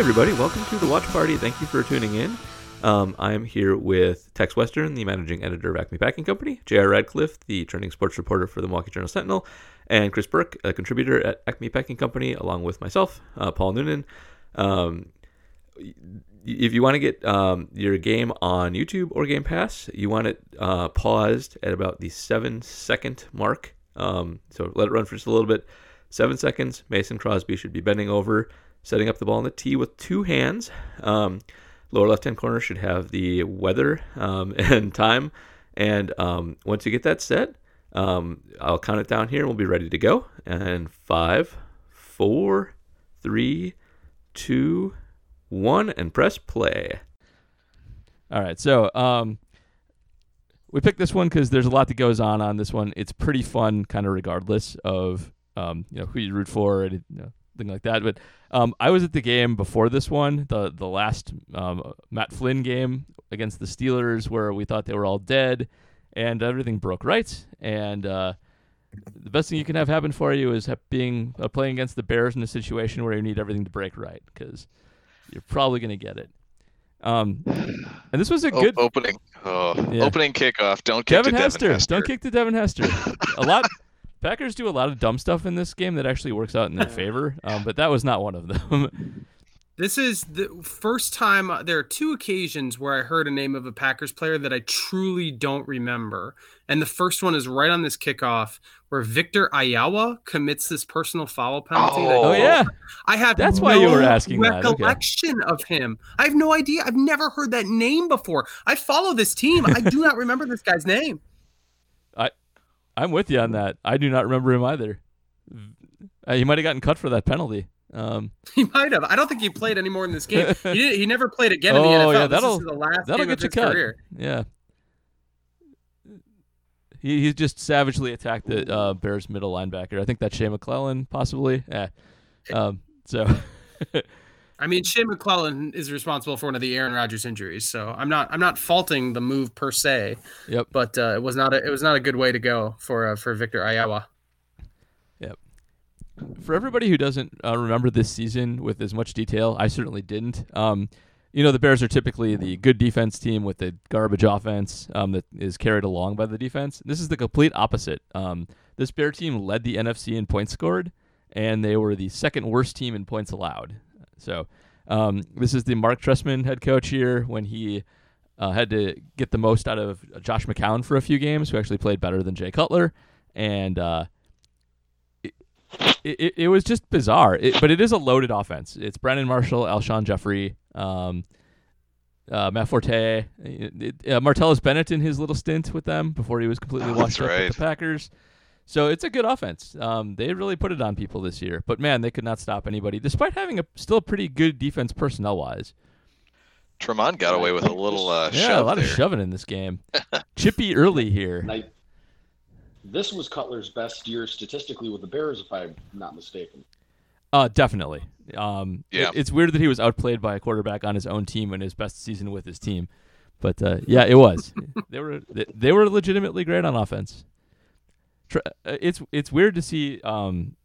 everybody, welcome to the Watch Party. Thank you for tuning in. Um, I'm here with Tex Western, the managing editor of Acme Packing Company, J.R. Radcliffe, the trending sports reporter for the Milwaukee Journal Sentinel, and Chris Burke, a contributor at Acme Packing Company, along with myself, uh, Paul Noonan. Um, if you want to get um, your game on YouTube or Game Pass, you want it uh, paused at about the seven second mark. Um, so let it run for just a little bit. Seven seconds. Mason Crosby should be bending over, setting up the ball in the tee with two hands. Um, lower left hand corner should have the weather um, and time. And um, once you get that set, um, I'll count it down here and we'll be ready to go. And five, four, three, two, one, and press play. All right, so um, we picked this one because there's a lot that goes on on this one. It's pretty fun, kind of regardless of um, you know who you root for and you know, thing like that. But um, I was at the game before this one, the the last um, Matt Flynn game against the Steelers, where we thought they were all dead and everything broke right. And uh, the best thing you can have happen for you is being uh, playing against the Bears in a situation where you need everything to break right because you're probably going to get it. Um, and this was a good opening. Oh, Yeah. opening kickoff. Don't kick Kevin to Hester. Devin Hester. Don't kick to Devin Hester. a lot. Packers do a lot of dumb stuff in this game that actually works out in their favor, um, but that was not one of them. This is the first time uh, there are two occasions where I heard a name of a Packers player that I truly don't remember. And the first one is right on this kickoff where Victor Aiyewa commits this personal foul penalty. that- oh yeah, I have That's why you no were asking that, okay. recollection of him. I have no idea. I've never heard that name before. I follow this team. I do not remember this guy's name. I'm with you on that. I do not remember him either. Uh, he might have gotten cut for that penalty. Um, He might have. I don't think he played anymore in this game. He did, he never played again in the Oh, NFL. yeah, that'll- is the last that'll get of you his cut. career. Yeah. He he just savagely attacked the uh, Bears middle linebacker. I think that's Shea McClellin, possibly. Yeah. Um, so I mean, Shane McClellin is responsible for one of the Aaron Rodgers injuries, so I'm not I'm not faulting the move per se, yep. but uh, it was not a it was not a good way to go for uh, for Victor Aiyewa. for everybody who doesn't uh, remember this season with as much detail, I certainly didn't. Um, you know, the Bears are typically the good defense team with the garbage offense um, that is carried along by the defense. This is the complete opposite. Um, this Bear team led the NFC in points scored, and they were the second worst team in points allowed. So, um, this is the Marc Trestman head coach here when he uh, had to get the most out of Josh McCown for a few games, who actually played better than Jay Cutler, and uh, it, it, it was just bizarre. It, but it is a loaded offense. It's Brandon Marshall, Alshon Jeffery, um, uh, Matt Forte, it, uh, Martellus Bennett in his little stint with them before he was completely Oh, washed that's up right. with the Packers. So it's a good offense. Um, they really put it on people this year. But man, they could not stop anybody, despite having a still a pretty good defense personnel wise. Tremont got away with a little uh, Yeah, shove a lot there. of shoving in this game. Chippy early here. I, this was Cutler's best year statistically with the Bears, if I'm not mistaken. Uh, definitely. Um, it- Yeah. it's weird that he was outplayed by a quarterback on his own team in his best season with his team, but uh, yeah, it was. they were they, they were legitimately great on offense. Tr- uh, It's it's weird to see um,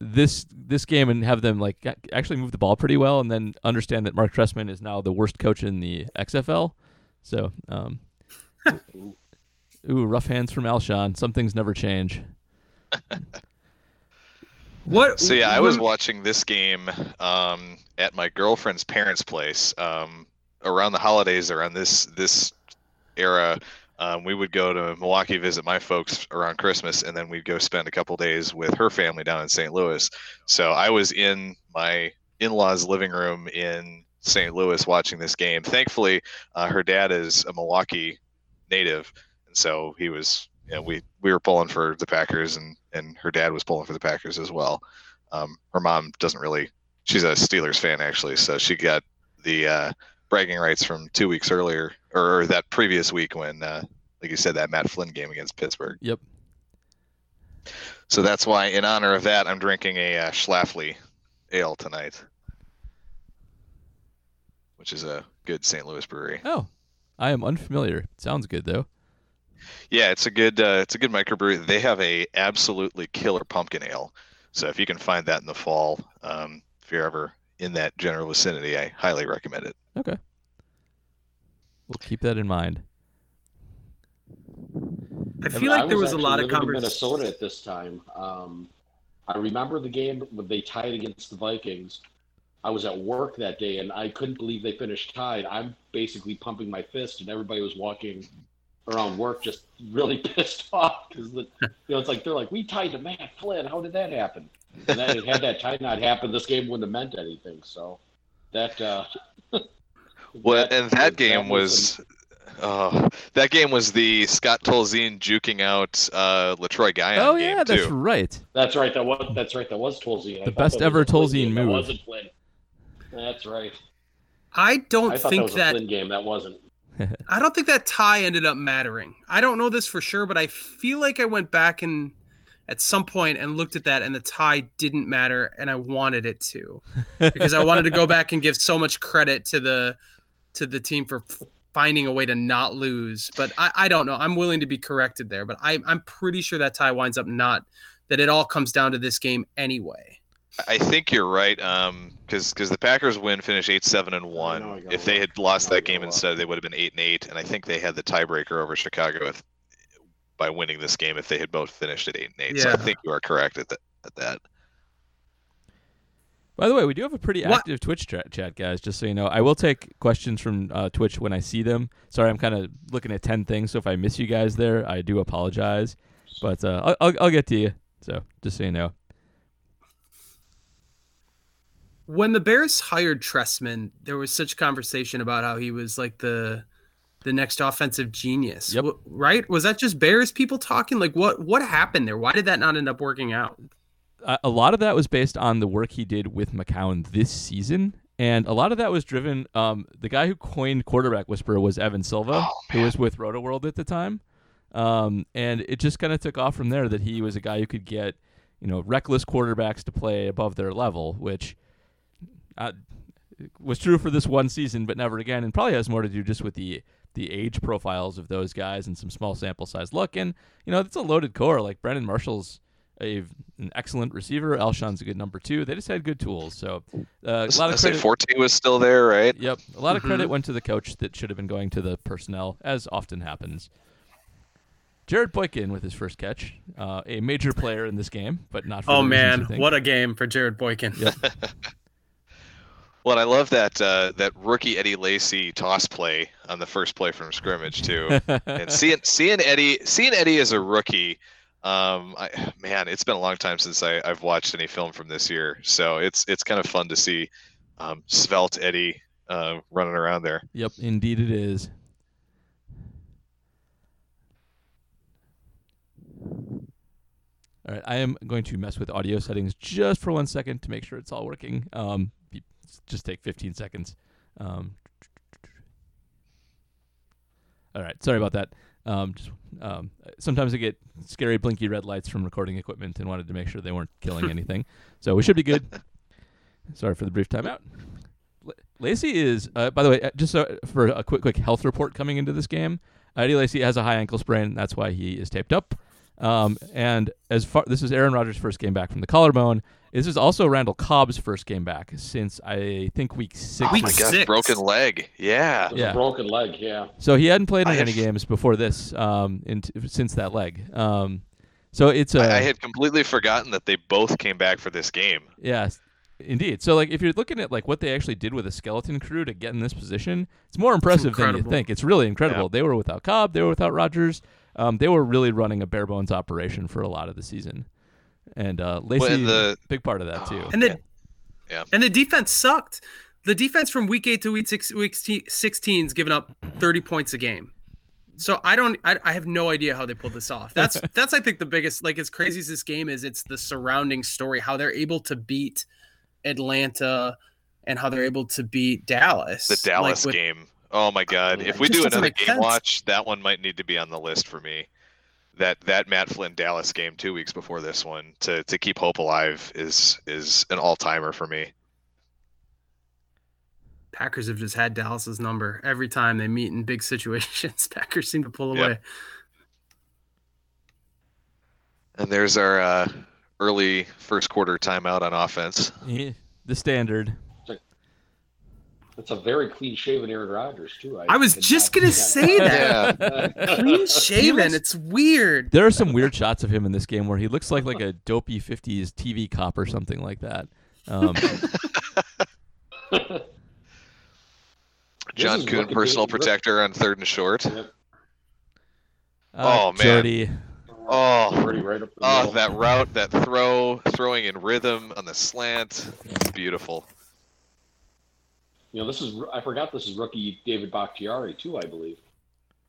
this this game and have them like actually move the ball pretty well, and then understand that Marc Trestman is now the worst coach in the XFL. So, um, ooh, rough hands from Alshon. Some things never change. What? So yeah, I was watching this game um, at my girlfriend's parents' place um, around the holidays. Around this this era, um, we would go to Milwaukee visit my folks around Christmas, and then we'd go spend a couple days with her family down in St. Louis. So I was in my in-laws' living room in St. Louis watching this game. Thankfully, uh, her dad is a Milwaukee native, and so he was. You know, we we were pulling for the Packers, and and her dad was pulling for the Packers as well. Um, her mom doesn't really. She's a Steelers fan actually, so she got the uh, bragging rights from two weeks earlier or that previous week when uh, like you said, that Matt Flynn game against Pittsburgh. Yep. So that's why, in honor of that, I'm drinking a uh, Schlafly ale tonight, which is a good St. Louis brewery. Oh, I am unfamiliar. Sounds good though. Yeah, it's a good uh, it's a good microbrewery. They have a absolutely killer pumpkin ale. So if you can find that in the fall, um, if you're ever in that general vicinity, I highly recommend it. Okay. We'll keep that in mind. I feel like there was a lot of living in conversation. Minnesota at this time. Um, I remember the game when they tied against the Vikings. I was at work that day and I couldn't believe they finished tied. I'm basically pumping my fist, and everybody was walking around work just really pissed off because you know it's like they're like we tied to Matt Flynn. How did that happen? And then had that tie not happened, this game wouldn't have meant anything. So that uh, Well, and that game was, uh, that game was the Scott Tolzien juking out uh, Letroy Guion oh game yeah, too. that's right. That's right. That was that's right. That was Tolzien. The thought best ever a Flynn Tolzien game. That move. wasn't Flynn. That's right. I don't I thought that think was a that Flynn game. That wasn't. I don't think that tie ended up mattering. I don't know this for sure, but I feel like I went back and at some point and looked at that and the tie didn't matter and I wanted it to. Because I wanted to go back and give so much credit to the to the team for finding a way to not lose. But I, I don't know. I'm willing to be corrected there, but I I'm pretty sure that tie winds up not that it all comes down to this game anyway. I think you're right. Um, because the Packers win, finish eight seven and one. know, I gotta If they had lost that game instead, they would have been eight and eight. And I think they had the tiebreaker over Chicago if, by winning this game if they had both finished at eight and eight. So I think you are correct at that. At that. By the way, we do have a pretty What- active Twitch chat, chat, guys. Just so you know, I will take questions from uh, Twitch when I see them. Sorry, I'm kind of looking at ten things, so if I miss you guys there, I do apologize. But uh, I'll, I'll I'll get to you. So just so you know. when the Bears hired Trestman, there was such conversation about how he was like the the next offensive genius. Yep. W- right? Was that just Bears people talking? Like what what happened there? Why did that not end up working out? a a lot of that was based on the work he did with McCown this season, and a lot of that was driven. Um, the guy who coined quarterback whisperer was Evan Silva, Oh, who was with Roto World at the time, um, and it just kind of took off from there. That he was a guy who could get, you know, reckless quarterbacks to play above their level, which uh, was true for this one season, but never again, and probably has more to do just with the the age profiles of those guys and some small sample size look. And you know, it's a loaded core. Like Brandon Marshall's a an excellent receiver. Alshon's a good number two. They just had good tools. So uh, a lot of credit. Forte was still there, right? Yep, a lot of Mhm. credit went to the coach that should have been going to the personnel, as often happens. Jarrett Boykin with his first catch, uh, a major player in this game, but not. For Oh the man, what a game for Jarrett Boykin. Yep. Well, and I love that uh, that rookie Eddie Lacy toss play on the first play from scrimmage too. and seeing seeing Eddie seeing Eddie as a rookie, um, I, man, it's been a long time since I, I've watched any film from this year. So it's it's kind of fun to see um, svelte Eddie uh, running around there. Yep, indeed it is. All right, I am going to mess with audio settings just for one second to make sure it's all working. Um, just take 15 seconds. Um, all right, sorry about that. Um, just um, sometimes I get scary blinky red lights from recording equipment and wanted to make sure they weren't killing anything. So we should be good. Sorry for the brief timeout. L- Lacy is, uh, by the way, uh, just so, for a quick, quick health report coming into this game. Eddie Lacy has a high ankle sprain. That's why he is taped up. Um, and as far this is Aaron Rodgers' first game back from the collarbone. This is also Randall Cobb's first game back since I think week six. Oh Week my or- gosh, six. broken leg. Yeah. Yeah. a broken leg. Yeah. So he hadn't played in I any have- games before this. Um, in since that leg. Um, so it's a I, I had completely forgotten that they both came back for this game. Yes, indeed. So like if you're looking at like what they actually did with a skeleton crew to get in this position, it's more impressive than you think. It's really incredible. Yeah. They were without Cobb, they were without Rodgers. Um, they were really running a bare bones operation for a lot of the season. And uh Lacy Well, and the- big part of that too. And the Yeah. and the defense sucked. The defense from week eight to week six, week sixteen is giving up thirty points a game. So I don't, I, I have no idea how they pulled this off. That's that's I think the biggest, like as crazy as this game is, it's the surrounding story, how they're able to beat Atlanta and how they're able to beat Dallas. The Dallas like with- game. Oh my god! If we do another game sense. watch, that one might need to be on the list for me. That that Matt Flynn Dallas game two weeks before this one to to keep hope alive is is an all timer for me. Packers have just had Dallas's number every time they meet in big situations. Packers seem to pull Yep. away. And there's our uh, early first quarter timeout on offense. Yeah, the standard. It's a very clean shaven Aaron Rodgers too. I was just gonna see say that. that. Clean shaven. It's weird. There are some weird shots of him in this game where he looks like like a dopey '50s TV cop or something like that. Um, John is Kuhn, personal protector on third and short. uh, Oh, man. Jordy. Oh, right up the oh, middle. that route, that throw, throwing in rhythm on the slant, beautiful. You know, this is I forgot this is rookie David Bakhtiari too. I believe.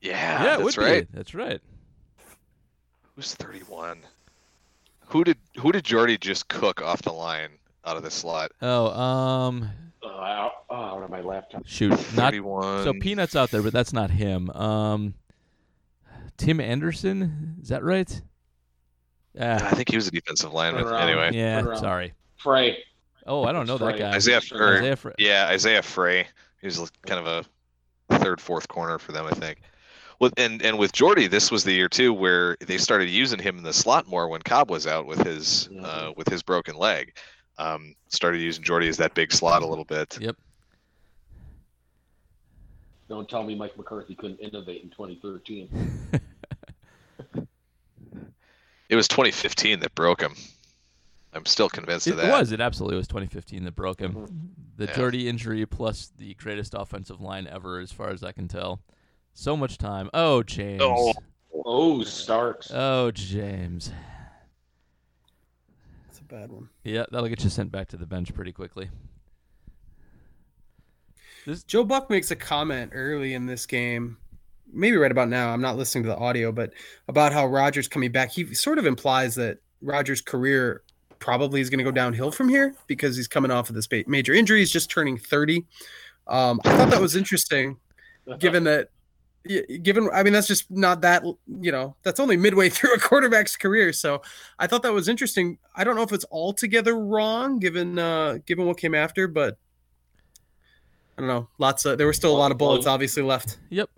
Yeah, yeah, that's right. be. That's right. Who's 31? Who did who did Jordy just cook off the line out of the slot? Oh, um, Uh, I- oh, out of my laptop. shoot, not 31. so Peanuts out there, but that's not him. Um, Tim Anderson, is that right? Uh, I Ah, think he was a defensive lineman. Anyway, yeah, sorry. Frey. Oh, I don't know that guy. Isaiah, or, Isaiah Fre- yeah, Isaiah Frey. He's kind of a third, fourth corner for them, I think. With and and with Jordy, this was the year too where they started using him in the slot more when Cobb was out with his uh, with his broken leg. Um, started using Jordy as that big slot a little bit. Yep. Don't tell me Mike McCarthy couldn't innovate in 2013. It was 2015 that broke him. I'm still convinced It of that. It was. It absolutely was 2015 that broke him. Mhm. The Yeah. Jordy injury plus the greatest offensive line ever, as far as I can tell. So much time. Oh, James. Oh. Oh, Starks. Oh, James. That's a bad one. Yeah, that'll get you sent back to the bench pretty quickly. This... Joe Buck makes a comment early in this game, maybe right about now. I'm not listening to the audio, but about how Rodgers coming back. He sort of implies that Rodgers' career probably is going to go downhill from here because he's coming off of this major injury. He's just turning 30. Um, I thought that was interesting, given that. Given, I mean, that's just not that, you know, that's only midway through a quarterback's career. So I thought that was interesting. I don't know if it's altogether wrong, given, uh, given what came after, but I don't know. Lots of there were still a lot of bullets obviously left. Yep.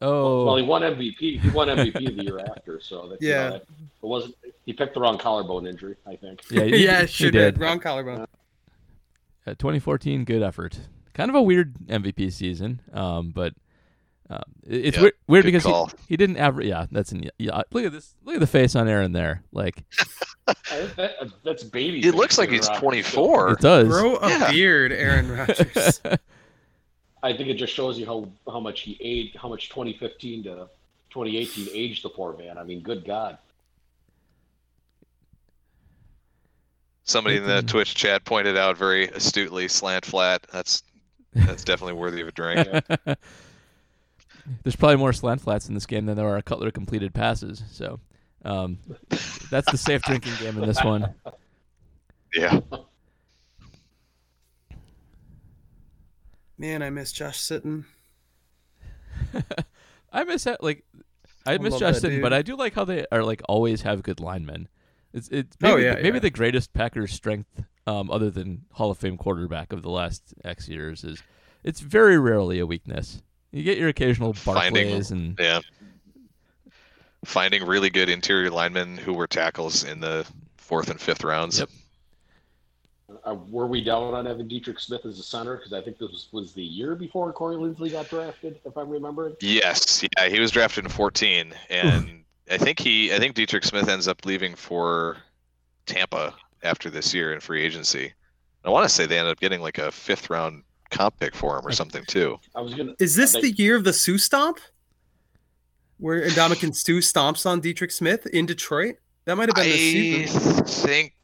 Oh, well, he won MVP. He won MVP the year after, so that, you Yeah. know, that- it wasn't. He picked the wrong collarbone injury, I think. yeah, he, yeah, he sure did. did. Wrong collarbone. Uh, 2014, good effort. Kind of a weird MVP season, um, but um, it- it's Yeah, weird, weird because he, he didn't average. Yeah, that's in. Yeah, look at this. Look at the face on Aaron there. Like that- that's baby. He looks like there, he's uh, 24. it does. Grow a Yeah. beard, Aaron Rodgers. I think it just shows you how how much he aged, how much 2015 to 2018 aged the poor man. I mean, good God. Somebody in the Twitch chat pointed out very astutely slant flat. That's that's definitely worthy of a drink. There's probably more slant flats in this game than there are Cutler completed passes. So um, that's the safe drinking game in this one. Yeah. Man, I miss Josh Sitton. I miss that. Like I I miss Josh that Sitton, dude. but I do like how they are like always have good linemen. It's it's Oh, maybe, yeah, maybe yeah. the greatest Packers strength, um, other than Hall of Fame quarterback of the last X years is it's very rarely a weakness. You get your occasional Finding- and Yeah. Finding really good interior linemen who were tackles in the fourth and fifth rounds. Yep. Uh, were we down on Evan Dietrich Smith as a center? Because I think this was, was the year before Corey Linsley got drafted, if I'm remembering. Yes, yeah, he was drafted in 14, and I think he, I think Dietrich Smith ends up leaving for Tampa after this year in free agency. I want to say they ended up getting like a fifth round comp pick for him or something too. I was gonna. Is this They- the year of the Suh stomp? Where Ndamukong Suh stomps on Dietrich Smith in Detroit? That might have been the I season. think.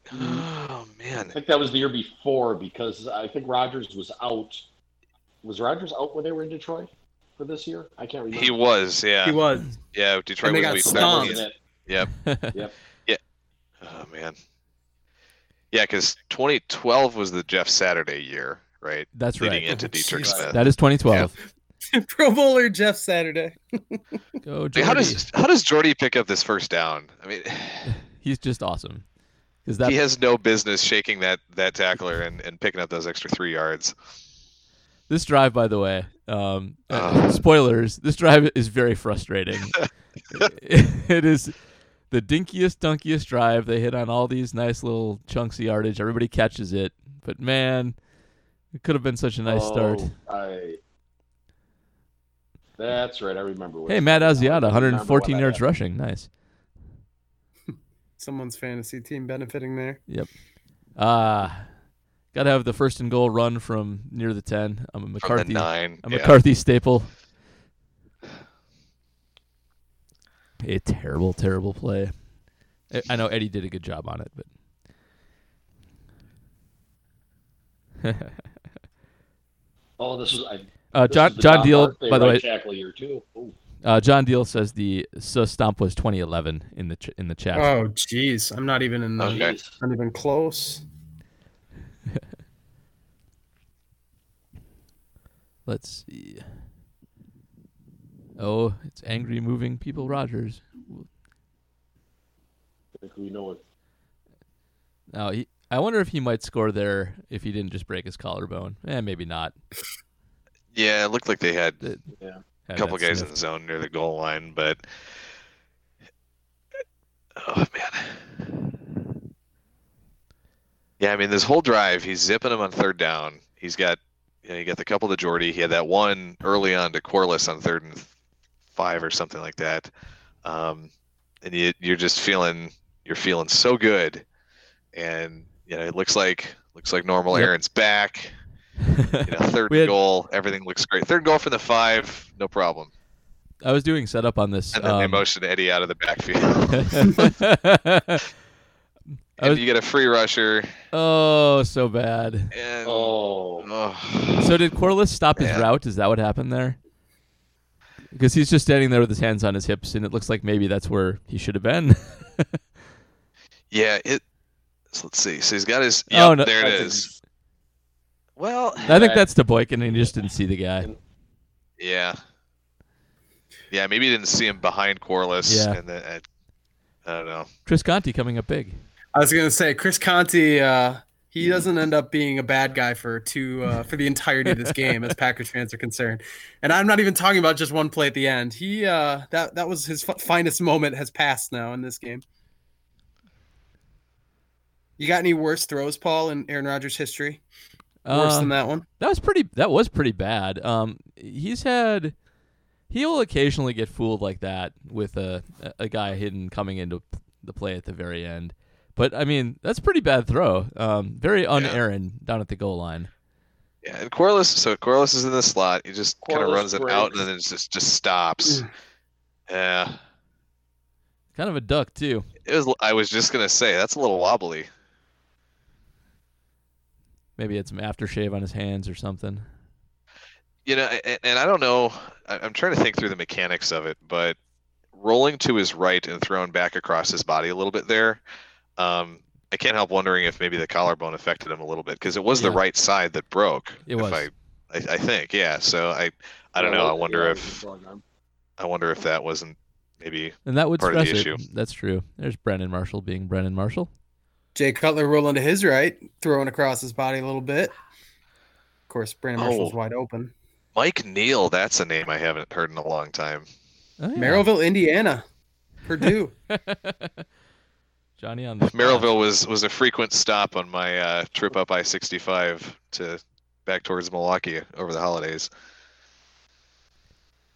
Oh I think that was the year before because I think Rodgers was out. Was Rodgers out when they were in Detroit for this year? I can't remember. he was. Yeah, He was. yeah. Detroit And they was got week stomped. Wasn't Yep. it? Oh man. Yeah, because 2012 was the Jeff Saturday year, right? that's Leading right. into Oh, Dietrich. Smith. That is 2012. Pro Bowler Jeff Saturday. Go, Like, how does how does Jordy pick up this first down? I mean, He's just awesome. Because that he has no business shaking that that tackler and, and picking up those extra three yards. This drive, by the way, um, uh, spoilers. This drive is very frustrating. it is the dinkiest, dunkiest drive. They hit on all these nice little chunks of yardage. Everybody catches it, but man, it could have been such a nice start. Oh, I. That's right. I remember. What Hey, Matt I Asiata, 114 yards rushing. Nice. Someone's fantasy team benefiting there. Yep, ah, gotta have the first and goal run from near the 10. I'm a From McCarthy. the nine. a yeah. McCarthy staple. A terrible, terrible play. I- I know Eddie did a good job on it, but Oh, this was. I, uh, this John is John Deal. By the way, tackle year too. Ooh. Uh, John Deal says the Suh stomp was 2011 in the ch- in the chat. Oh, jeez. I'm not even in the. Okay. Not even close. Let's see. Oh, it's angry moving people. Rodgers. I think we know it. Now he. I wonder if he might score there if he didn't just break his collarbone. Eh, maybe not. Yeah, it looked like they had Yeah. A couple guys in the zone near the goal line, but oh man. Yeah, I mean this whole drive, he's zipping them on third down. He's got you know, you got the couple to Jordy. He had that one early on to Quarless on third and five or something like that. Um, and you you're just feeling you're feeling so good. And you know, it looks like looks like normal. Yep. Aaron's back. You know, third had- goal, everything looks great. Third goal from the five, no problem. I was doing setup on this. And then they um, motion Eddie out of the backfield. And was- you get a free rusher. oh, so bad. And Oh. oh, So did Quarless stop his Yeah. route? Is that what happened there? Because he's just standing there with his hands on his hips, and it looks like maybe that's where he should have been. yeah, it. So let's see. So he's got his. Oh, no, there it that's a- is. Well, I think Right. that's to Boykin, and he just didn't see the guy. yeah, yeah. Maybe you didn't see him behind Quarless, Yeah. and then I, I don't know. Chris Conte coming up big. I was gonna say Chris Conte. Uh, he doesn't end up being a bad guy for two uh, for the entirety of this game, as Packers fans are concerned. And I'm not even talking about just one play at the end. He uh, that that was his f- finest moment has passed now in this game. You got any worse throws, Paul, in Aaron Rodgers' history? Worse Uh, than that one? That was pretty. That was pretty bad. Um, he's had. He'll occasionally get fooled like that with a a guy hidden coming into the play at the very end. But I mean, that's a pretty bad throw. Um, very un-Aaron down at the goal line. Yeah, and Quarless. So Quarless is in the slot. He just kind of Quarless runs it out, and then it just just stops. Yeah, Kind of a duck too. it was. I was just gonna say that's a little wobbly. Maybe he had some aftershave on his hands or something. You know, and, and I don't know. I- I'm trying to think through the mechanics of it, but rolling to his right and throwing back across his body a little bit there, um, I can't help wondering if maybe the collarbone affected him a little bit because it was the right side that broke. It if was. I, I, I think, yeah. So I, I don't Yeah, know. I wonder yeah, if. I wonder if that wasn't maybe. And that would Part of the stress it. issue. That's true. There's Brandon Marshall being Brandon Marshall. Jay Cutler rolling to his right, throwing across his body a little bit. Of course, Brandon Marshall's Oh. wide open. Mike Neal, that's a name I haven't heard in a long time. Oh, yeah. Merrillville, Indiana, Purdue. Johnny on the spot. Merrillville was was a frequent stop on my uh, trip up I-65 to back towards Milwaukee over the holidays.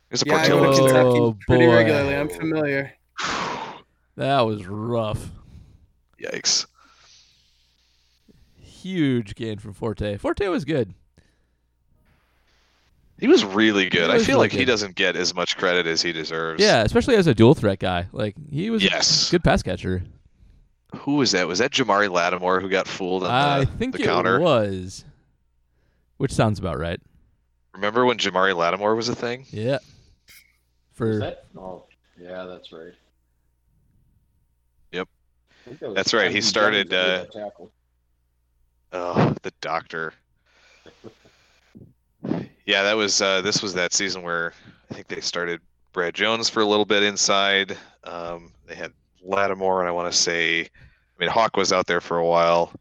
There's a yeah, I go go to Portillo's Portillo's there. Kentucky Oh, pretty boy. regularly. I'm familiar. That was rough. Yikes. Huge gain from Forte. Forte was good. He was really good. He I feel really like he doesn't get as much credit as he deserves. Yeah, especially as a dual threat guy. Like he was Yes. a good pass catcher. Who was that? Was that Jamari Lattimore who got fooled on I the, think the it counter? was. Which sounds about right. Remember when Jamari Lattimore was a thing? Yeah. Is For that? Oh, yeah, that's right. Yep. That That's right, he started, uh, tackle. Oh, the doctor. Yeah, that was uh, this was that season where I think they started Brad Jones for a little bit inside. Um, they had Lattimore, and I want to say, I mean Hawk was out there for a while,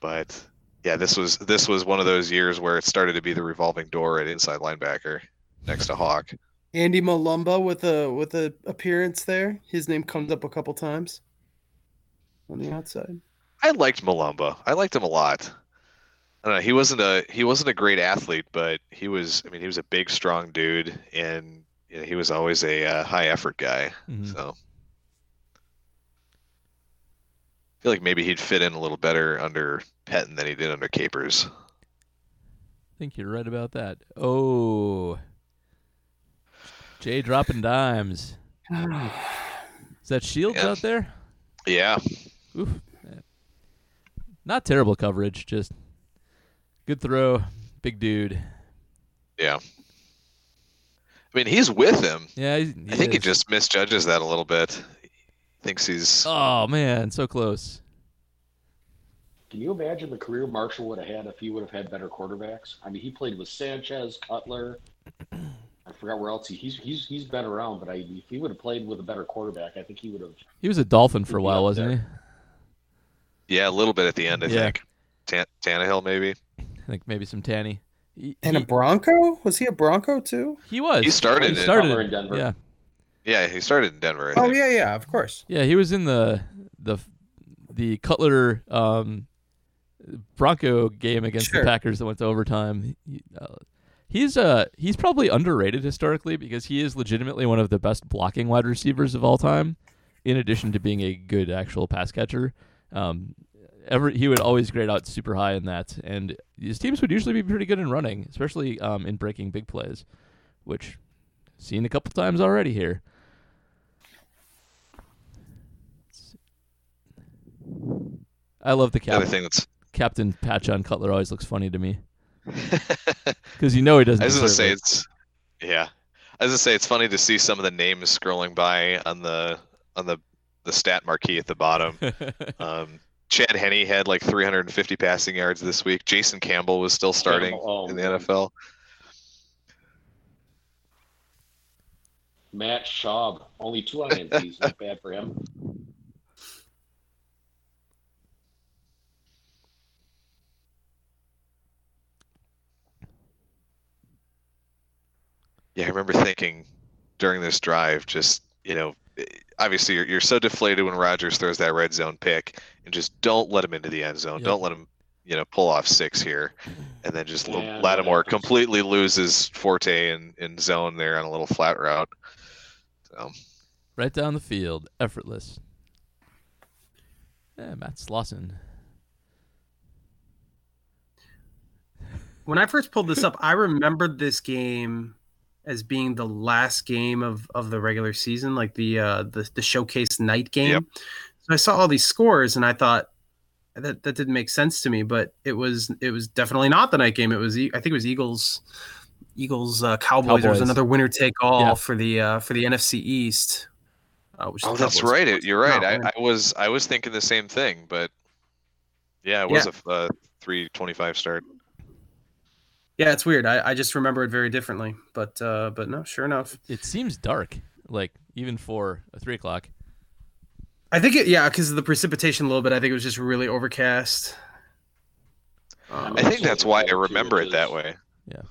but yeah, this was this was one of those years where it started to be the revolving door at inside linebacker next to Hawk. Andy Mulumba with a with a appearance there. His name comes up a couple times on the outside. I liked Mulumba. I liked him a lot. I don't know. He wasn't a he wasn't a great athlete, but he was. I mean, he was a big, strong dude, and you know, he was always a uh, high effort guy. Mhm. So I feel like maybe he'd fit in a little better under Pettine than he did under Capers. I think you're right about that. Oh, Jay dropping dimes. Is that Shields Yeah. out there? Yeah, Oof. Not terrible coverage, just good throw, big dude. yeah. I mean, he's with him. Yeah, he's, I think he just misjudges that a little bit. He thinks he's. Oh man, so close. Can you imagine the career Marshall would have had if he would have had better quarterbacks? I mean, he played with Sanchez, Cutler. I forgot where else he, he's he's he's been around, but I, if he would have played with a better quarterback, I think he would have. He was a Dolphin for a while, wasn't he? There. Yeah, a little bit at the end, I Yeah. think. Tan- Tannehill, maybe. I think maybe some Tanny. He, And a Bronco? Was he a Bronco too? he was. He started He in- started Cutler in Denver. Yeah, Yeah, he started in Denver. I Oh think. yeah, yeah, of course. yeah. He was in the the the Cutler um, Bronco game against Sure. the Packers that went to overtime. He, uh, he's uh he's probably underrated historically because he is legitimately one of the best blocking wide receivers of all time. In addition to being a good actual pass catcher, um, ever he would always grade out super high in that, and his teams would usually be pretty good in running, especially um, in breaking big plays, which seen a couple times already here. I love the The thing that's. captain patch on Cutler always looks funny to me because you know he doesn't. I was gonna say it. it's yeah. I was gonna say it's funny to see some of the names scrolling by on the on the the stat marquee at the bottom. Um, Chad Henne had like 350 passing yards this week. Jason Campbell was still starting Oh, in the man. NFL. Matt Schaub, only two INTs, not bad for him. Yeah, I remember thinking during this drive, just you know, obviously you're, you're so deflated when Rodgers throws that red zone pick, and just don't let him into the end zone. Yep. Don't let him, you know, pull off six here, and then just Yeah, L- Lattimore completely loses Forte in, in zone there on a little flat route. So right down the field, effortless. Yeah, Matt Slauson. When I first pulled this up, I remembered this game as being the last game of, of the regular season, like the uh the, the showcase night game. Yep. So I saw all these scores and I thought that that didn't make sense to me, but it was it was definitely not the night game. It was I think it was Eagles Eagles uh, Cowboys. There was another winner take all Yeah. for the uh, for the NFC East. Uh, which Oh, that's Cowboys, right. It, you're right. did I, I was I was thinking the same thing, but yeah, it was a uh, three twenty five start. Yeah, it's weird. I, I just remember it very differently. But uh, but no, sure enough. It seems dark, like even for a three o'clock. I think it yeah, because of the precipitation a little bit. I think it was just really overcast. Um, I think that's why I remember it that way. yeah,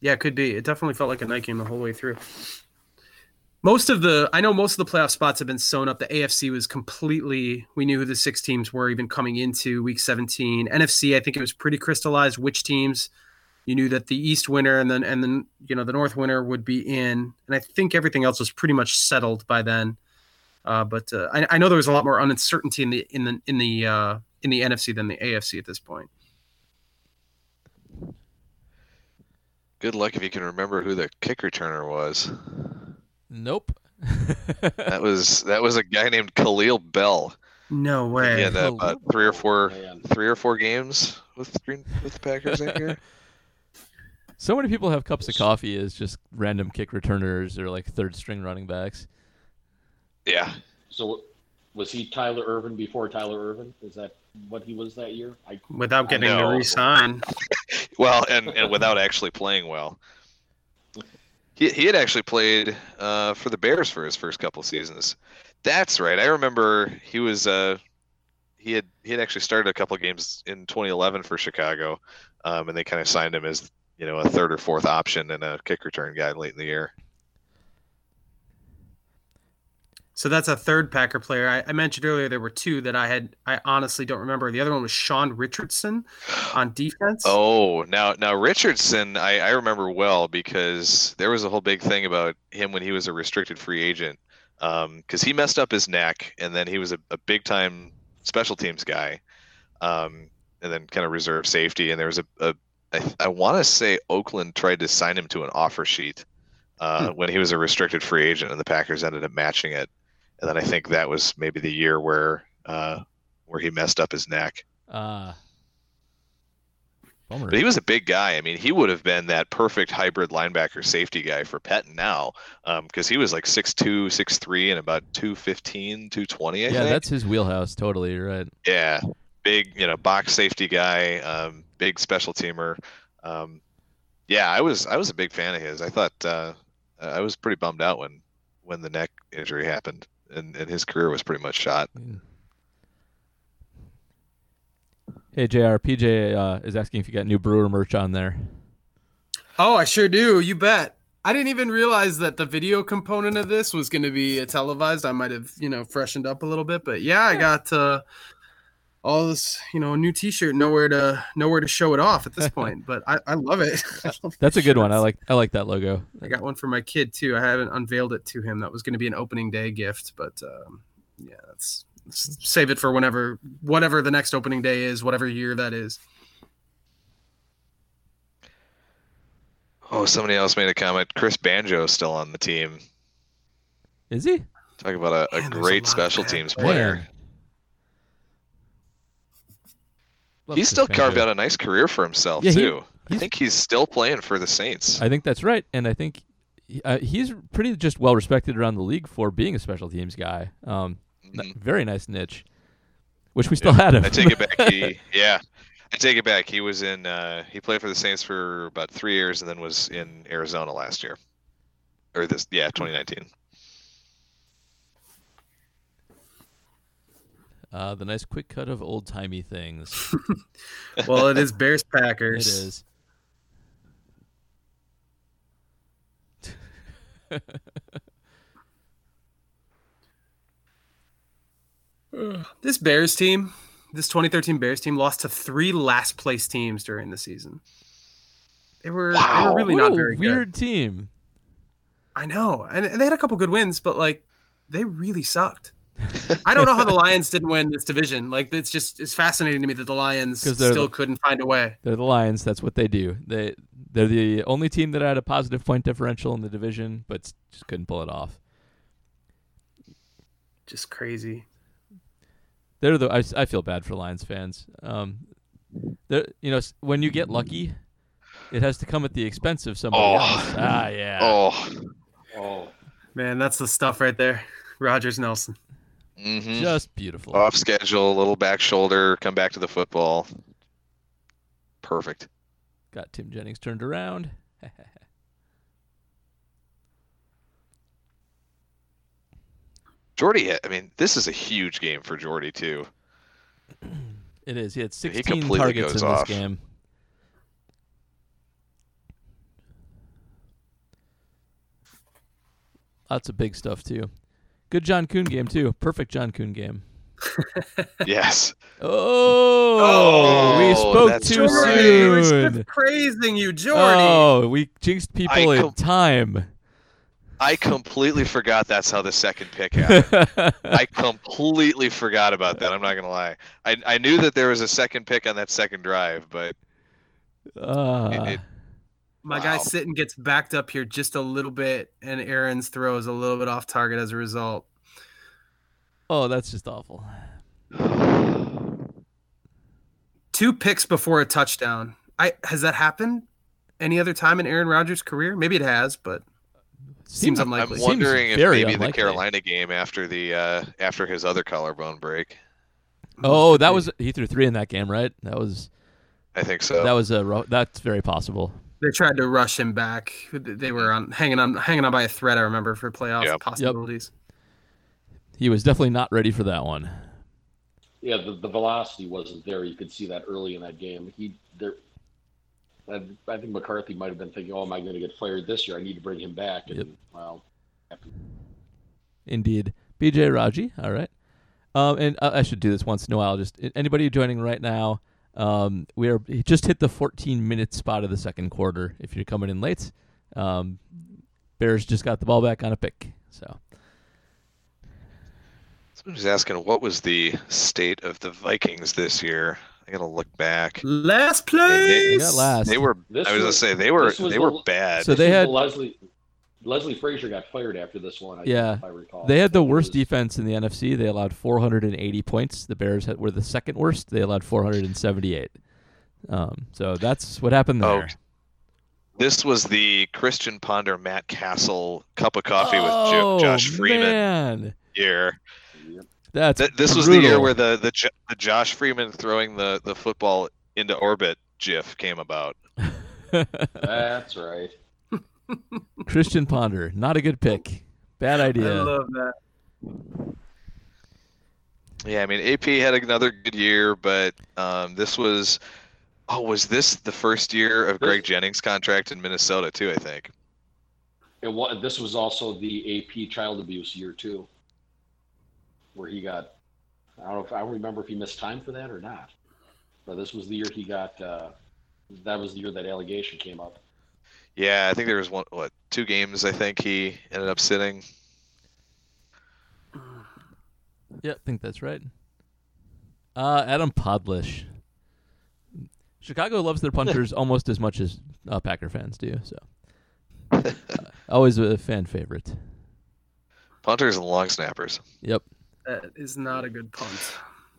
Yeah, it could be. It definitely felt like a night game the whole way through. Most of the I know most of the playoff spots have been sewn up. The AFC was completely we knew who the six teams were even coming into week 17. NFC, I think it was pretty crystallized which teams you knew that the East winner and then and then you know the North winner would be in. And I think everything else was pretty much settled by then. Uh, but uh, I, I know there was a lot more uncertainty in the in the in the uh, in the NFC than the AFC at this point. Good luck if you can remember who the kick returner was. Nope. That was that was a guy named Kahlil Bell. No He way. had uh, about three or four Man. three or four games with Green with the Packers that year. so many people have cups of coffee as just random kick returners or like third string running backs. Yeah, So was he Tyler Ervin before Tyler Ervin? Is that what he was that year? I Without getting No. to resign. well, and, and without actually playing well. He, he had actually played uh, for the Bears for his first couple seasons. That's right. I remember he was uh, he had he had actually started a couple games in 2011 for Chicago, um, and they kind of signed him as you know a third or fourth option and a kick return guy late in the year. So that's a third Packer player. I, I mentioned earlier there were two that I had. I honestly don't remember. The other one was Sean Richardson on defense. Oh, now now Richardson, I, I remember well because there was a whole big thing about him when he was a restricted free agent, because he messed up his neck, and then he was a, a big time special teams guy, um, and then kind of reserve safety, and there was a, a I, I want to say Oakland tried to sign him to an offer sheet uh, when he was a restricted free agent, and the Packers ended up matching it, and then I think that was maybe the year where uh, where he messed up his neck. Ah. bummer. But he was a big guy. I mean, he would have been that perfect hybrid linebacker safety guy for Pettine now, because he was like 6'2", 6'3", and about 215, 220, I yeah, think. that's his wheelhouse. Totally, right. Yeah, big, you know, box safety guy, um, big special teamer. Um, yeah, I was I was a big fan of his. I thought uh, I was pretty bummed out when when the neck injury happened, and, and his career was pretty much shot. Hey, Jr. PJ uh, is asking if you got new Brewer merch on there. Oh, I sure do. You bet. I didn't even realize that the video component of this was going to be uh, televised. I might have, you know, freshened up a little bit, but yeah, I got uh, all this, you know, a new T-shirt. Nowhere to nowhere to show it off at this point, but I, I love it. I That's a good one. I like I like that logo. I got one for my kid too. I haven't unveiled it to him. That was going to be an opening day gift, but um, yeah, that's s- save it for whenever whatever the next opening day is, whatever year that is. Oh, somebody else made a comment. Chris Banjo is still on the team. Is he? Talk about a, a Man, there's a great lot special teams player. Man. Love He's still carved out a nice career for himself Yeah, he- too. I think he's still playing for the Saints. I think that's right, and I think uh, he's pretty just well respected around the league for being a special teams guy. Um, Mhm. very nice niche. Wish we still had him. I take it back. He, yeah, I take it back. He was in. Uh, he played for the Saints for about three years, and then was in Arizona last year, or this. Yeah, 2019. Uh, the nice quick cut of old timey things. Well, it is Bears Packers. is. This Bears team, this 2013 Bears team, lost to three last place teams during the season. They were, they were really What not a very good. weird team. I know, and, and they had a couple good wins, but like they really sucked. I don't know how the Lions didn't win this division. Like it's just it's fascinating to me that the Lions 'Cause they're still the- couldn't find a way. They're the Lions. That's what they do. They they're the only team that had a positive point differential in the division, but just couldn't pull it off. Just crazy. They're the I, I feel bad for Lions fans. Um, they're you know when you get lucky, it has to come at the expense of somebody Oh. else. Ah, yeah. Oh, Oh, Man, that's the stuff right there. Rodgers Nelson. Hmm Just beautiful. off schedule, a little back shoulder, come back to the football. Perfect. Got Tim Jennings turned around. Jordy, I mean, this is a huge game for Jordy too. It is. He had He 16 completely targets in this off. game. Lots of big stuff too. Good John Kuhn game too. Perfect John Kuhn game. Yes. Oh, we Oh, spoke that's too right. We're soon. just praising you, Jordy. Oh, we jinxed people I in time. I completely forgot that's how the second pick happened. I completely forgot about that. I'm not gonna lie. I I knew that there was a second pick on that second drive, but Ah. it- My guy Wow. Sitton gets backed up here just a little bit, and Aaron's throw is a little bit off target as a result. oh, that's just awful. Two picks before a touchdown. I has that happened any other time in Aaron Rodgers' career? Maybe it has, but seems unlikely. I'm unlikely. Seems wondering if very maybe the. Carolina game after the uh, after his other collarbone break. Oh, that was he threw three in that game, right? That was I think so. That was a that's very possible. They tried to rush him back. They were on hanging on hanging on by a thread. I remember for playoff Yep. possibilities. He was definitely not ready for that one. Yeah, the, the velocity wasn't there. You could see that early in that game. He there. I, I think McCarthy might have been thinking, "Oh, am I going to get fired this year? I need to bring him back." And Yep. well, Indeed. BJ Raji. All right. Um, and I I should do this once in a while. Just anybody joining right now, um, we are he just hit the 14 minute spot of the second quarter. If you're coming in late, um, Bears just got the ball back on a pick. So Someone's asking what was the state of the Vikings this year. I gotta look back. Last place. they place. got last. They were. This I was gonna say they were. They the- were bad. So This they had- the Leslie Leslie Frazier got fired after this one. I Yeah. think, if I recall. They had the I think it worst was- defense in the NFC. They allowed 480 points. The Bears had, were the second worst. They allowed 478. Um, so that's what happened Oh, there. this was the Christian Ponder, Matt Cassel cup of coffee with oh, jo- Josh Freeman Man. year. Yep. That's Th- this was the year where the, the Jo- the Josh Freeman throwing the, the football into orbit GIF came about. That's right. Christian Ponder, not a good pick. Bad idea. I love that. Yeah, I mean AP had another good year, but um, this was. Oh, was this the first year of Greg Jennings' contract in Minnesota too? I think. It was, this was also the AP child abuse year too, where he got. I don't know if I don't remember if he missed time for that or not, but this was the year he got. Uh, that was the year that allegation came up. Yeah, I think there was one, what, two games I think he ended up sitting. yeah, I think that's right. Uh, Adam Podlesh. Chicago loves their punters almost as much as uh, Packer fans do. So, uh, always a fan favorite. Punters and long snappers. Yep, That is not a good punt.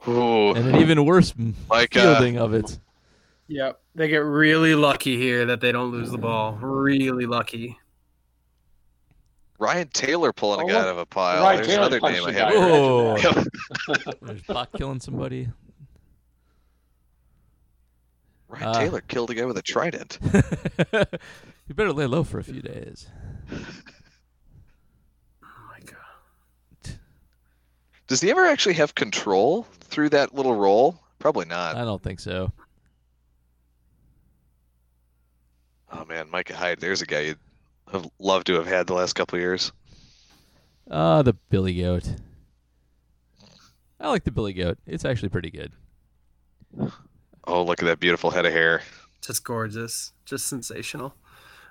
Ooh, and an even worse m- like uh, fielding of it. Yep. They get really lucky here that they don't lose the ball. Really lucky. Ryan Taylor pulling Oh, a guy out of a pile. Ryan There's Taylor another name I have. guy. Whoa. Imagine killing somebody. Ryan Uh, Taylor killed a guy with a trident. you better lay low for a few days. Oh my god. Does he ever actually have control through that little roll? Probably not. I don't think so. Oh man, Micah Hyde. There's a guy you'd have loved to have had the last couple of years. Uh, the Billy Goat. I like the Billy Goat. It's actually pretty good. Oh, look at that beautiful head of hair. Just gorgeous. Just sensational.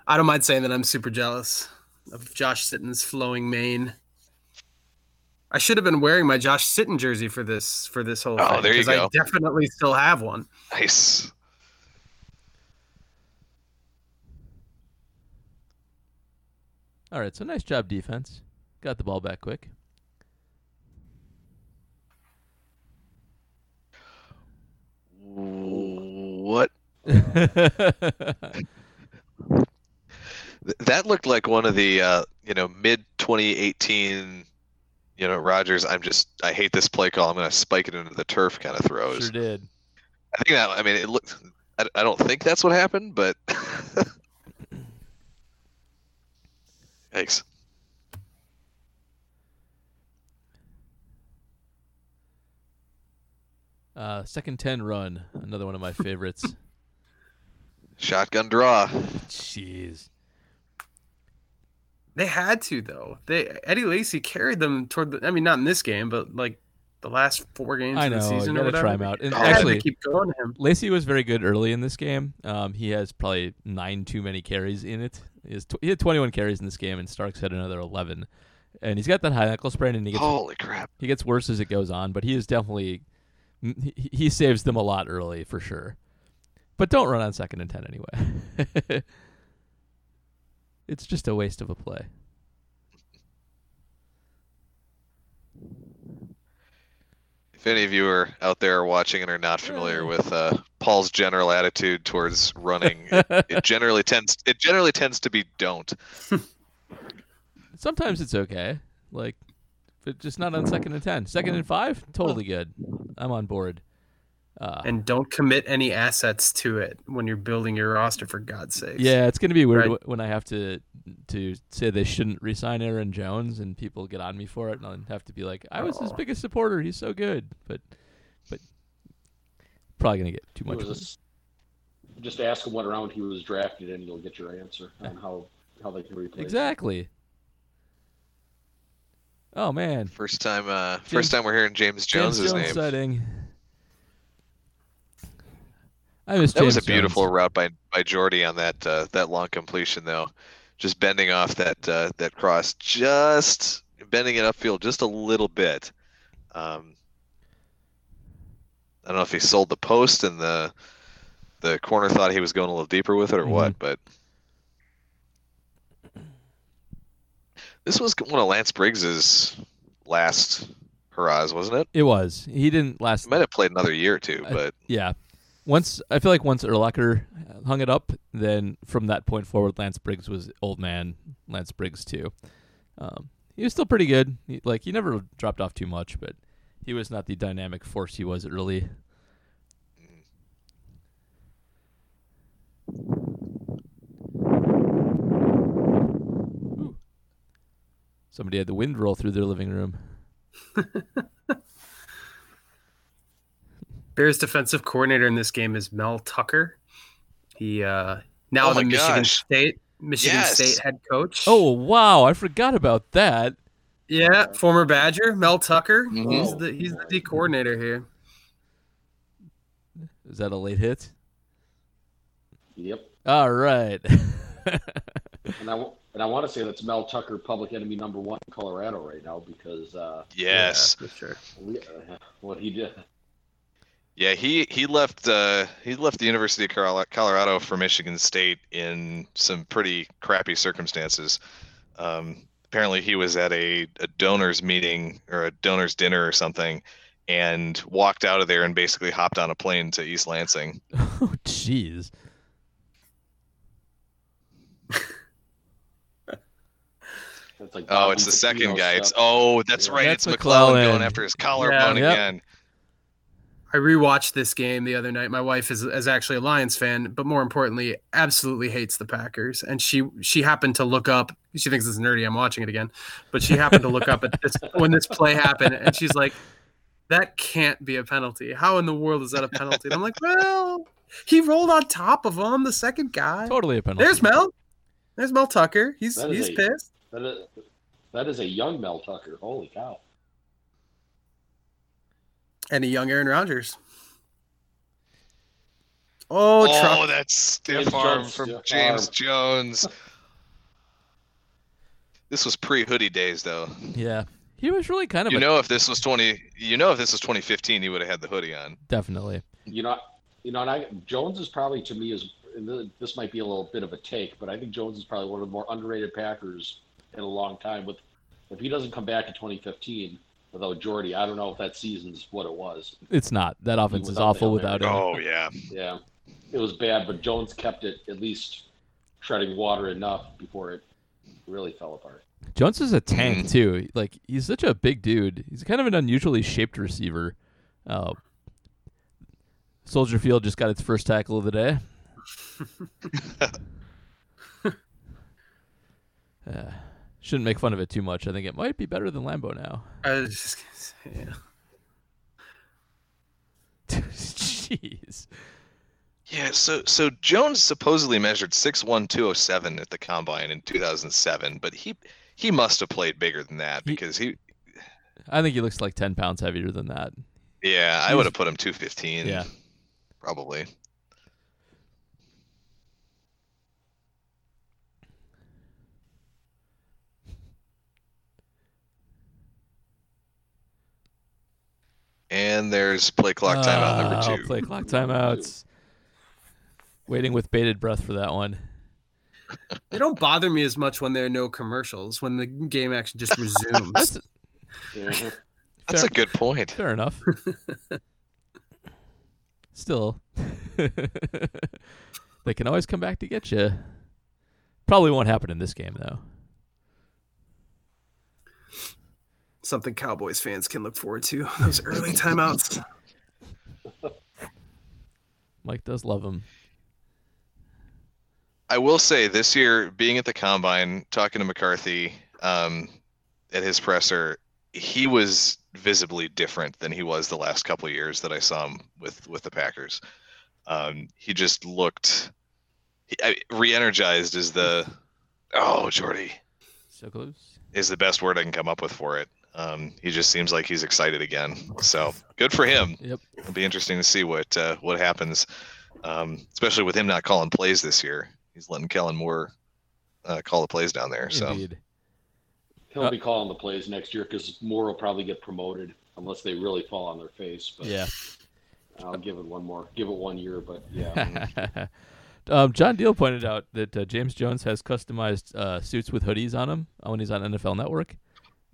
I don't mind saying that I'm super jealous of Josh Sitton's flowing mane. I should have been wearing my Josh Sitton jersey for this for this whole Oh, thing. there you 'cause I definitely still have one. Nice. All right, so nice job defense. Got the ball back quick. What? That looked like one of the uh, you know mid 2018 you know Rodgers. I'm just I hate this play call. I'm going to spike it into the turf kind of throws. sure did. I think that I mean it looked. I, I don't think that's what happened, but thanks. Uh, second ten run, another one of my favorites. Shotgun draw. Jeez. They had to though. They Eddie Lacy carried them toward the. I mean, not in this game, but like the last four games I of the know. season You or gotta whatever. try him out. And They had to actually, keep going to him. Lacy was very good early in this game. Um, he has probably nine too many carries in it. He, has tw- he had 21 carries in this game, and Starks had another 11. And he's got that high ankle sprain, and he gets Holy crap! he gets worse as it goes on. But he is definitely he, he saves them a lot early for sure. But don't run on second and ten anyway. it's just a waste of a play. If any of you are out there watching and are not familiar with uh, Paul's general attitude towards running, it, it generally tends it generally tends to be don't. Sometimes it's okay, like, but just not on second and ten. Second and five, totally good. I'm on board. Uh, And don't commit any assets to it when you're building your roster, for God's sake. yeah, it's gonna be weird Right. when I have to to say they shouldn't resign Aaron Jones, and people get on me for it, and I'll have to be like, I was his biggest supporter. He's so good, but but probably gonna get too much. was a just ask him what round he was drafted in, you'll get your answer on how how they can replace. him. Exactly. Oh man, First time, uh, James- first time we're hearing James James Jones's Jones name. sighting. I miss That James was a beautiful Jones. route by by Jordy on that uh, that long completion though, just bending off that uh, that cross, just bending it upfield just a little bit. Um, I don't know if he sold the post and the the corner thought he was going a little deeper with it or what, but this was one of Lance Briggs's last hurrahs, wasn't it? It was. He didn't last. He might have played another year or two, I- but Yeah. Once I feel like once Urlacher hung it up, then from that point forward, Lance Briggs was old man Lance Briggs too. Um, he was still pretty good. He, like he never dropped off too much, but he was not the dynamic force he was early. Somebody had the wind roll through their living room. Bears defensive coordinator in this game is Mel Tucker. He uh now Oh the Michigan gosh. State Michigan Yes. State head coach. Oh wow, I forgot about that. yeah, former Badger Mel Tucker. He's the he's the D coordinator here. Is that a late hit? Yep. All right. And I, w- and I want to say that's Mel Tucker, public enemy number one in Colorado right now because uh, yes. Yeah, for sure. we, uh, what he did. Yeah, he he left uh, he left the University of Colorado for Michigan State in some pretty crappy circumstances. Um, apparently, he was at a, a donors meeting or a donors dinner or something, and walked out of there and basically hopped on a plane to East Lansing. oh jeez. Like Oh, it's the second guy. It's oh, that's Yeah. right. That's it's McClellin McClellin. going after his collarbone Yep. again. I rewatched this game the other night. My wife is, is actually a Lions fan, but more importantly, absolutely hates the Packers. And she she happened to look up. She thinks it's nerdy. I'm watching it again, but she happened to look up at this when this play happened, and she's like, "That can't be a penalty. How in the world is that a penalty?" And I'm like, "Well, he rolled on top of him, the second guy. Totally a penalty. There's Mel. There's Mel Tucker. He's he's a- pissed. That is, that is a young Mel Tucker. Holy cow. And a young Aaron Rodgers. Oh, Oh, truck. that's stiff James arm Jones, from stiff James arm. Jones. This was pre-hoodie days, though. Yeah. He was really kind of You a know, if this was twenty, you know, if this was 2015, he would have had the hoodie on. definitely. You know, you know, and I Jones is probably to me is and this might be a little bit of a take, but I think Jones is probably one of the more underrated Packers in a long time. With if he doesn't come back in 2015 without Jordy, I don't know if that season's what it was. It's not. That offense is awful without him. Oh yeah. Yeah, it was bad, but Jones kept it at least treading water enough before it really fell apart. Jones is a tank Mhm. too. Like he's such a big dude. He's kind of an unusually shaped receiver. Uh, Soldier Field just got its first tackle of the day. Uh, shouldn't make fun of it too much. I think it might be better than Lambeau now. I was just gonna say, yeah. Jeez. Yeah, so so Jones supposedly measured 6'1", 207 at the combine in 2007, but he he must have played bigger than that because he I think he looks like ten pounds heavier than that. yeah, I would have put him 215. Yeah. Probably. And there's play clock timeout number Ah, two. Play clock timeouts. Waiting with bated breath for that one. They don't bother me as much when there are no commercials, when the game actually just resumes. That's. That's fair, a good point. fair enough. Still, they can always come back to get you. Probably won't happen in this game though. Something Cowboys fans can look forward to. Those early timeouts. Mike does love him. I will say this year, being at the combine, talking to McCarthy um, at his presser, he was visibly different than he was the last couple of years that I saw him with with the Packers. Um, he just looked he, I, re-energized. Is the oh Jordy So close. is the best word I can come up with for it. Um, he just seems like he's excited again. So good for him. Yep. It'll be interesting to see what uh, what happens, um, especially with him not calling plays this year. He's letting Kellen Moore uh, call the plays down there. So Indeed. He'll Uh, be calling the plays next year because Moore will probably get promoted unless they really fall on their face. But Yeah. I'll give it one more, give it one year. But yeah, um, John Deal pointed out that uh, James Jones has customized uh, suits with hoodies on him uh, when he's on NFL Network.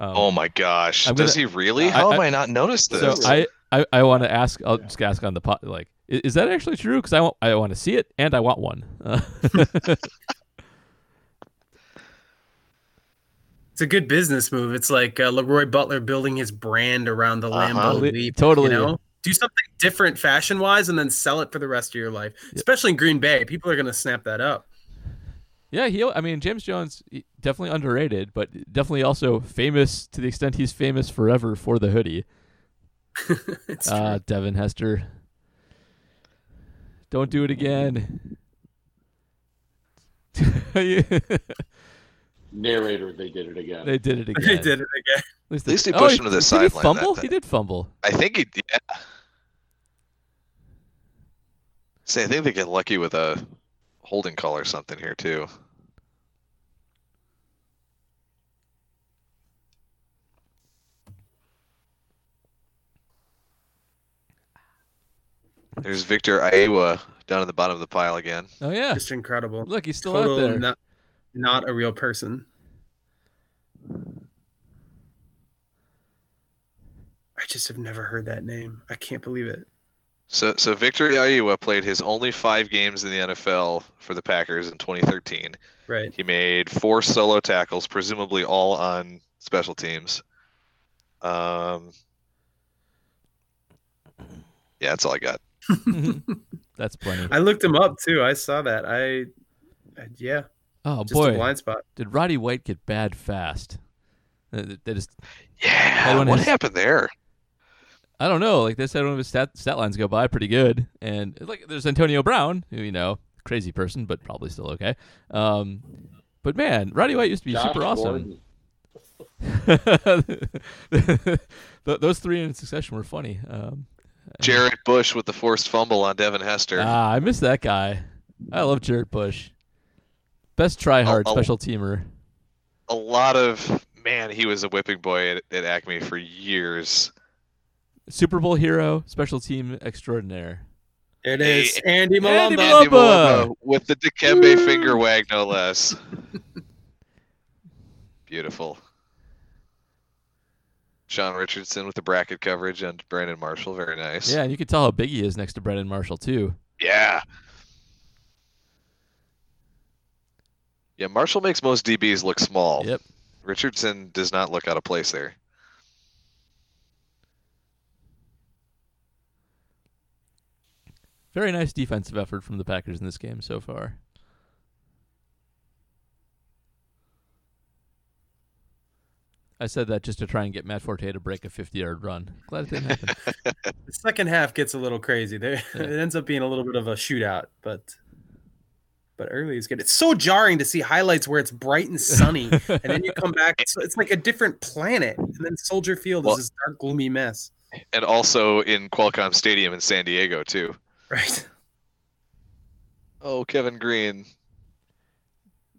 Um, oh my gosh, I'm does he really? I- How I- have I not noticed so this? I, I, I want to ask. I'll just ask on the pot. Like, is, is that actually true? Because I want I want to see it and I want one. Uh, It's a good business move. It's like uh, LeRoy Butler building his brand around the Uh-huh. Leap. totally. You know? Do something different fashion wise and then sell it for the rest of your life. Especially in Green Bay. People are going to snap that up. Yeah, he. I mean, James Jones definitely underrated, but definitely also famous to the extent he's famous forever for the hoodie. it's Uh. Devin Hester. Don't do it again. narrator, they did it again. they did it again. They did it again. At least, At least he oh, pushed him to the did sideline He fumble. He did fumble. I think he. Yeah. Say, I think they get lucky with a holding call or something here too. There's Victor Aiyewa down at the bottom of the pile again. Oh yeah. Just incredible. Look, he's still Total out there. Not, not a real person. I just have never heard that name. I can't believe it. So, so Victor Aiyewa played his only five games in the NFL for the Packers in 2013. Right. He made four solo tackles, presumably all on special teams. Um, yeah, that's all I got. That's plenty. I looked him up too. I saw that. I, I yeah, Oh just a boy, blind spot. did Roddy White get bad fast? Th- That is, Yeah, what has- happened there? I don't know. Like they said, one of his stat, stat lines go by pretty good, and like there's Antonio Brown, who you know, crazy person, but probably still okay. Um, but man, Roddy White used to be Josh super awesome. Those three in succession were funny. Um, Jarrett Bush with the forced fumble on Devin Hester. ah, I miss that guy. I love Jarrett Bush. Best try hard I'll- special teamer. a lot of man, he was a whipping boy at, at Acme for years. Super Bowl hero, special team extraordinaire. There it Hey. Andy Andy Mulumba. Mulumba. Andy Mulumba uh, with the Dikembe finger wag, no less. Beautiful. Sean Richardson with the bracket coverage and Brandon Marshall, very nice. Yeah, and you can tell how big he is next to Brandon Marshall too. Yeah. Yeah, Marshall makes most DBs look small. Yep. Richardson does not look out of place there. Very nice defensive effort from the Packers in this game so far. I said that just to try and get Matt Forte to break a 50-yard run. Glad it didn't happen. The second half gets a little crazy. There, Yeah. it ends up being a little bit of a shootout, but but early is good. It's so jarring to see highlights where it's bright and sunny, and then you come back. It's, it's like a different planet, and then Soldier Field Well- is this dark, gloomy mess. And also in Qualcomm Stadium in San Diego too. Right. Oh, Kevin Greene,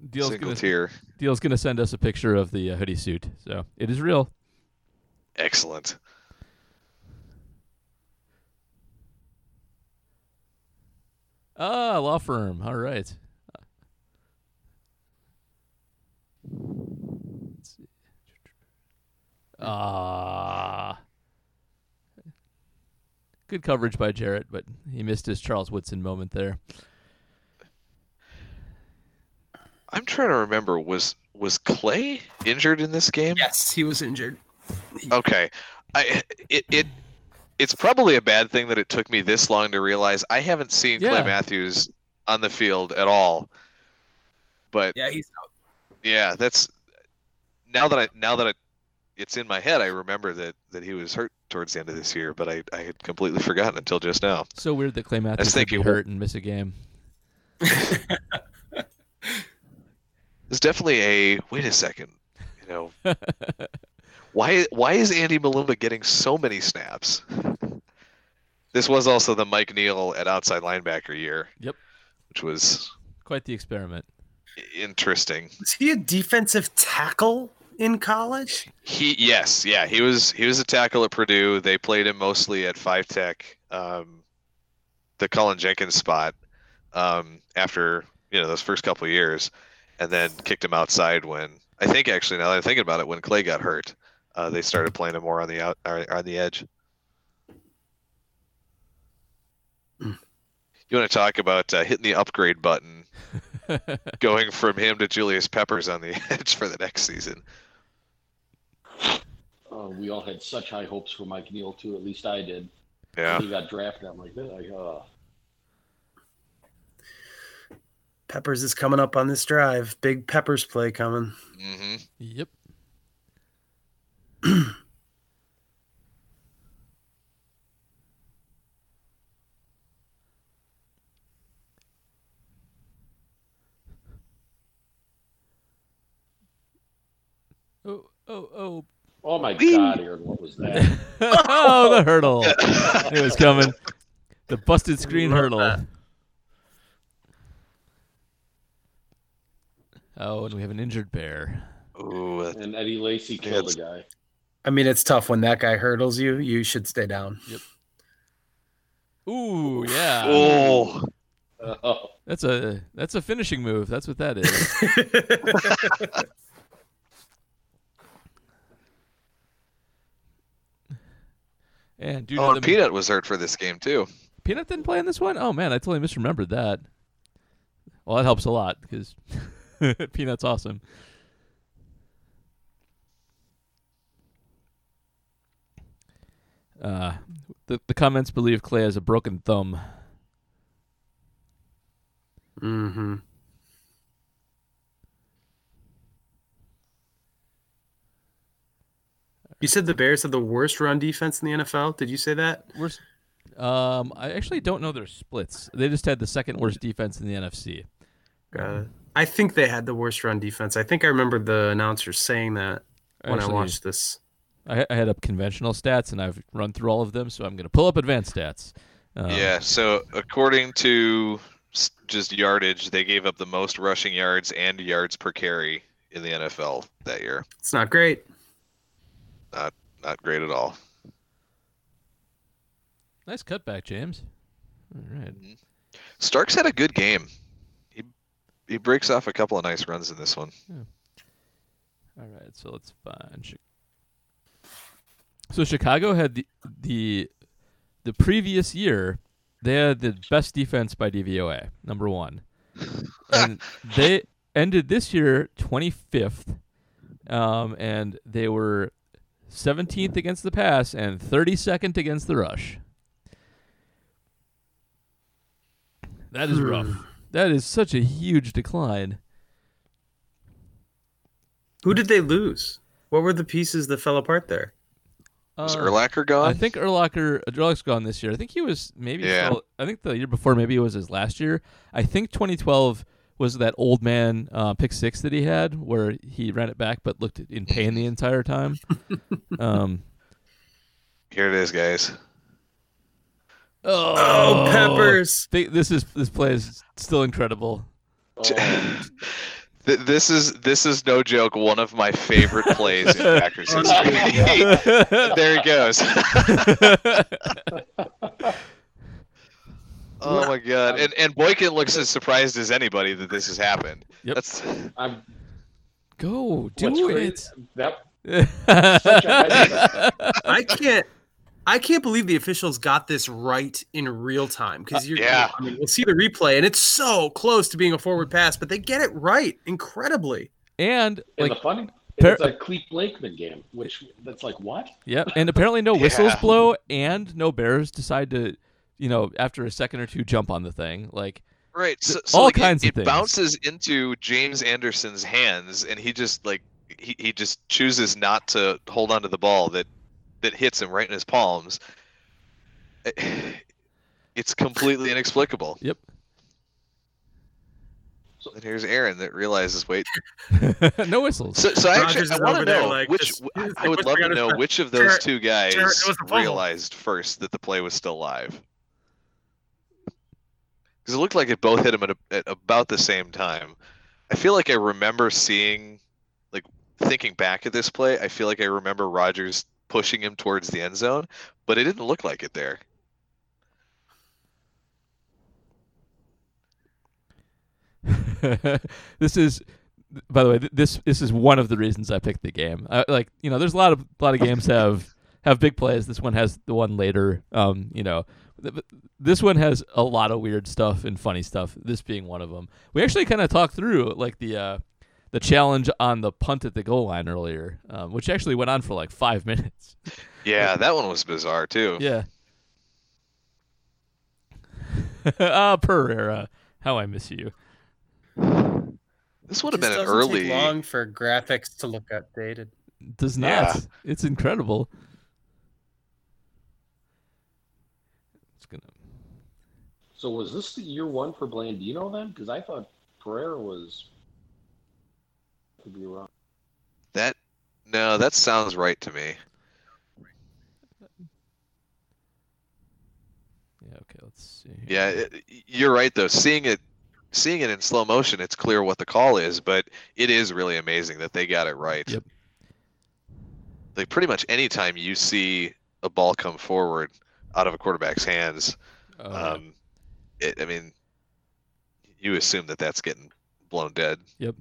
Deal's single gonna, tier. Deal's gonna send us a picture of the uh, hoodie suit, so it is real. Excellent. Ah, law firm. All right. Let's see. Good coverage by Jarrett, but he missed his Charles Woodson moment there. I'm trying to remember was was Clay injured in this game? Yes, he was injured. Okay. I it it it's probably a bad thing that it took me this long to realize I haven't seen Yeah. Clay Matthews on the field at all. But Yeah, he's out. yeah, that's now that I now that I, it's in my head, I remember that that he was hurt towards the end of this year, but I, I had completely forgotten until just now. So weird that Clay Matthews would be thinking, hurt and miss a game. It's definitely a wait a second, you know, why why is Andy Mulumba getting so many snaps? This was also the Mike Neal at outside linebacker year. Yep. Which was Quite the experiment. interesting. Is he a defensive tackle in college? He yes, yeah, he was he was a tackle at Purdue. They played him mostly at five tech, um, the Cullen Jenkins spot, um, after you know those first couple of years, and then kicked him outside when I think actually now that I'm thinking about it, when Clay got hurt, uh, they started playing him more on the out or on the edge. You want to talk about uh, hitting the upgrade button, going from him to Julius Peppers on the edge for the next season. Uh, we all had such high hopes for Mike Neal too. At least I did. Yeah. When he got drafted. I'm like, I, uh, Peppers is coming up on this drive. Big Peppers play coming. hmm Yep. Oh, oh, oh. Oh my God, Aaron, what was that? oh, the hurdle. It was coming. The busted screen hurdle. that. Oh, and we have an injured bear. Ooh, And Eddie Lacy killed Yes. the guy. I mean, it's tough when that guy hurdles you. You should stay down. Yep. Ooh, yeah. Oh, That's a that's a finishing move. That's what that is. and due oh, to and the Peanut was hurt for this game too. Peanut didn't play in this one. Oh man, I totally misremembered that. Well, that helps a lot because Peanut's awesome. Uh, the the comments believe Clay has a broken thumb. hmm You said the Bears have the worst run defense in the NFL. Did you say that? Worst. Um, I actually don't know their splits. They just had the second worst defense in the NFC. Uh, I think they had the worst run defense. I think I remember the announcer saying that when Actually, I watched this. I, I had up conventional stats and I've run through all of them, so I'm going to pull up advanced stats. Um, yeah. So according to just yardage, they gave up the most rushing yards and yards per carry in the NFL that year. It's not great. Not not great at all. Nice cutback, James. All right. Starks had a good game. He he breaks off a couple of nice runs in this one. All right, so let's find. So Chicago had the the the previous year they had the best defense by DVOA, number one, and they ended this year twenty fifth, um, and they were seventeenth against the pass and thirty second against the rush. That is rough. That is such a huge decline. Who did they lose? What were the pieces that fell apart there? Was Uh, Urlacher gone? I think Urlacher Urlacher's gone this year. I think he was maybe. Yeah. still- I think the year before maybe it was his last year. I think 2012 was that old man uh, pick six that he had where he ran it back but looked in pain the entire time. um, Here it is, guys. oh, Oh, Peppers. They, this is this play is still incredible. oh, This is this is no joke. One of my favorite plays in Packers history. there he goes. Oh my god! And and Boykin looks as surprised as anybody that this has happened. Yep. That's I'm Go do what's it. crazy. That such a I can't. I can't believe the officials got this right in real time because you're. yeah. I mean, we'll see the replay, and it's so close to being a forward pass, but they get it right incredibly. and And like the funny Par- it's a Clete Blakeman game, which that's like what? Yep, and apparently no whistles Yeah. blow, and no bears decide to, you know, after a second or two, jump on the thing. Like, Right. So, so all like, it- kinds of it, things. bounces into James Anderson's hands, and he just like he, he just chooses not to hold on to the ball that that hits him right in his palms. It's completely inexplicable. Yep. And here's Aaron that realizes, wait. no whistles. So, so Rodgers actually, I want to know like, which just- I- I would love to know which of those two guys Jared, it was a fumble. realized first that the play was still live. Because it looked like it both hit him at, a, at about the same time. I feel like I remember seeing, like, thinking back at this play, I feel like I remember Rodgers pushing him towards the end zone, but it didn't look like it there. this is, by the way, this this is one of the reasons I picked the game. Uh, like, you know, there's a lot of a lot of games have have big plays. This one has the one later. Um, you know, this one has a lot of weird stuff and funny stuff. This being one of them. We actually kind of talked through like the uh, the challenge on the punt at the goal line earlier, um, which actually went on for like five minutes. Yeah, that one was bizarre too. Yeah. Ah, Pereira, how I miss you. This would have been an early. take long for graphics to look outdated. Does not. Yeah. It's incredible. It's gonna. So was this the year one for Blandino then? Because I thought Pereira was. Could be wrong. That no, that sounds right to me. Yeah. Okay. Let's see. Yeah, it, you're right though. Seeing it, seeing it in slow motion, it's clear what the call is, but it is really amazing that they got it right. Yep. Like pretty much any time you see a ball come forward out of a quarterback's hands, Uh, um, it, I mean, you assume that that's getting blown dead. Yep.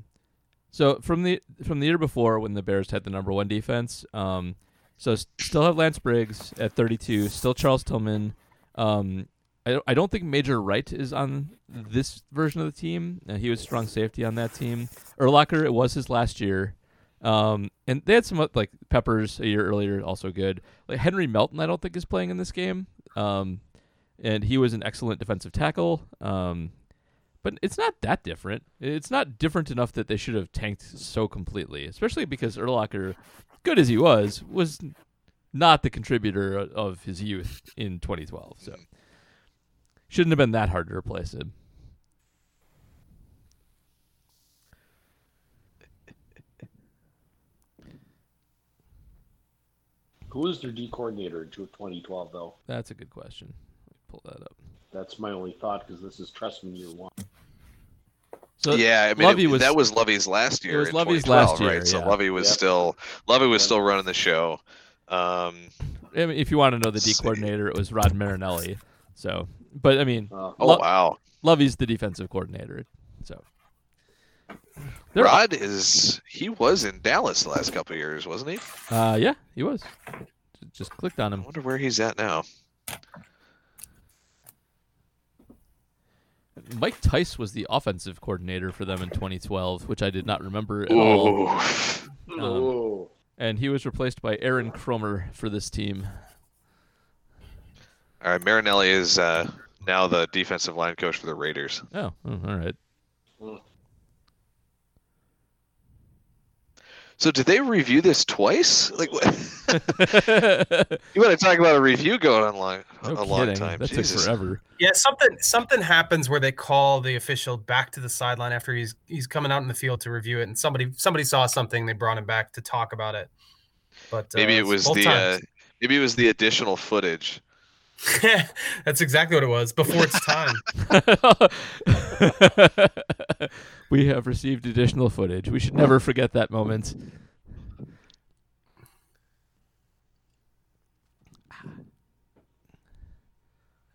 So from the from the year before, when the Bears had the number one defense, um, so still have Lance Briggs at 32, still Charles Tillman. Um, I don't, I don't think Major Wright is on this version of the team. Uh, he was strong safety on that team. Urlacher, it was his last year. Um, and they had some uh, like Peppers a year earlier, also good. Like Henry Melton, I don't think is playing in this game. Um, and he was an excellent defensive tackle. Um, but it's not that different. It's not different enough that they should have tanked so completely, especially because Urlacher, good as he was, was not the contributor of his youth in 2012. So shouldn't have been that hard to replace him. Who was their D coordinator in 2012 though? That's a good question. Let me pull that up. That's my only thought because this is Trestman year one. So yeah, I mean, Lovie it- was- that was Lovie's last year. It was Lovie's last year, right? So. Lovie was Yep. still Lovie was still running the show. Um, I mean, if you want to know the D coordinator, it was Rod Marinelli. So, but I mean, Uh, oh Lo- wow, Lovie's the defensive coordinator. So, They're- Rod is he was in Dallas the last couple of years, wasn't he? uh, yeah, he was. Just clicked on him. I him. wonder where he's at now. Mike Tice was the offensive coordinator for them in 2012, which I did not remember at all. Ooh. Um, oh, and he was replaced by Aaron Kromer for this team. All right, Marinelli is uh, now the defensive line coach for the Raiders. Oh, oh, all right. So did they review this twice? Like, what? you want to talk about a review going on long, no a long time? That Jesus. took forever. Yeah, something something happens where they call the official back to the sideline after he's he's coming out in the field to review it, and somebody somebody saw something, they brought him back to talk about it. But uh, Maybe it was the uh, maybe it was the additional footage. That's exactly what it was before its time. we have received additional footage. We should never forget that moment. All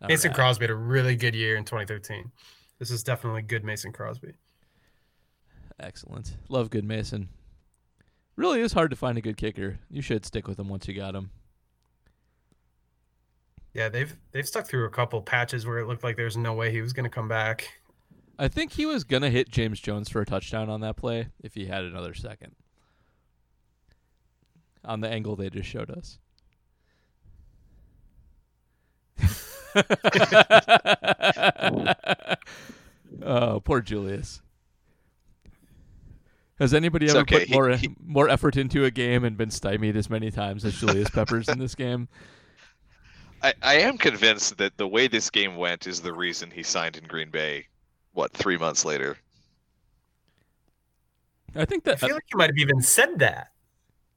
Mason right. Crosby had a really good year in 2013. This is definitely good Mason Crosby. Excellent. Love good Mason. Really is hard to find a good kicker. You should stick with him once you got him. Yeah, they've they've stuck through a couple patches where it looked like there's no way he was going to come back. I think he was gonna hit James Jones for a touchdown on that play if he had another second. on the angle they just showed us. oh, poor Julius. Has anybody It's ever okay. put He- more he- more effort into a game and been stymied as many times as Julius Peppers in this game? I, I am convinced that the way this game went is the reason he signed in Green Bay. What three months later? I think that. I that feel like he might have even said that,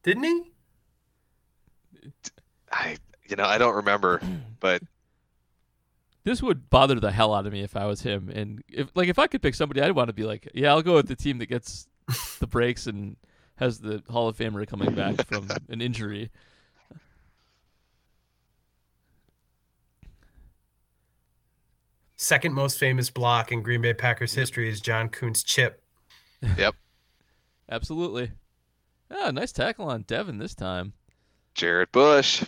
didn't he? I you know I don't remember, but this would bother the hell out of me if I was him. And if like if I could pick somebody, I'd want to be like, yeah, I'll go with the team that gets the breaks and has the Hall of Famer coming back from an injury. Second most famous block in Green Bay Packers history is John Kuhn's chip. Yep. Absolutely. Ah, nice tackle on Devin this time. Jarrett Bush.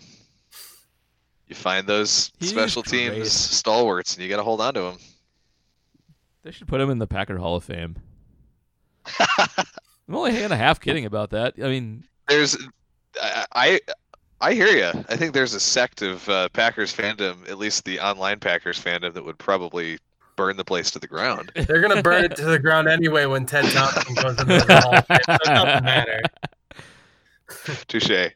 You find those He's special great. teams stalwarts, and you got to hold on to them. They should put him in the Packer Hall of Fame. I'm only kind of half kidding about that. I mean, There's, I, I, I hear you. I think there's a sect of uh, Packers fandom, at least the online Packers fandom, that would probably burn the place to the ground. They're gonna burn it to the ground anyway when Ted Thompson goes into the Hall of Fame. So it doesn't matter. Touche.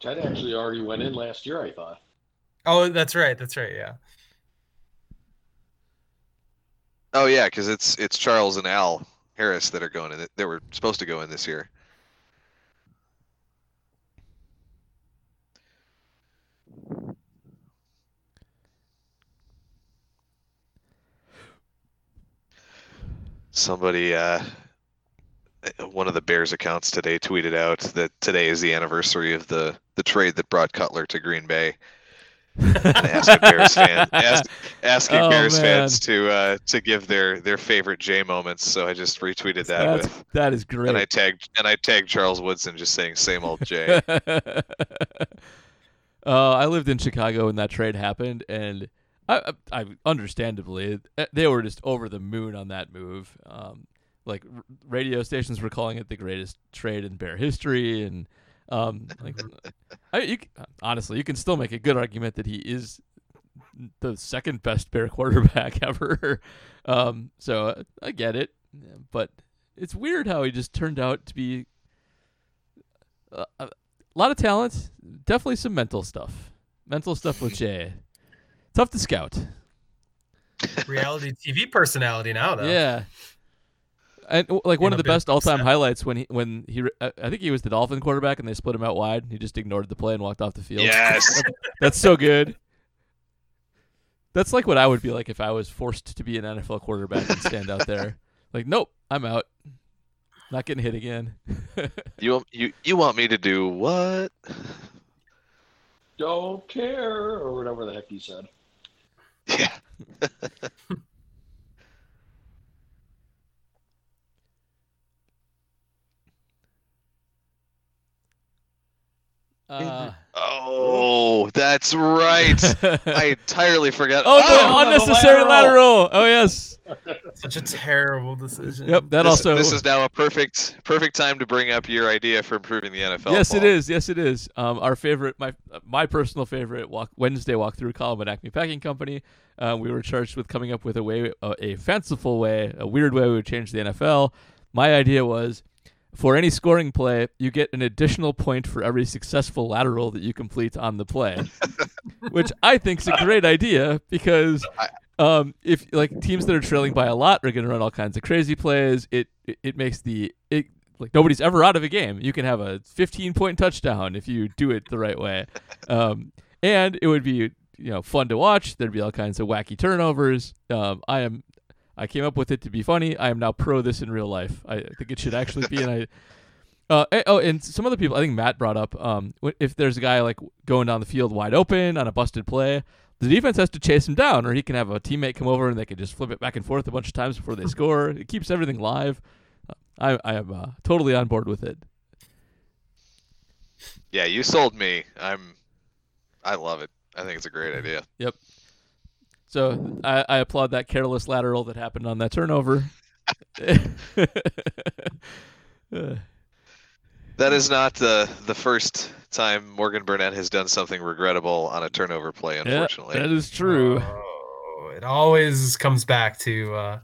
Ted actually already went in last year, I thought. Oh, that's right. That's right. Yeah. Oh yeah, because it's it's Charles and Al Harris that are going in. They were supposed to go in this year. Somebody, uh, one of the Bears accounts today tweeted out that today is the anniversary of the the trade that brought Cutler to Green Bay. And asking Bears fan, ask, asking Oh, Bears fans to uh, to give their their favorite Jay moments. So I just retweeted that that's, with, that is great. and I tagged and I tagged Charles Woodson just saying same old Jay. uh, I lived in Chicago when that trade happened, and I, I, understandably eh, they were just over the moon on that move. Um, like r- radio stations were calling it the greatest trade in Bear history, and um, like I, you, honestly, you can still make a good argument that he is the second best Bear quarterback ever. um, so I get it, but it's weird how he just turned out to be uh, a lot of talent, definitely some mental stuff. Mental stuff with Jay. Tough to scout. Reality TV personality now, though. Yeah. And like one In of the best all-time upset. highlights when he when he I I think he was the Dolphin quarterback and they split him out wide. He just ignored the play and walked off the field. yes, That's so good. That's like what I would be like if I was forced to be an NFL quarterback and stand out there. Like, nope, I'm out. Not getting hit again. you you you want me to do what? Don't care, or whatever the heck you said. Yeah, Uh, Oh, that's right. I entirely forgot. oh, Oh, no, unnecessary the lateral. lateral. Oh yes. Such a terrible decision. Yep. That this, also. this is now a perfect perfect time to bring up your idea for improving the NFL. yes, it ball. is. Yes, it is. Um, our favorite, my my personal favorite walk Wednesday walkthrough column at Acme Packing Company. Uh, we were charged with coming up with a way, a, a fanciful way, a weird way we would change the NFL. My idea was, for any scoring play, you get an additional point for every successful lateral that you complete on the play, which I think is a great idea because. Um, if like teams that are trailing by a lot are going to run all kinds of crazy plays, it, it it makes the it like nobody's ever out of a game. You can have a 15 point touchdown if you do it the right way. Um, and it would be you know fun to watch. There'd be all kinds of wacky turnovers. Um, I am I came up with it to be funny. I am now pro this in real life. I think it should actually be. And I uh, eh, oh, and some other people. I think Matt brought up um, if there's a guy like going down the field wide open on a busted play. The defense has to chase him down, or he can have a teammate come over and they can just flip it back and forth a bunch of times before they score. It keeps everything live. I, I am uh, totally on board with it. Yeah, you sold me. I'm. I love it. I think it's a great idea. So I, I applaud that careless lateral that happened on that turnover. That is not the the first time Morgan Burnett has done something regrettable on a turnover play. Unfortunately, Yeah, that is true. Oh, it always comes back to. Uh,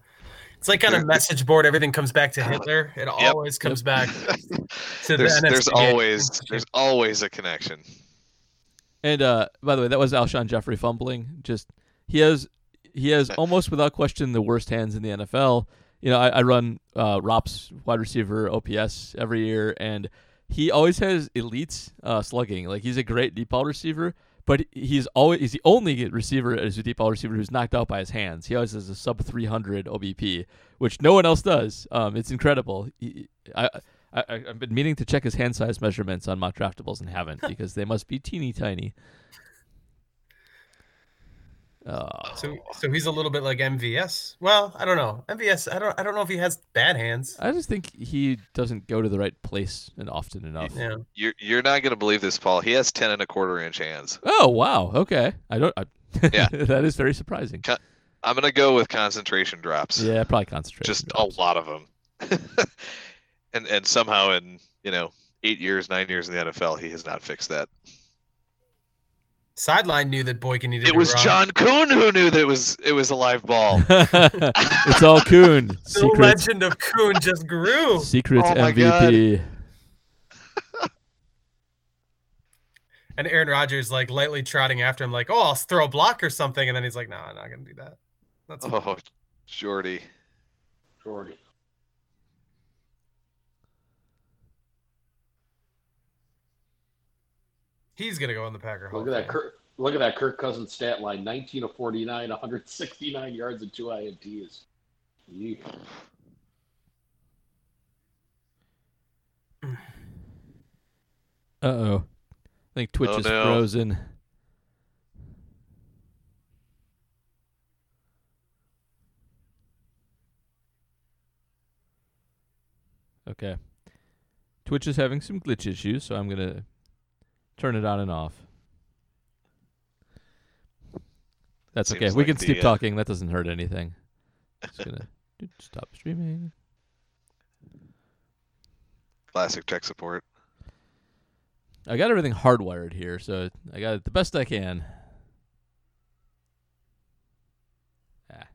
it's like on a message board. Everything comes back to Hitler. It always comes back to there's the there's always there's always a connection. And uh, by the way, that was Alshon Jeffery fumbling. Just he has he has almost without question the worst hands in the NFL. You know, I, I run uh, ROPS wide receiver OPS every year, and he always has elites uh, slugging. Like he's a great deep ball receiver, but he's always he's the only receiver as a deep ball receiver who's knocked out by his hands. He always has a sub 300 OBP, which no one else does. Um, it's incredible. He, I, I I've been meaning to check his hand size measurements on mock draftables and haven't because they must be teeny tiny. Oh, So, so he's a little bit like MVS. Well, I don't know. MVS. I don't. I don't know if he has bad hands. I just think he doesn't go to the right place and often enough. Yeah. You're you're not gonna believe this, Paul. He has ten and a quarter inch hands. Oh wow. Okay. I don't. I, Yeah. that is very surprising. I'm gonna go with concentration drops. Yeah, probably concentration. just drops. a lot of them. and and somehow in you know eight years, nine years in the NFL, he has not fixed that. Sideline knew that Boykin needed. It to was run. John Kuhn who knew that it was it was a live ball. it's all Kuhn. The Secret, legend of Kuhn just grew. secret Oh MVP. And Aaron Rodgers like lightly trotting after him, like, "Oh, I'll throw a block or something," and then he's like, "No, I'm not gonna do that." That's oh, Jordy. Jordy. He's gonna go in the Packer. Hall Look at that Kirk. Look at that Kirk Cousins stat line: 19 of 49, 169 yards and two INTs. Yeesh. Uh oh. I think Twitch Oh, is no. frozen. Okay. Twitch is having some glitch issues, so I'm going to turn it on and off. That's okay. Seems We like can the, keep uh, talking. That doesn't hurt anything. Just to stop streaming. Classic tech support. I got everything hardwired here, so I got it the best I can. Ah.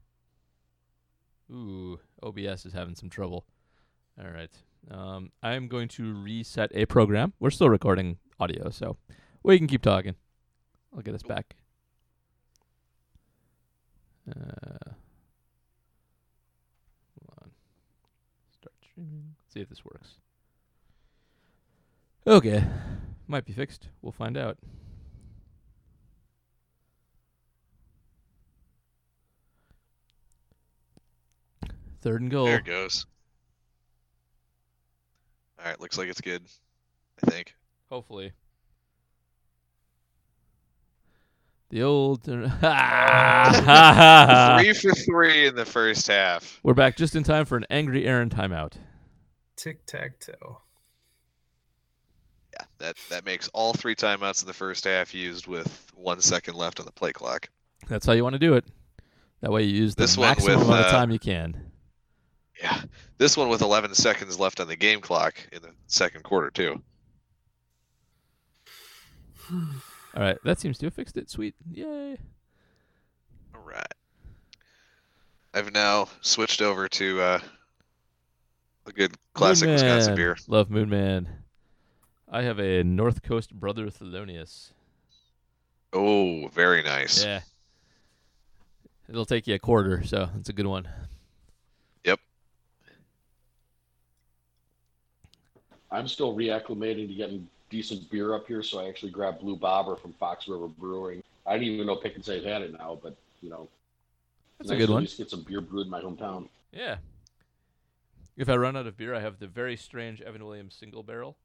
Ooh, OBS is having some trouble. All right. Um, I'm going to reset a program. We're still recording audio, so we can keep talking. I'll get us back. Uh. Start streaming. See if this works. Okay. Might be fixed. We'll find out. Third and goal. There it goes. All right, looks like it's good. I think. Hopefully. The old. Three for three in the first half. We're back just in time for an angry Aaron timeout. Tic tac toe. Yeah, that that makes all three timeouts in the first half used with one second left on the play clock. That's how you want to do it. That way you use the This one maximum with, amount of uh, time you can. Yeah, this one with 11 seconds left on the game clock in the second quarter too. All right, that seems to have fixed it. Sweet, yay! All right. I've now switched over to uh, a good classic Moon Wisconsin Man. beer. Love Moon Man. I have a North Coast Brother Thelonious. Oh, very nice. Yeah. It'll take you a quarter, so it's a good one. Yep. I'm still reacclimating to getting decent beer up here, so I actually grabbed Blue Bobber from Fox River Brewing. I didn't even know Pick and Save had it now, but you know, That's nice a good one. At least get some beer brewed in my hometown. Yeah. If I run out of beer, I have the very strange Evan Williams single barrel,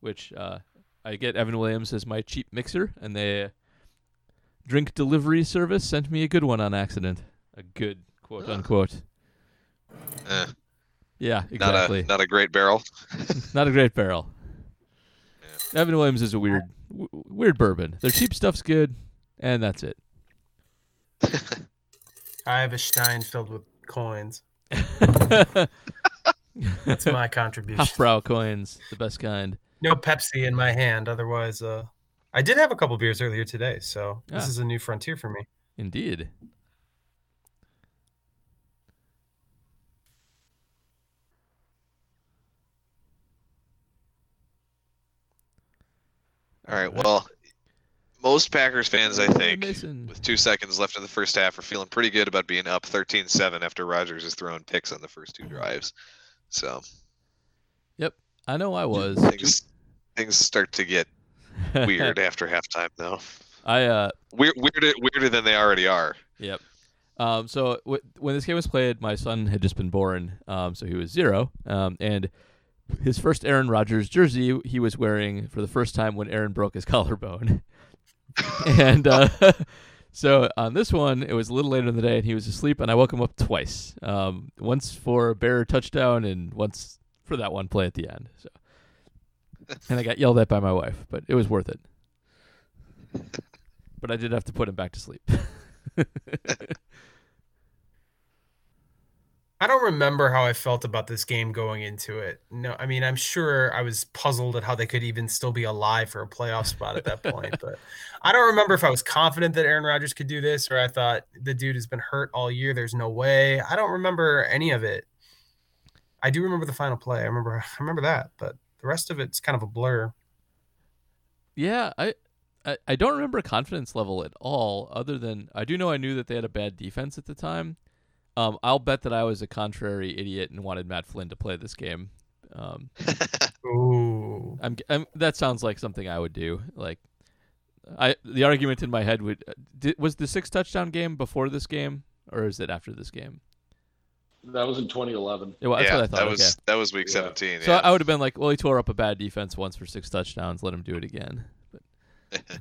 which uh, I get Evan Williams as my cheap mixer, and they drink delivery service sent me a good one on accident. A good quote unquote. Eh, Yeah, not exactly. a not a great barrel. Not a great barrel. Evan Williams is a weird, w- weird bourbon. Their cheap stuff's good, and that's it. I have a Stein filled with coins. That's my contribution. Hofbrau coins, the best kind. No Pepsi in my hand. Otherwise, uh, I did have a couple beers earlier today, so this Ah. is a new frontier for me. Indeed. All right. Well, most Packers fans, I think, with two seconds left in the first half, are feeling pretty good about being up 13-7 after Rodgers has thrown picks on the first two drives. So Yep, I know I was. things things start to get weird after halftime, though. I uh Weird, weirder, weirder than they already are. Yep. Um, so w- when this game was played, my son had just been born, um, so he was zero, um, and his first Aaron Rodgers jersey he was wearing for the first time when Aaron broke his collarbone, and uh, so on this one it was a little later in the day, and he was asleep, and I woke him up twice, um, once for a Bear touchdown, and once for that one play at the end. So, and I got yelled at by my wife, but it was worth it. But I did have to put him back to sleep. I don't remember how I felt about this game going into it. No, I mean, I'm sure I was puzzled at how they could even still be alive for a playoff spot at that point. but I don't remember if I was confident that Aaron Rodgers could do this or I thought the dude has been hurt all year. There's no way. I don't remember any of it. I do remember the final play. I remember I remember that, but the rest of it's kind of a blur. Yeah, I, I I don't remember confidence level at all. Other than I do know I knew that they had a bad defense at the time. Um, I'll bet that I was a contrary idiot and wanted Matt Flynn to play this game. Um, Ooh. I'm, I'm that sounds like something I would do. Like, I the argument in my head would uh, did, was the six touchdown game before this game or is it after this game? That was in 2011. Yeah, well, that's yeah, what I thought. that okay. was that was week Yeah. 17. So yeah. I would have been like, well, he tore up a bad defense once for six touchdowns. Let him do it again. But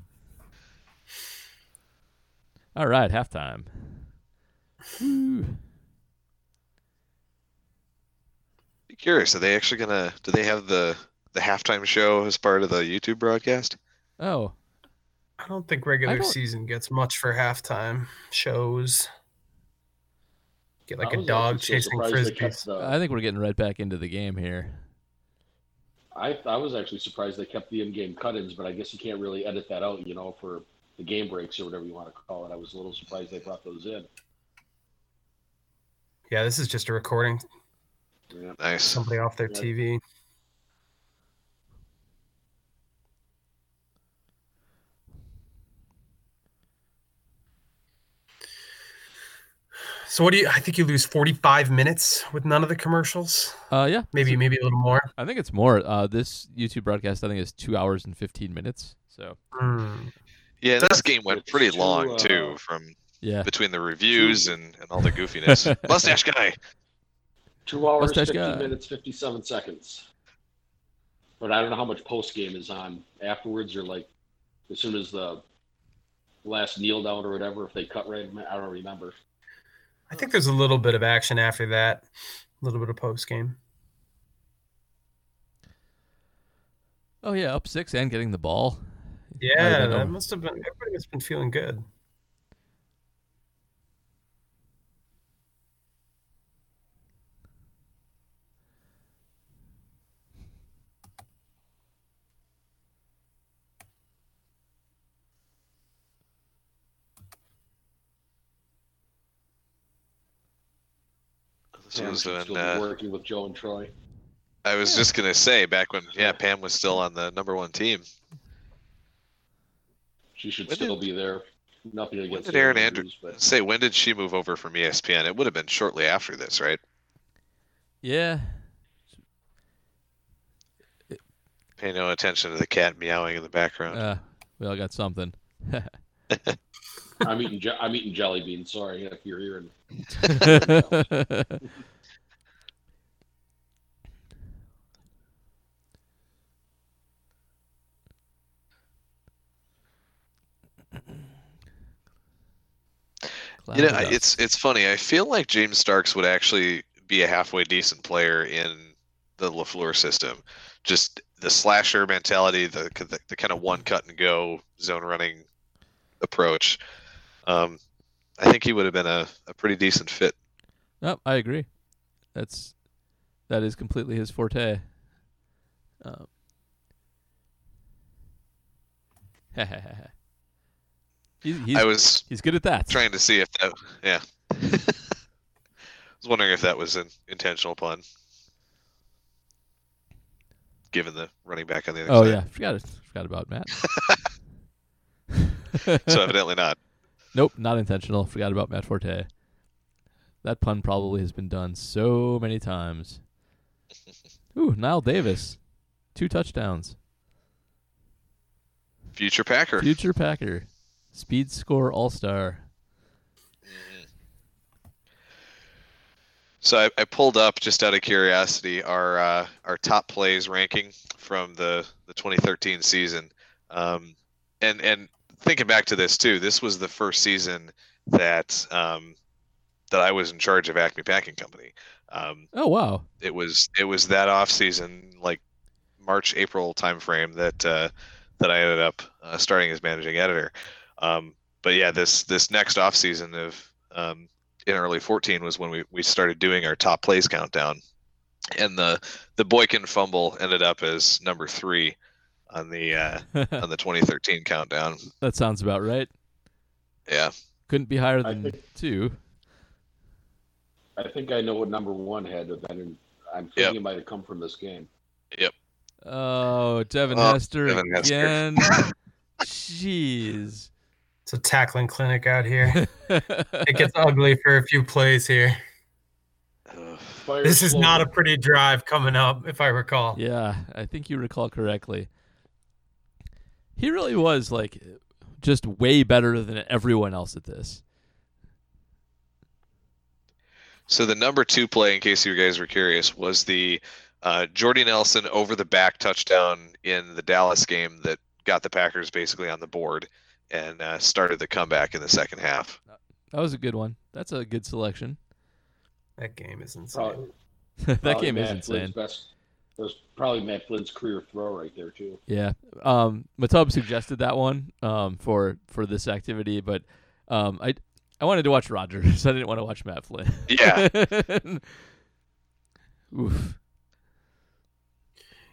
all right, halftime. Woo. Be curious. Are they actually gonna? Do they have the the halftime show as part of the YouTube broadcast? Oh, I don't think regular don't- season gets much for halftime shows. Get like a dog chasing surprised frisbees. the- I think we're getting right back into the game here. I, I was actually surprised they kept the in-game cut-ins, but I guess you can't really edit that out, you know, for the game breaks or whatever you want to call it. I was a little surprised they brought those in. Yeah, this is just a recording. Yeah. Nice. Somebody off their Yeah. TV. So what do you? I think you lose forty-five minutes with none of the commercials. Uh, yeah, Maybe, maybe a little more. I think it's more. Uh, this YouTube broadcast I think is two hours and fifteen minutes. So Hmm. Yeah, this game went pretty long uh, too, from yeah, between the reviews and, and all the goofiness. Mustache guy. Two hours, Mustache 50 guy. minutes, 57 seconds. But I don't know how much post-game is on afterwards or like as soon as the last kneel down or whatever, if they cut right, I don't remember. I think there's a little bit of action after that. A little bit of post game. oh yeah, up six and getting the ball. Yeah, I that must have been. Everybody has been feeling good. This Pam was should when still uh, working with Joe and Troy. I was just gonna say back when yeah Pam was still on the number one team. She should When still did- be there. Nothing against. When against did Erin Andrews, Andrews but say when did she move over from ESPN? It would have been shortly after this, right? Yeah, Pay no attention to the cat meowing in the background. uh, we all got something. I'm eating je- I'm eating jelly beans. Sorry if you're hearing. You know, dust. it's it's funny. I feel like James Starks would actually be a halfway decent player in the Lafleur system. Just the slasher mentality, the the, the kind of one cut and go zone running approach. Um, I think he would have been a, a pretty decent fit. No, I agree. That's That is completely his forte. Um, he's he's, I was he's good at that. trying to see if that. Yeah. I was wondering if that was an intentional pun. Given the running back on the other Oh side. yeah, forgot it. forgot about Matt. So evidently not. Nope, not intentional. Forgot about Matt Forte. That pun probably has been done so many times. Ooh, Knile Davis, two touchdowns. Future Packer. Future Packer, speed score all star. So I, I pulled up just out of curiosity our uh, our top plays ranking from the, the 2013 season, um, and and thinking back to this too, this was the first season that um, that I was in charge of Acme Packing Company. Um, Oh wow, it was it was that off season, like March April timeframe that uh, that I ended up uh, starting as managing editor. Um, but yeah, this this next off season of um, in early 14 was when we, we started doing our top plays countdown, and the the Boykin fumble ended up as number three on the uh, on the 2013 countdown. that sounds about right. Yeah, Couldn't be higher I than think- two. I think I know what number one had to been. in- I'm thinking Yep. it might have come from this game. Oh, Devin Oh, Hester Devin Hester. again. Jeez. It's a tackling clinic out here. It gets ugly for a few plays here. Fire This is not a pretty drive coming up, if I recall. Yeah, I think you recall correctly. He really was like just way better than everyone else at this. So the number two play, in case you guys were curious, was the uh, Jordy Nelson over the back touchdown in the Dallas game that got the Packers basically on the board and uh, started the comeback in the second half. That was a good one. That's a good selection. That game is insane. Probably- that probably game is insane. Best, that was probably Matt Flynn's career throw right there too. Yeah. Um Matub suggested that one um for for this activity, but um I I wanted to watch Rodgers. I didn't want to watch Matt Flynn. Yeah. Oof.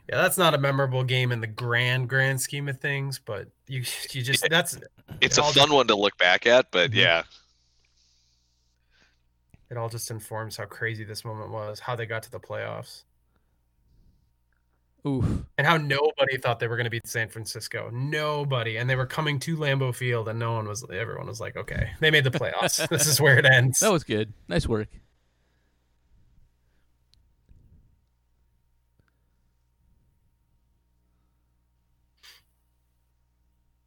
Yeah, that's not a memorable game in the grand, grand scheme of things, but you you just that's It's It a all fun one to look back at, but Mhm. yeah, it all just informs how crazy this moment was, how they got to the playoffs, Oof. and how nobody thought they were going to beat San Francisco. Nobody, and they were coming to Lambeau Field, and no one was. Everyone was like, "Okay, they made the playoffs. this is where it ends." That was good. Nice work.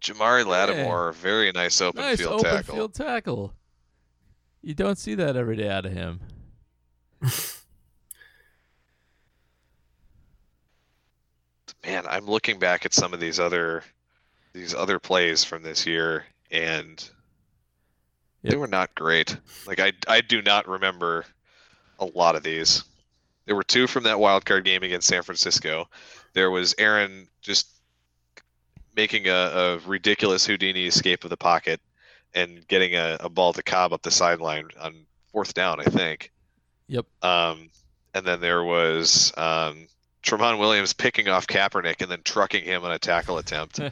Jamari Yeah. Lattimore, very nice open nice field open tackle. field tackle. You don't see that every day out of him. Man, I'm looking back at some of these other these other plays from this year, and they were not great. Like I I do not remember a lot of these. There were two from that wild card game against San Francisco. There was Aaron just making a, a ridiculous Houdini escape of the pocket and getting a, a ball to Cobb up the sideline on fourth down, I think. Yep. Um, and then there was um, Tramon Williams picking off Kaepernick and then trucking him on a tackle attempt.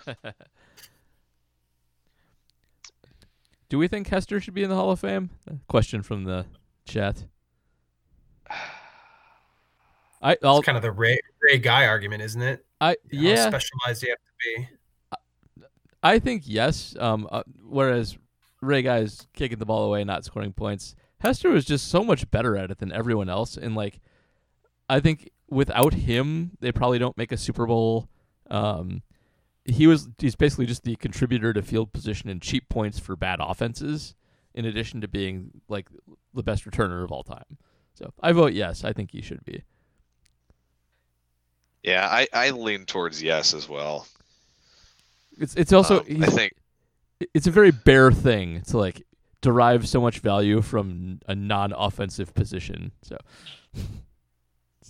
Do we think Hester should be in the Hall of Fame? Question from the chat. I I'll, It's kind of the Ray, Ray Guy argument, isn't it? I How yeah specialized you have to be. I think yes. Um, uh, whereas Ray Guy's kicking the ball away, not scoring points. Hester was just so much better at it than everyone else, and like, I think without him, they probably don't make a Super Bowl. Um, he was he's basically just the contributor to field position and cheap points for bad offenses, in addition to being like the best returner of all time. So I vote yes. I think he should be. Yeah, I, I lean towards yes as well. It's it's also Um, I think it's a very bare thing to like derive so much value from a non-offensive position. So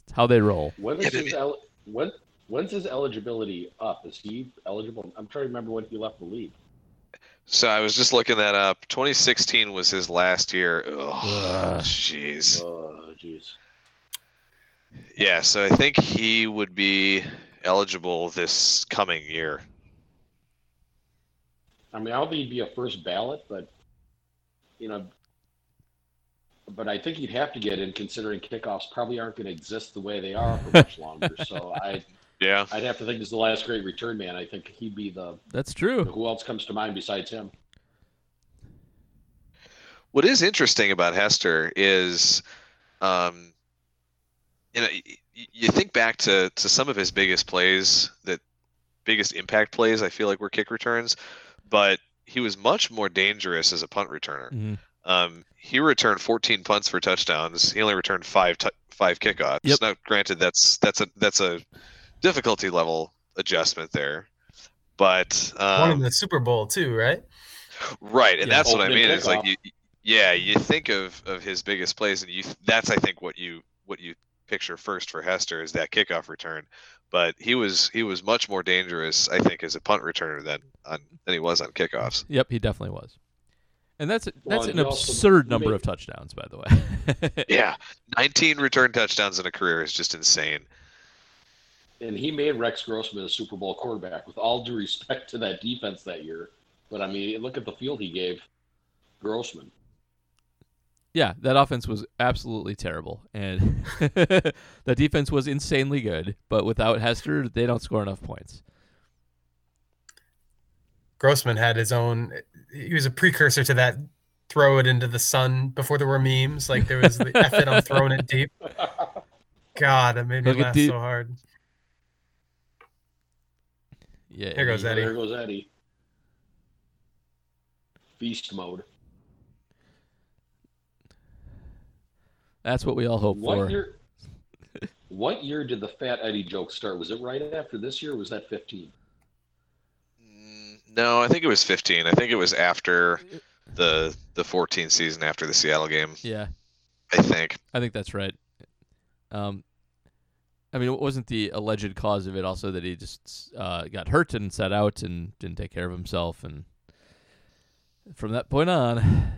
it's how they roll. When Yeah, is but his el- when when's his eligibility up? Is he eligible? I'm trying to remember when he left the league. so. I was just looking that up. 2016 was his last year. Oh, jeez. Oh, jeez. Yeah, so I think he would be eligible this coming year. I mean, I don't think he'd be a first ballot, but you know, but I think he'd have to get in considering kickoffs probably aren't going to exist the way they are for much longer. So I, Yeah. I'd have to think this is the last great return man. I think he'd be the That's true. who else comes to mind besides him. What is interesting about Hester is, um, you know, y- y- you think back to to some of his biggest plays, that biggest impact plays. I feel like were kick returns, but he was much more dangerous as a punt returner. Mhm. Um, he returned 14 punts for touchdowns. He only returned five tou five kickoffs. Yep. Now, granted, that's that's a that's a difficulty level adjustment there, but Won in um, the Super Bowl too, right? Right, and Yeah. that's what I mean. It's like you, yeah, you think of of his biggest plays, and you that's I think what you what you picture first for Hester is that kickoff return. But he was he was much more dangerous, I think, as a punt returner than on than he was on kickoffs. Yep, he definitely was. And that's that's and an he also absurd number of touchdowns, by the way. Yeah, 19 return touchdowns in a career is just insane. And he made Rex Grossman a Super Bowl quarterback. With all due respect to that defense that year, but I mean, look at the field he gave Grossman. yeah, that offense was absolutely terrible, and the defense was insanely good. But without Hester, they don't score enough points. Grossman had his own. He was a precursor to that. Throw it into the sun before there were memes. Like there was the F it, I'm throwing it deep. God, that made me Look laugh the- so hard. Yeah, Here goes Eddie. There goes Eddie. Beast mode. That's what we all hope What for. year? What year did the Fat Eddie joke start? Was it right after this year? or Was that 15? No, I think it was 15. I think it was after the the 14 season after the Seattle game. Yeah, I think. I think that's right. Um, I mean, it wasn't the alleged cause of it also that he just uh, got hurt and sat out and didn't take care of himself, and from that point on,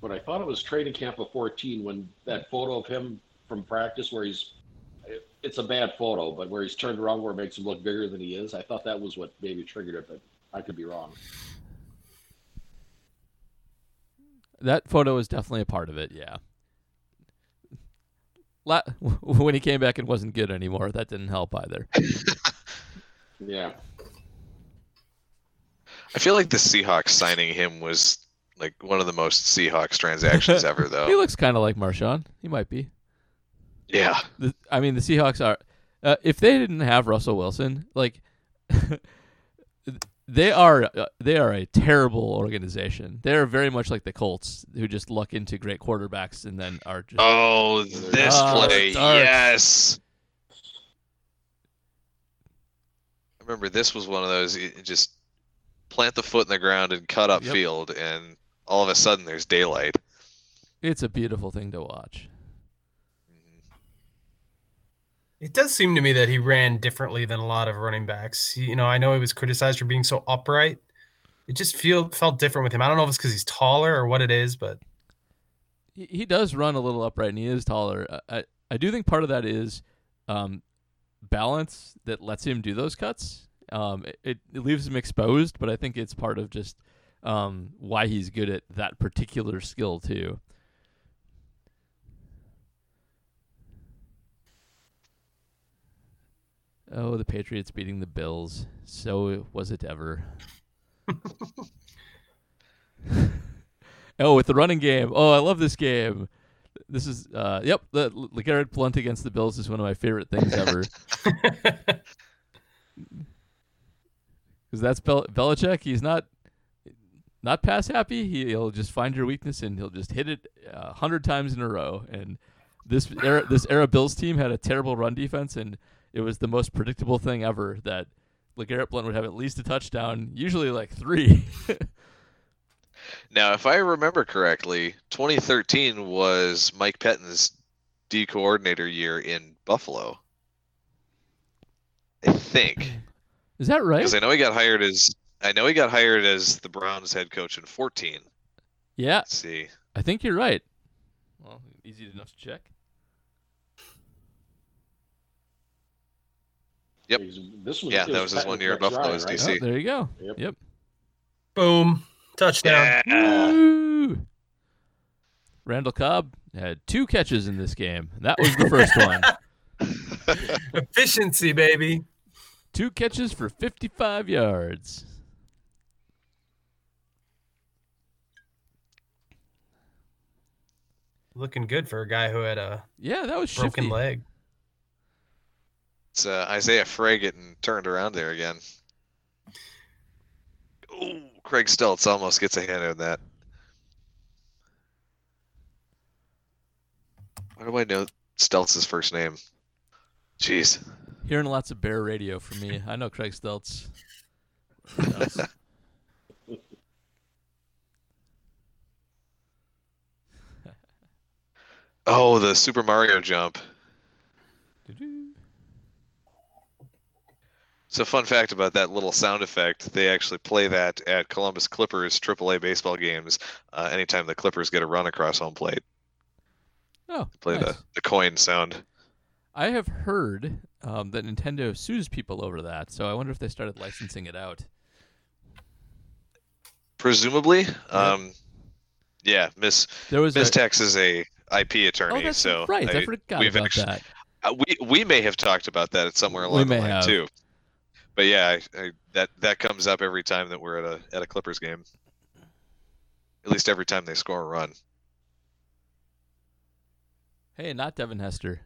But I thought it was training camp of 14 when that photo of him from practice where he's. It- It's a bad photo, but where he's turned around where it makes him look bigger than he is. I thought that was what maybe triggered it, but I could be wrong. that photo is definitely a part of it. Yeah. La- when he came back and wasn't good anymore, that didn't help either. Yeah. I feel like the Seahawks signing him was like one of the most Seahawks transactions ever, though. He looks kind of like Marshawn. He might be. Yeah. The, I mean, the Seahawks are. Uh, if they didn't have Russell Wilson, like they are, uh, they are a terrible organization. They're very much like the Colts, who just luck into great quarterbacks and then are just. Oh, this Oh, play, darts. yes. I remember this was one of those. Just plant the foot in the ground and cut up Yep. field, and all of a sudden there's daylight. It's a beautiful thing to watch. It does seem to me that he ran differently than a lot of running backs. You know, I know he was criticized for being so upright. It just feel felt different with him. I don't know if it's because he's taller or what it is, but He, he does run a little upright and he is taller. I, I, I do think part of that is um, balance that lets him do those cuts. Um, it, it, it leaves him exposed, but I think it's part of just um, why he's good at that particular skill too. Oh, the Patriots beating the Bills. So was it ever. oh, with the running game. Oh, I love this game. This is uh yep, the LeGarrette Blunt against the Bills is one of my favorite things ever. Cuz that's Bel- Belichick, he's not not pass happy. He, he'll just find your weakness and he'll just hit it a hundred times in a row. And this era, this era Bills team had a terrible run defense, and it was the most predictable thing ever that Legarrette Blunt would have at least a touchdown, usually like three. Now, if I remember correctly, 2013 was Mike Pettine's D coordinator year in Buffalo. I think. Is that right? Because I know he got hired as I know he got hired as the Browns head coach in 14. yeah, Let's see. I think you're right. Well, Easy enough to check. Yep. This was Yeah, it that was his one year at Rex Buffalo Ryan, as right? DC. Oh, there you go. Yep. Yep. Boom. Touchdown. Yeah. Woo! Randall Cobb had two catches in this game. That was the first one. Efficiency, baby. Two catches for 55 yards. Looking good for a guy who had a Yeah, that was broken shifty. leg. It's uh, Isaiah Frey getting turned around there again. Ooh, Craig Steltz almost gets a hand on that. Why do I know Steltz's first name? Jeez. Hearing lots of bear radio from me. I know Craig. Stelz. Oh, the Super Mario jump. So, fun fact about that little sound effect: they actually play that at Columbus Clippers AAA baseball games. Uh, anytime the Clippers get a run across home plate, oh, play nice. the the coin sound. I have heard um, that Nintendo sues people over that, so I wonder if they started licensing it out. Presumably, um, yeah. Miss There was Miss a, Tex is a IP attorney, oh, so right. I, I- forgot we've about actu- that. Uh, we we may have talked about that at somewhere We along may the line have. too. But yeah, I, I, that that comes up every time that we're at a at a Clippers game. At least every time they score a run. Hey, not Devin Hester.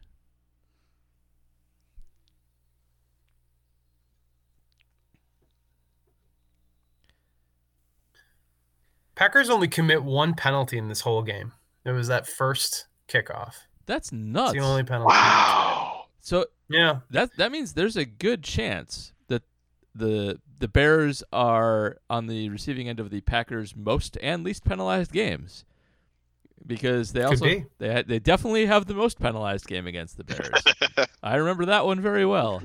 Packers only commit one penalty in this whole game. It was that first kickoff. That's It's nuts. the only penalty. Wow. So Yeah. that that means there's a good chance that the the Bears are on the receiving end of the Packers' most and least penalized games. Because they Could also be. they ha- they definitely have the most penalized game against the Bears. I remember that one very well.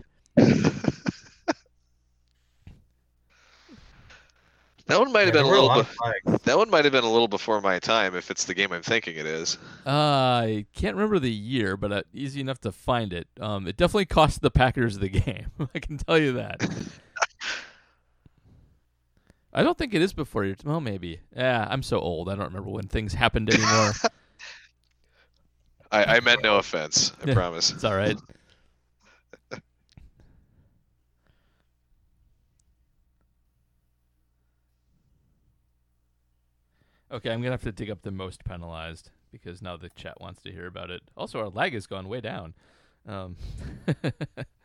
That one might have Yeah, been a little. lot Be- that one might have been a little before my time, if it's the game I'm thinking it is. Uh, I can't remember the year, but uh, easy enough to find it. Um, it definitely cost the Packers the game. I can tell you that. I don't think it is before your. Well, maybe. Yeah, I'm so old. I don't remember when things happened anymore. I, I meant no offense. I promise. it's all right. Okay, I'm gonna have to dig up the most penalized because now the chat wants to hear about it. Also, our lag has gone way down. Um,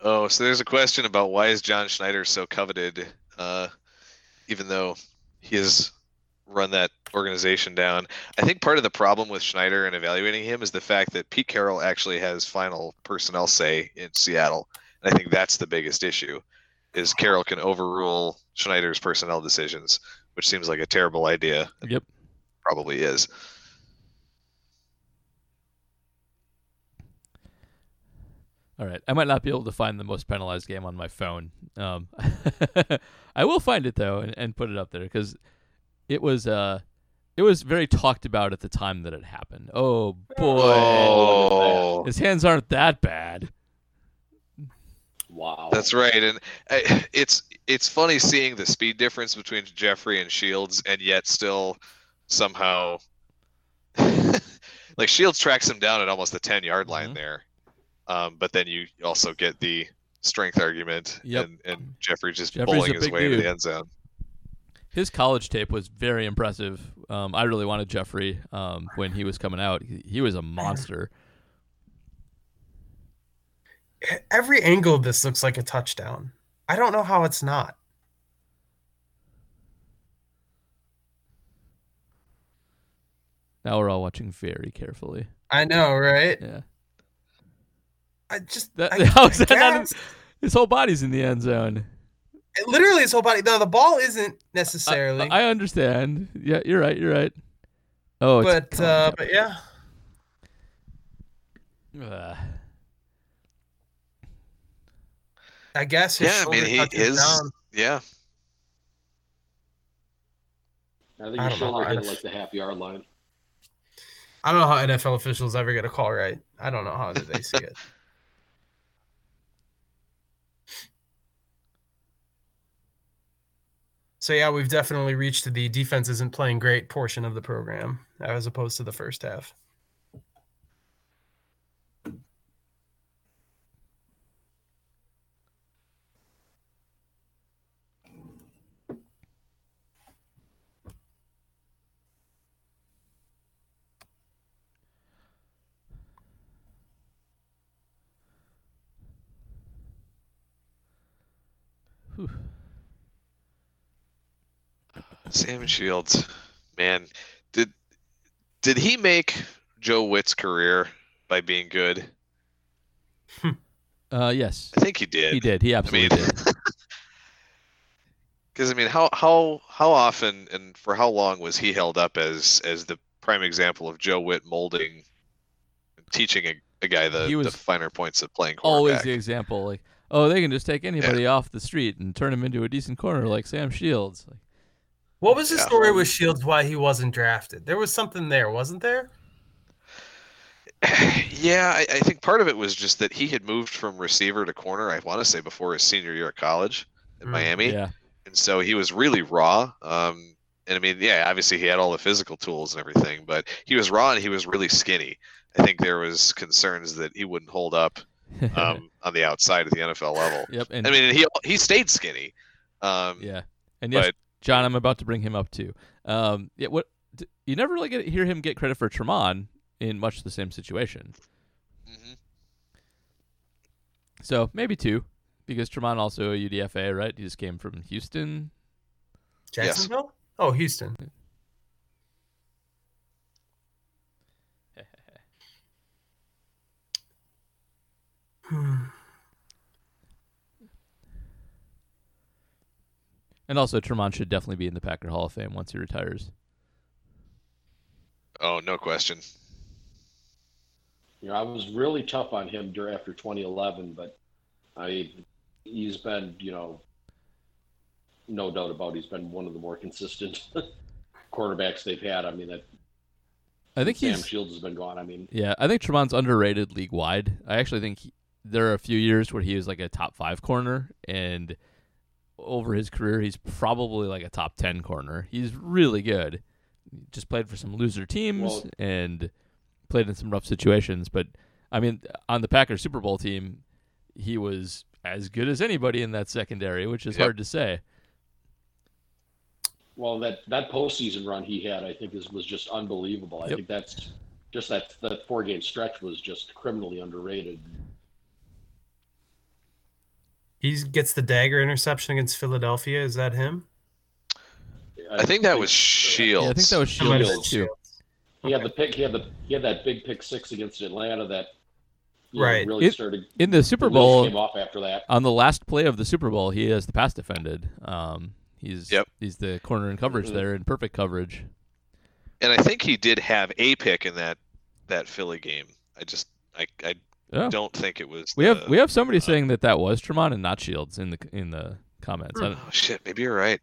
Oh, so there's a question about why is John Schneider so coveted, uh, even though he has run that organization down. I think part of the problem with Schneider and evaluating him is the fact that Pete Carroll actually has final personnel say in Seattle. And I think that's the biggest issue, is Carroll can overrule Schneider's personnel decisions, which seems like a terrible idea. Yep. probably is. All right. I might not be able to find the most penalized game on my phone. Um, I will find it though and, and put it up there because it was uh, it was very talked about at the time that it happened. Oh boy, Oh, his hands aren't that bad. Wow. That's right, and I, it's it's funny seeing the speed difference between Jeffery and Shields, and yet still somehow, like Shields tracks him down at almost the ten yard line Mhm. there, um, but then you also get the strength argument, Yep. and and Jeffery just Jeffery's bowling his big way to dude. the end zone. His college tape was very impressive. Um, I really wanted Jeffery um, when he was coming out. He, he was a monster. Every angle of this looks like a touchdown. I don't know how it's not. Now we're all watching very carefully. I know, right? Yeah. I just That, I, how is I that not his whole body's in the end zone. literally his whole body. No, the ball isn't necessarily. I, understand. Yeah, you're right. You're right. Oh, it's but uh, but yeah, Ugh. I guess his Yeah, I mean he is. down. Yeah, I think I your don't shoulder hit like the half yard line. I don't know how NFL officials ever get a call right. I don't know how they see it. So yeah, we've definitely reached the defense isn't playing great portion of the program as opposed to the first half. Sam Shields, man, did did he make Joe Whitt's career by being good? Uh, yes, I think he did. he did. He I absolutely mean, did. because I mean, how how how often and for how long was he held up as as the prime example of Joe Whitt molding, teaching a, a guy the, the finer points of playing Always the example, like, oh, they can just take anybody off the street and turn him into a decent corner like Sam Shields. Like, What was the Yeah. story with Shields why he wasn't drafted? There was something there, wasn't there? yeah, I, I think part of it was just that he had moved from receiver to corner. I want to say before his senior year at college in Mm, Miami. yeah, and so he was really raw. Um, and I mean, yeah, obviously he had all the physical tools and everything, but he was raw and he was really skinny. I think there was concerns that he wouldn't hold up um, on the outside at the NFL level. yep. And I mean, he he stayed skinny. Um, yeah, and yes, but- John, I'm about to bring him up too. Um, yeah, what d- you never really get hear him get credit for Tramon in much the same situation. mhm. So maybe two, because Tramon also a UDFA, right? He just came from Houston. Yes. Jacksonville? Oh, Houston. And also, Tramon should definitely be in the Packer Hall of Fame once he retires. Oh, no question. You know, I was really tough on him during after 2011, but I he's been, you know, no doubt about it, he's been one of the more consistent quarterbacks they've had. I mean, that I think Sam he's Shields has been gone. I mean, Yeah, I think Tramon's underrated league wide. I actually think he, there are a few years where he was like a top five corner, and over his career, he's probably like a top ten corner. He's really good. Just played for some loser teams Well- and played in some rough situations. But I mean, on the Packers Super Bowl team, he was as good as anybody in that secondary, which is Yep. hard to say. well, that that postseason run he had, I think, is was just unbelievable. I think that's just that that four game stretch was just criminally underrated. He gets the dagger interception against Philadelphia. Is that him? I think that was Shields. Yeah, I think that was That might have Shields too. He had the pick. He had the he had that big pick six against Atlanta that you know, Right. really It- started. In the Super the wheels Bowl, came off after that. on the last play of the Super Bowl, he has the pass defended. Um, he's Yep. he's the corner in coverage Mhm. there in perfect coverage. and I think he did have a pick in that that Philly game. I just I I Yeah. don't think it was. We have we have somebody uh, saying that that was Tramon and not Shields in the in the comments. I don't- Oh shit! Maybe you're right.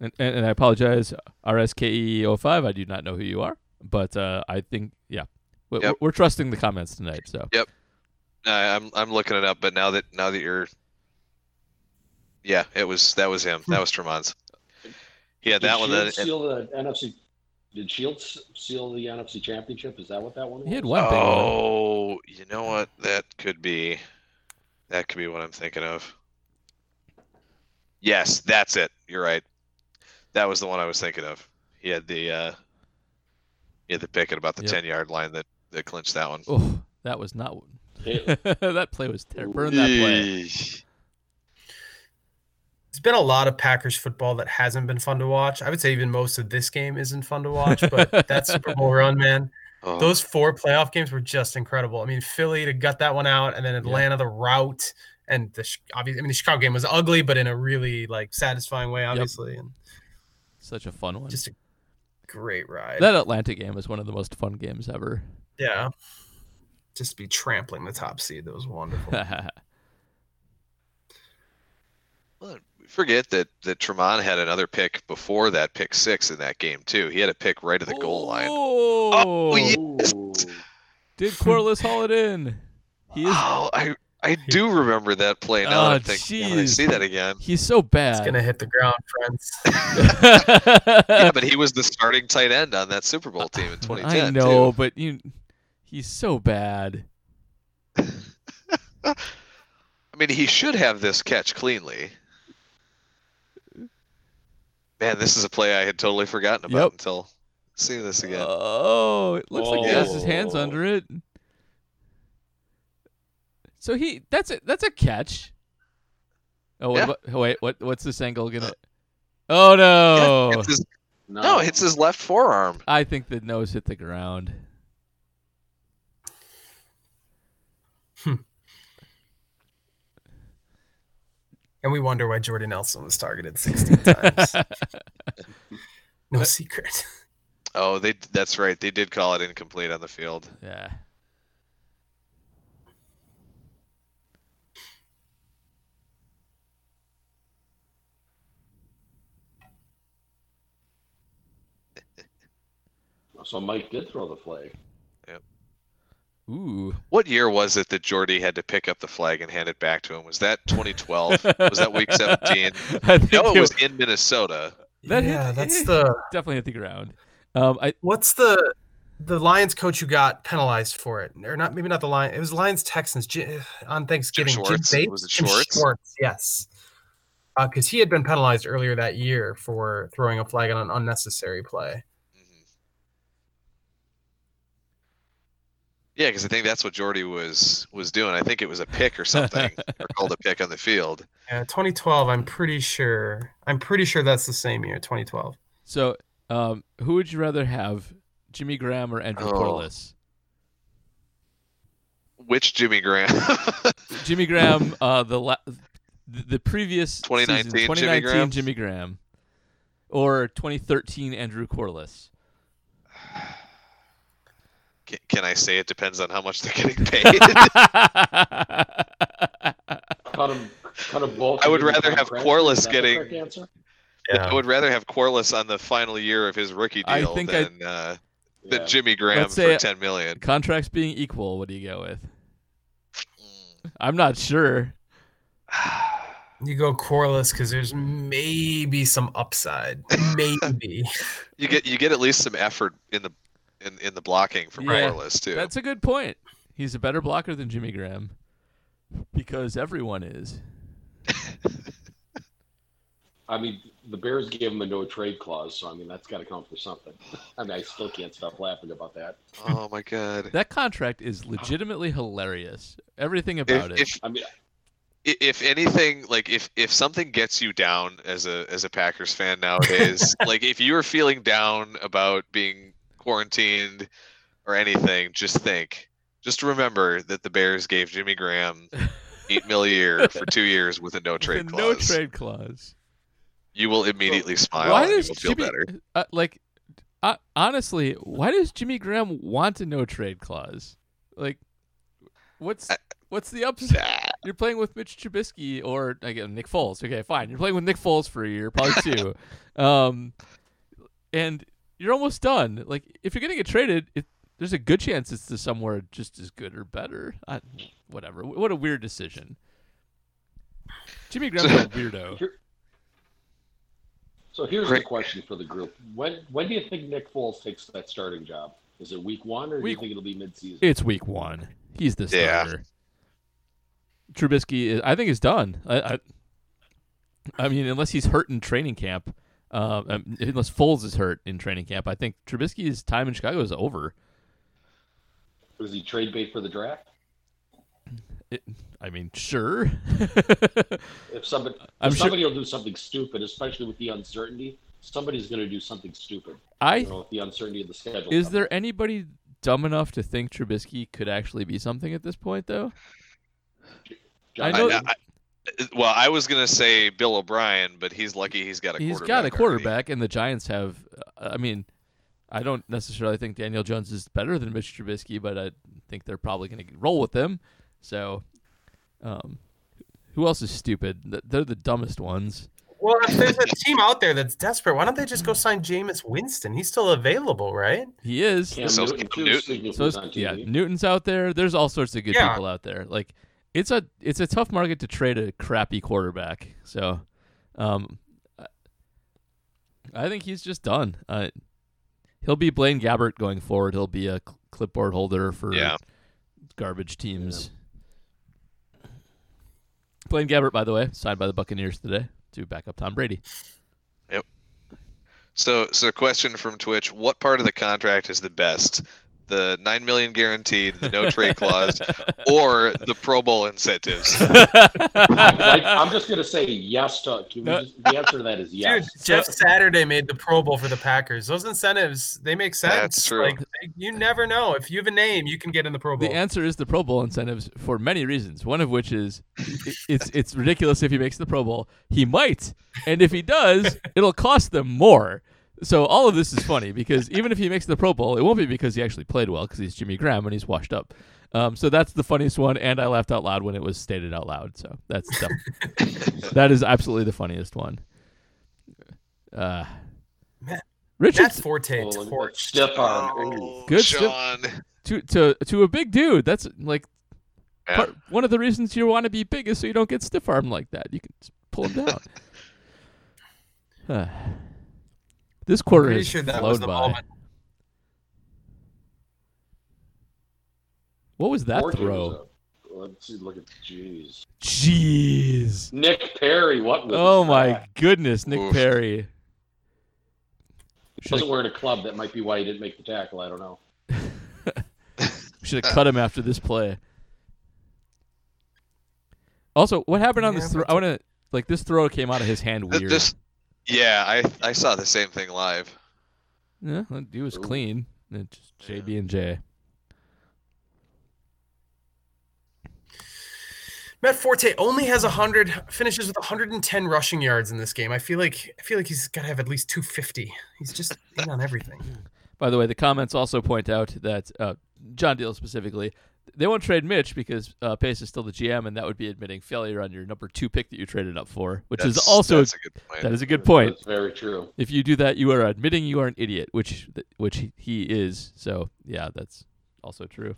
and, and, and I apologize, RSKE05. I do not know who you are, but uh, I think yeah, we, Yep. we're trusting the comments tonight. So I, uh, I'm I'm looking it up, but now that now that you're, yeah, it was that was him. That hmm. was Tramon's. Yeah, had Did that one. Then, Shields seal the NFC. Did Shields seal the NFC Championship? Is that what that one was? he had one big one. oh, you know what? That could be. That could be what I'm thinking of. Yes, that's it. You're right. That was the one I was thinking of. He had the uh, he had the pick at about the Yep. ten yard line that that clinched that one. Oh, that was not. That play was terrible. Burn that play. Eesh. There's been a lot of Packers football that hasn't been fun to watch. I would say even most of this game isn't fun to watch, but that Super Bowl run, man, Oh, those four playoff games were just incredible. I mean, Philly to gut that one out, and then Atlanta the route, and the Chi- obviously, I mean, the Chicago game was ugly, but in a really like satisfying way, obviously, and Such a fun one. just a great ride. that Atlanta game was one of the most fun games ever. yeah, just to be trampling the top seed, that was wonderful. Well, forget that that Tramon had another pick before that pick six in that game too. He had a pick right at the goal line. Oh, yeah. Ooh. did Quarless haul it in? He is. Oh, I I do remember that play. Now that Oh, I'm thinking, when I ah, see that again. He's so bad. It's bad. gonna hit the ground, friends. Yeah, but he was the starting tight end on that Super Bowl team in 2010. I know, too. but you, he's so bad. I mean, he should have this catch cleanly. Man, this is a play I had totally forgotten about Yep. until seeing this again. Oh, it looks like he has his hands under it. So he that's a that's a catch. Oh, what Yeah. about, oh, wait, what what's this angle gonna? Uh, oh no! Hits his- No, no, hits his left forearm. I think the nose hit the ground. And we wonder why Jordan Nelson was targeted 16 times. no secret. Oh, they that's right. They did call it incomplete on the field. Yeah. So Mike did throw the flag. Ooh. What year was it that Jordy had to pick up the flag and hand it back to him? Was that 2012? was that week 17? I think No, it it was in Minnesota. That hit- yeah, that's the definitely hit the ground. Um, I what's the the Lions coach who got penalized for it, or not? Maybe not the Lions. It was Lions Texans on Thanksgiving. Schwartz? Bates? Was it Jim Schwartz? yes, because he had been penalized earlier that year for throwing a flag on an unnecessary play. Yeah, because I think that's what Jordy was was doing. I think it was a pick or something, or called a pick on the field. Yeah, 2012. I'm pretty sure. I'm pretty sure that's the same year, 2012. so um, who would you rather have, Jimmy Graham or Andrew Oh. Quarless? Which Jimmy Graham? Jimmy Graham, uh, the la- the, the previous 2019 season, Jimmy 2019 Graham? Jimmy Graham, or 2013 Andrew Quarless. can, can I say it depends on how much they're getting paid? Cut them, cut them both. I would rather have. Quarless Is that the getting- correct answer? I would rather have Quarless on the final year of his rookie I deal think I- than uh, than Jimmy Graham Let's say for 10 million. Contracts being equal, what do you go with? Mm. I'm not sure. You go Quarless because there's maybe some upside. Maybe. You get you get at least some effort in the in, in the blocking from Yeah, Quarless too. That's a good point. He's a better blocker than Jimmy Graham because everyone is. I mean, the Bears gave him a no trade clause, so I mean that's got to count for something. I mean, I still can't stop laughing about that. Oh my god. That contract is legitimately hilarious. Everything about If, it. if I mean, if anything like if if something gets you down as a as a Packers fan nowadays, like if you are feeling down about being quarantined or anything, just think, just remember that the Bears gave Jimmy Graham eight mil a year for two years with a no trade no trade clause. You will immediately smile why and you does will feel better. uh, like uh, honestly? Why does Jimmy Graham want a no trade clause? Like, what's I- what's the upside? You're playing with Mitch Trubisky or again Nick Foles. Okay, fine. You're playing with Nick Foles for a year, probably two, um, and you're almost done. Like, if you're gonna get traded, it, there's a good chance it's to somewhere just as good or better. I, whatever. What a weird decision. Jimmy Graham's a weirdo. here, so here's Great. the question for the group: When when do you think Nick Foles takes that starting job? Is it week one, or do you think it'll be midseason? It's week one. He's the Yeah. starter. Trubisky, is, I think, is done. I, I, I mean, unless he's hurt in training camp, uh, um, unless Foles is hurt in training camp, I think Trubisky's time in Chicago is over. Is he trade bait for the draft? It, I mean, sure. If somebody, if sure- somebody will do something stupid, especially with the uncertainty, somebody's going to do something stupid. I You know, with the uncertainty of the schedule. is there anybody dumb enough to think Trubisky could actually be something at this point, though? I know-? I- well, I was gonna say Bill O'Brien, but he's lucky he's got a He's quarterback. got a already. quarterback, and the Giants have. uh, I mean, I don't necessarily think Daniel Jones is better than Mitch Trubisky, but I think they're probably going to roll with him. So, um, who else is stupid? They're the dumbest ones. Well, if there's a team out there that's desperate, why don't they just go sign Jameis Winston? He's still available, right? He is. Cam So Newton, Cam Newton. So who's yeah, Newton's out there. There's all sorts of good Yeah. people out there. Like it's a it's a tough market to trade a crappy quarterback. So, um, I- I think he's just done. Uh, he'll be Blaine Gabbert going forward. He'll be a cl- clipboard holder for Yeah. garbage teams. Blaine Gabbert, by the way, signed by the Buccaneers today to back up Tom Brady. Yep. So, so question from Twitch: What part of the contract is the best? The nine million guaranteed, the no trade clause, or the Pro Bowl incentives? like, I'm just gonna say yes to. Can we No. just, the answer to that is yes. Dude, Jeff Saturday made the Pro Bowl for the Packers. Those incentives, they make sense. That's true. Like they, you never know. If you have a name, you can get in the Pro Bowl. The answer is the Pro Bowl incentives for many reasons. One of which is it's it's ridiculous if he makes the Pro Bowl. He might, and if he does, it'll cost them more. So all of this is funny because even if he makes the Pro Bowl, it won't be because he actually played well because he's Jimmy Graham and he's washed up. Um, so that's the funniest one, and I laughed out loud when it was stated out loud. So that's def- that is absolutely the funniest one. Uh, Matt- Richard Matt Forte Oh, look torched. stiff. Oh, Good stuff. Sean. to to to a big dude. That's like Yeah. part, one of the reasons you want to be big is so you don't get stiff arm like that. You can just pull him down. Uh, this quarter Pretty has sure that was the by. moment. What was that Forte throw? was Let's see. Look at jeez. Jeez. Nick Perry. What? Was Oh my that? goodness, Nick Oof. Perry. Should Wasn't have, wearing a club. That might be why he didn't make the tackle. I don't know. should have cut him after this play. Also, what happened on Yeah, this throw? I want to like this throw came out of his hand weird. This, yeah, I I saw the same thing live. Yeah, he was Ooh. clean. It's just JB and J. Matt Forte only has 100 finishes with 110 rushing yards in this game. I feel like I feel like he's got to have at least 250. He's just in on everything. By the way, the comments also point out that uh, John Deal specifically, they won't trade Mitch because uh, Pace is still the GM, and that would be admitting failure on your number two pick that you traded up for, which is also that's a good point. that is a good point. That's very true. If you do that, you are admitting you are an idiot, which which he- he is. So yeah, that's also true.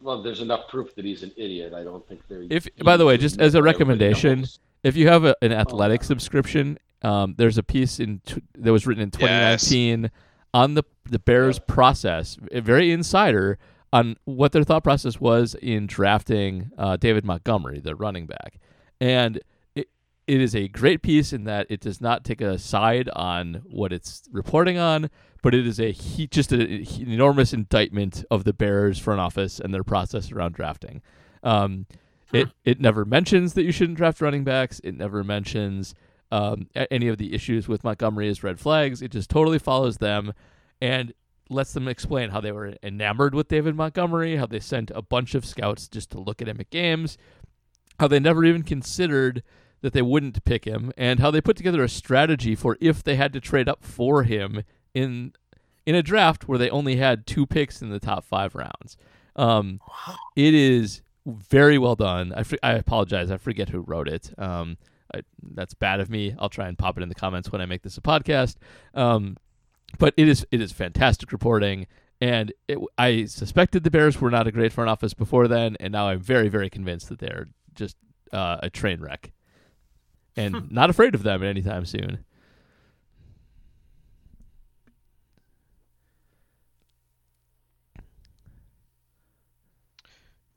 Well, there's enough proof that he's an idiot. I don't think there. If by the way, just as a recommendation, if you have a, an Oh, athletic wow. subscription, um, there's a piece in t- that was written in Yes. 2019 on the the Bears process, a very insider on what their thought process was in drafting uh, David Montgomery, the running back, and it it is a great piece in that it does not take a side on what it's reporting on, but it is a he, just a, an enormous indictment of the Bears front office and their process around drafting. Um, it it never mentions that you shouldn't draft running backs. It never mentions um, any of the issues with Montgomery as red flags. It just totally follows them and lets them explain how they were enamored with David Montgomery, how they sent a bunch of scouts just to look at him at games, how they never even considered that they wouldn't pick him, and how they put together a strategy for if they had to trade up for him in in a draft where they only had two picks in the top five rounds. Um, it is very well done. I, fr- I apologize. I forget who wrote it. Um, I, that's bad of me. I'll try and pop it in the comments when I make this a podcast. Um, but it is it is fantastic reporting, and it, I suspected the Bears were not a great front office before then, and now I'm very very convinced that they're just uh, a train wreck, and not afraid of them anytime soon.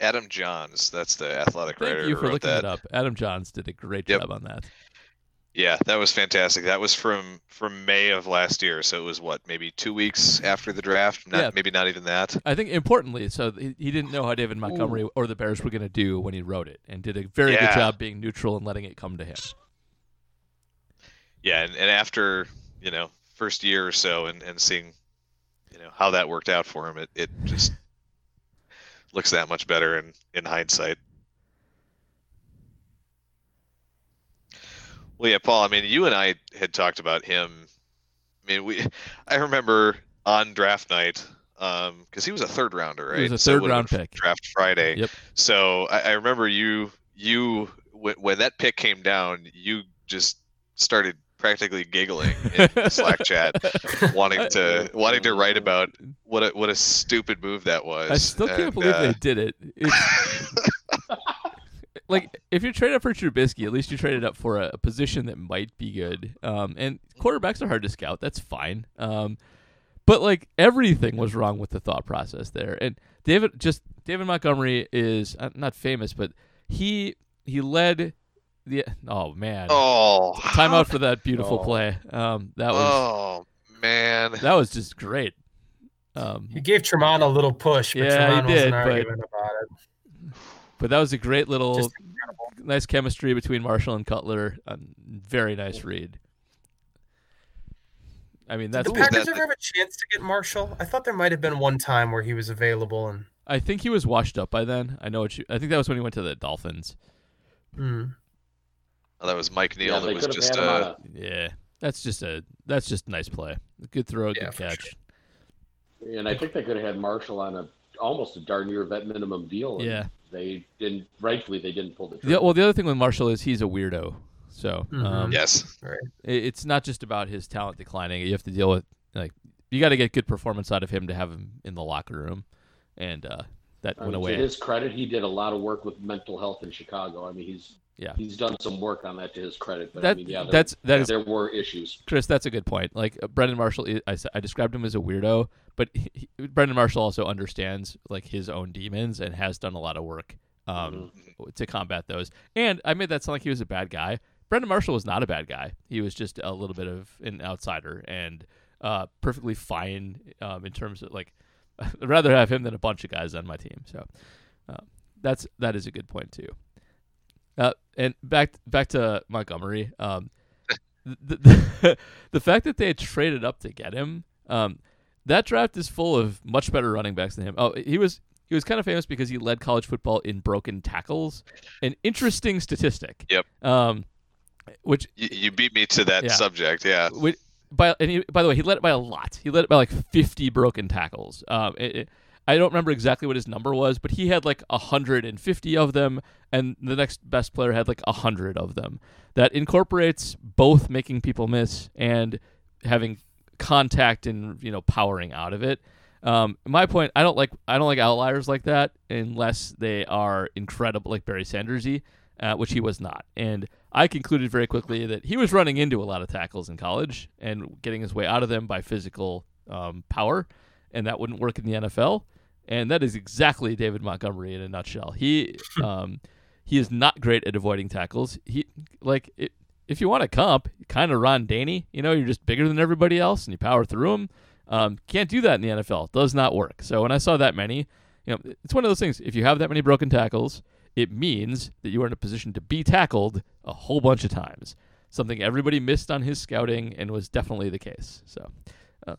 Adam Jahns, that's the athletic Thank writer you who for looking that. it up. Adam Jahns did a great Yep. job on that. Yeah, that was fantastic. That was from from May of last year, so it was what maybe two weeks after the draft. Not, Yeah. maybe not even that. I think importantly, so he, he didn't know how David Montgomery or the Bears were going to do when he wrote it, and did a very good job being neutral and letting it come to him. Yeah, and, and after you know first year or so, and, and seeing you know how that worked out for him, it, it just looks that much better in in hindsight. Well, yeah, Paul. I mean, you and I had talked about him. I mean, we. I remember on draft night because he was a third rounder, right? He was a So third would've round pick. Draft Friday. Yep. So I, I remember you you when, when that pick came down, you just started practically giggling in Slack chat, wanting to wanting to write about what a what a stupid move that was. I still can't And, believe uh, they did it. It's, like if you trade up for Trubisky, at least you traded up for a, a position that might be good. Um, and quarterbacks are hard to scout. That's fine. Um, but like everything was wrong with the thought process there. And David, just David Montgomery is uh, not famous, but he he led the. Oh man, Oh, timeout for that beautiful Oh. play. Um, that was Oh man. that was just great. Um, He gave Tramon a little push, but Yeah, he did, wasn't but- arguing about it. But that was a great little, nice chemistry between Marshall and Cutler. Um, very nice read. I mean, Did that's. the Packers that ever have a chance to get Marshall? I thought there might have been one time where he was available, and I think he was washed up by then. I know what you. I think that was when he went to the Dolphins. mm, Oh, that was Mike Neal. Yeah, that was just had uh, a Yeah, that's just a that's just a nice play. Good throw, Yeah, good for catch. And I think they could have had Marshall on a almost a darn near vet minimum deal. Yeah. They didn't. Rightfully, they didn't pull the The, trigger. well, the other thing with Marshall is he's a weirdo. So Mhm. um, yes. it- it's not just about his talent declining. You have to deal with like you got to get good performance out of him to have him in the locker room, and uh, that I went mean, away. To his credit, he did a lot of work with mental health in Chicago. I mean, he's Yeah. he's done some work on that to his credit. But That- I mean, yeah, there, that's that is there were issues. Chris, that's a good point. Like uh, Brandon Marshall, I, I, I described him as a weirdo, but he, he- Brandon Marshall also understands like his own demons and has done a lot of work um, to combat those. And I made that sound like he was a bad guy. Brandon Marshall was not a bad guy. He was just a little bit of an outsider and uh, perfectly fine um, in terms of like. I'd rather have him than a bunch of guys on my team. So uh, that's that is a good point too. Uh, and back back to Montgomery. Um, the, the, the fact that they had traded up to get him, um, that draft is full of much better running backs than him. Oh, he was he was kind of famous because he led college football in broken tackles. An interesting statistic. Yep. Um, which You, you beat me to that Yeah. subject. Yeah. Wait, by and he, by the way, he led it by a lot. He led it by like 50 broken tackles. Um, it, it- I don't remember exactly what his number was, but he had like 150 of them, and the next best player had like 100 of them. That incorporates both making people miss and having contact and you know powering out of it. Um, my point, I don't like I don't like outliers like that unless they are incredible, like Barry Sandersy, uh, which he was not. And I concluded very quickly that he was running into a lot of tackles in college and getting his way out of them by physical um, power, and that wouldn't work in the NFL. And that is exactly David Montgomery in a nutshell. He um, he is not great at avoiding tackles. He like it, if you want to comp, kind of Ron Dayne. You know, you're just bigger than everybody else and you power through them. Um, can't do that in the NFL. Does not work. So when I saw that many, you know, it's one of those things. If you have that many broken tackles, it means that you are in a position to be tackled a whole bunch of times. Something everybody missed on his scouting and was definitely the case. So uh,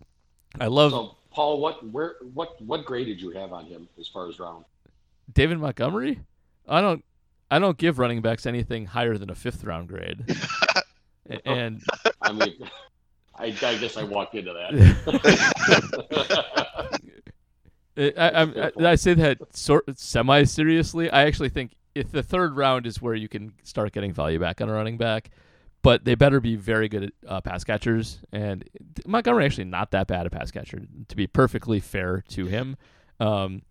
I love So, Paul, what where what what grade did you have on him as far as round? David Montgomery. I don't I don't give running backs anything higher than a fifth round grade. And I mean, I, I guess I walked into that. I, I, I, I say that sort semi seriously. I actually think if the third round is where you can start getting value back on a running back, but they better be very good at uh, pass catchers. And Montgomery actually not that bad a pass catcher, to be perfectly fair to him. Um,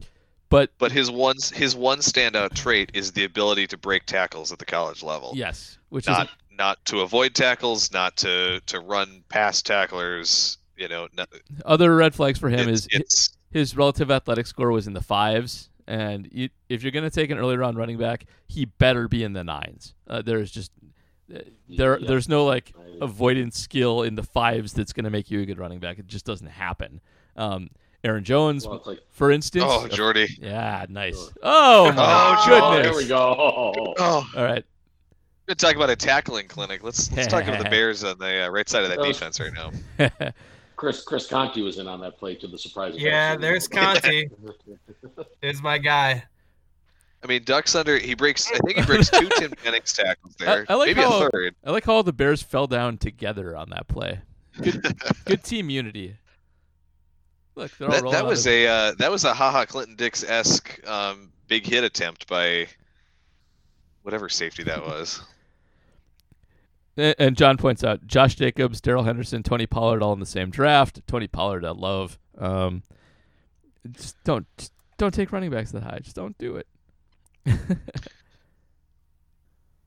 but But his one his one standout trait is the ability to break tackles at the college level. yes, which Not is not to avoid tackles, not to to run past tacklers. You know, not, other red flags for him it's, is it's his relative athletic score was in the fives, and you, if you're going to take an early round running back, he better be in the nines. Uh, there's just there Yeah. there's no like avoidance skill in the fives that's going to make you a good running back. It just doesn't happen. Um, Aaron Jones, well, like, for instance. oh Jordy. yeah, nice. Sure. Oh my Oh, goodness! there we go. Oh, All right, we're talking about a tackling clinic. Let's let's talk about the Bears on the uh, right side of that That defense right now. Chris Chris Conte was in on that play to the surprise. of Yeah, there's Conte. There's my guy. I mean, Ducks under he breaks. I think he breaks two Tim Jennings tackles there, I like maybe how- a third. I like how all the Bears fell down together on that play. Good, good team unity. Look, they're all That, rolling that was a uh, that was a haha Clinton Dix esque um, big hit attempt by whatever safety that was. And John points out Josh Jacobs, Darrell Henderson, Tony Pollard all in the same draft. Tony Pollard, I love. Um, just don't just don't take running backs that high. Just don't do it.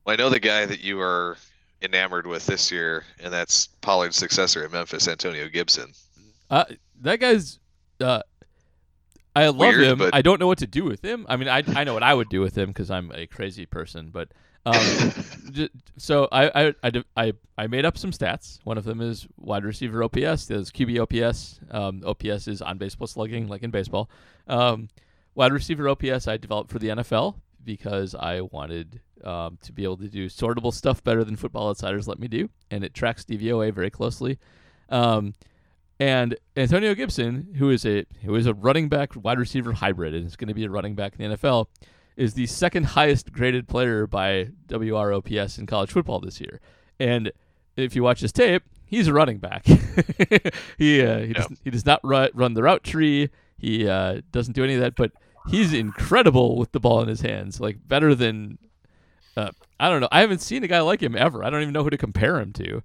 Well, I know the guy that you are enamored with this year, and that's Pollard's successor at Memphis, Antonio Gibson. Uh, that guy's. Uh, I love Weird, him. but- I don't know what to do with him. I mean, I I know what I would do with him because I'm a crazy person. But um, j- so I, I, I, I, I made up some stats. One of them is wide receiver OPS. There's QB OPS. Um, OPS is on baseball slugging, like in baseball. Um, wide receiver OPS I developed for the NFL because I wanted um, to be able to do sortable stuff better than Football Outsiders let me do, and it tracks DVOA very closely. Um, and Antonio Gibson, who is a who is a running back wide receiver hybrid and is going to be a running back in the NFL, is the second highest graded player by WROPS in college football this year. And if you watch his tape, he's a running back. he uh, he, does, he does not run, run the route tree. He uh, doesn't do any of that, but he's incredible with the ball in his hands. Like better than uh, I don't know. I haven't seen a guy like him ever. I don't even know who to compare him to.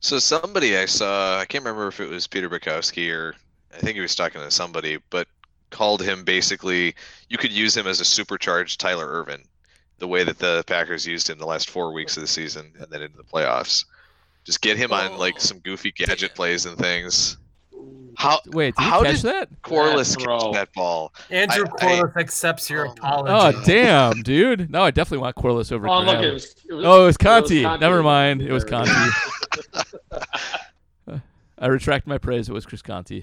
So somebody I saw, I can't remember if it was Peter Bukowski or I think he was talking to somebody, but called him basically you could use him as a supercharged Tyler Ervin, the way that the Packers used him the last four weeks of the season and then into the playoffs. Just get him on like some goofy gadget plays and things. How Wait, did How you catch did- that? Quarless That throw. catch that ball? Andrew I- I- Quarless accepts your Oh, apology. Oh damn, dude! No, I definitely want Quarless over. Oh, look, it was, it was, oh, it was Conte. Conte. Never mind, it was Conte. I retract my praise. It was Chris Conte.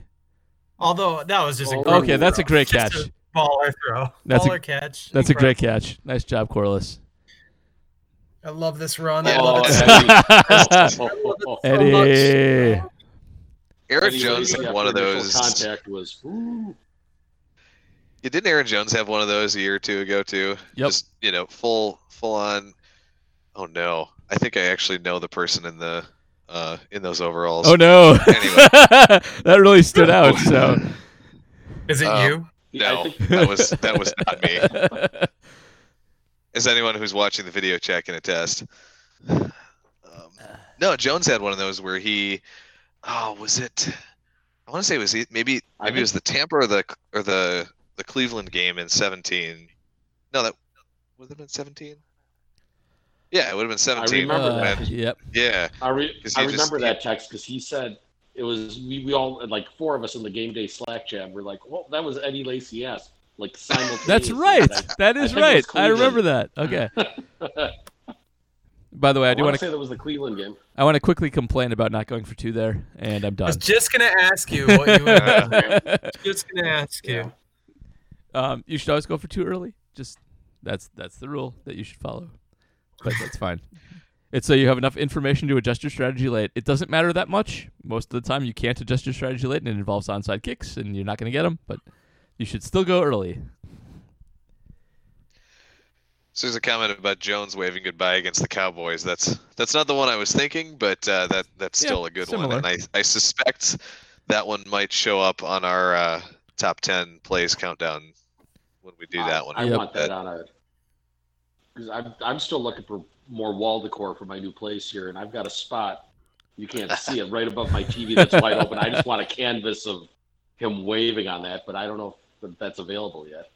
Although that was just a Oh, great Okay, that's a throw. great Just catch. a baller throw. That's a- baller catch. That's a great catch. Nice job, Quarless. I love this run. Yeah. I oh, love Oh, it. Eddie. I love it so Eddie. Much. Aaron Eddie Jones had one of those. Contact was. ooh. Yeah, didn't Aaron Jones have one of those a year or two ago too? Yep. Just you know, full full on. Oh no, I think I actually know the person in the uh in those overalls. Oh no! Anyway. that really stood out. So Is it Um, you? No, that was that was not me. As anyone who's watching the video chat can attest. Um, no, Jones had one of those where he, oh, was it? I want to say it was he- maybe I maybe it was the Tampa or the or the the Cleveland game in 17. No, that would have been 17. Yeah, it would have been 17. I remember Uh, that. yep. Yeah, I, re- I he just- remember that text because he said it was we, we all like four of us in the game day Slack chat. We're like, well, that was Eddie Lacy S. Like simultaneously. That's right. I- That I is think it right. I remember that. Okay. By the way, I I, do want want to say that was the Cleveland game. I want to quickly complain about not going for two there, and I'm done. I was just gonna ask you what you would have done. Just gonna ask you. um, you should always go for two early. Just that's that's the rule that you should follow. But that's fine. It's so you have enough information to adjust your strategy late. It doesn't matter that much. Most of the time, you can't adjust your strategy late, and it involves onside kicks, and you're not going to get them. But you should still go early. So there's a comment about Jones waving goodbye against the Cowboys. That's that's not the one I was thinking, but uh, that that's Yeah, still a good similar. one, and I I suspect that one might show up on our uh, top ten plays countdown when we do that one. I, I Yep. want that on a because I'm I'm still looking for more wall decor for my new place here, and I've got a spot you can't see it right above my TV that's wide open. I just want a canvas of him waving on that, but I don't know if that's available yet.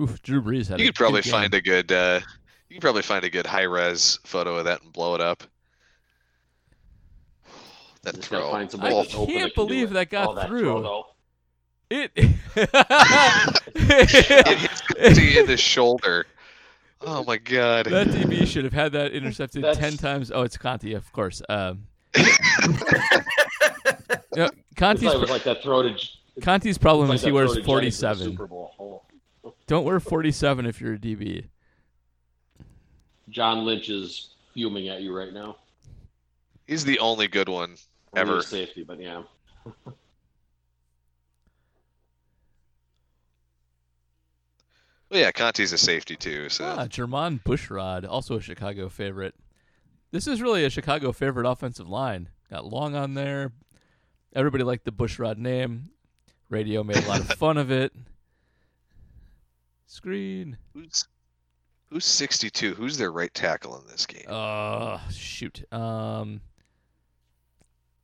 Oof, Drew Brees had. You a could probably good game. find a good uh, you could probably find a good high res photo of that and blow it up. That Just gotta throw. find somebody I can't that can do believe that got oh, through. Throw. It. it hits Conte in the shoulder. Oh my god. That DB should have had that intercepted That's- ten times. Oh, it's Conte, of course. Um, yeah, It's Conte's like, was like that throw to. Conte's problem like is he that wears throw Don't wear 47 if you're a DB. John Lynch is fuming at you right now. He's the only good one Only ever. safety, but yeah. Well, yeah, Conte's a safety too. So Ah, Jermon Bushrod, also a Chicago favorite. This is really a Chicago favorite offensive line. Got Long on there. Everybody liked the Bushrod name. Radio made a lot of fun of it. Screen. who's Who's 62? Who's their right tackle in this game? Uh, shoot. Um.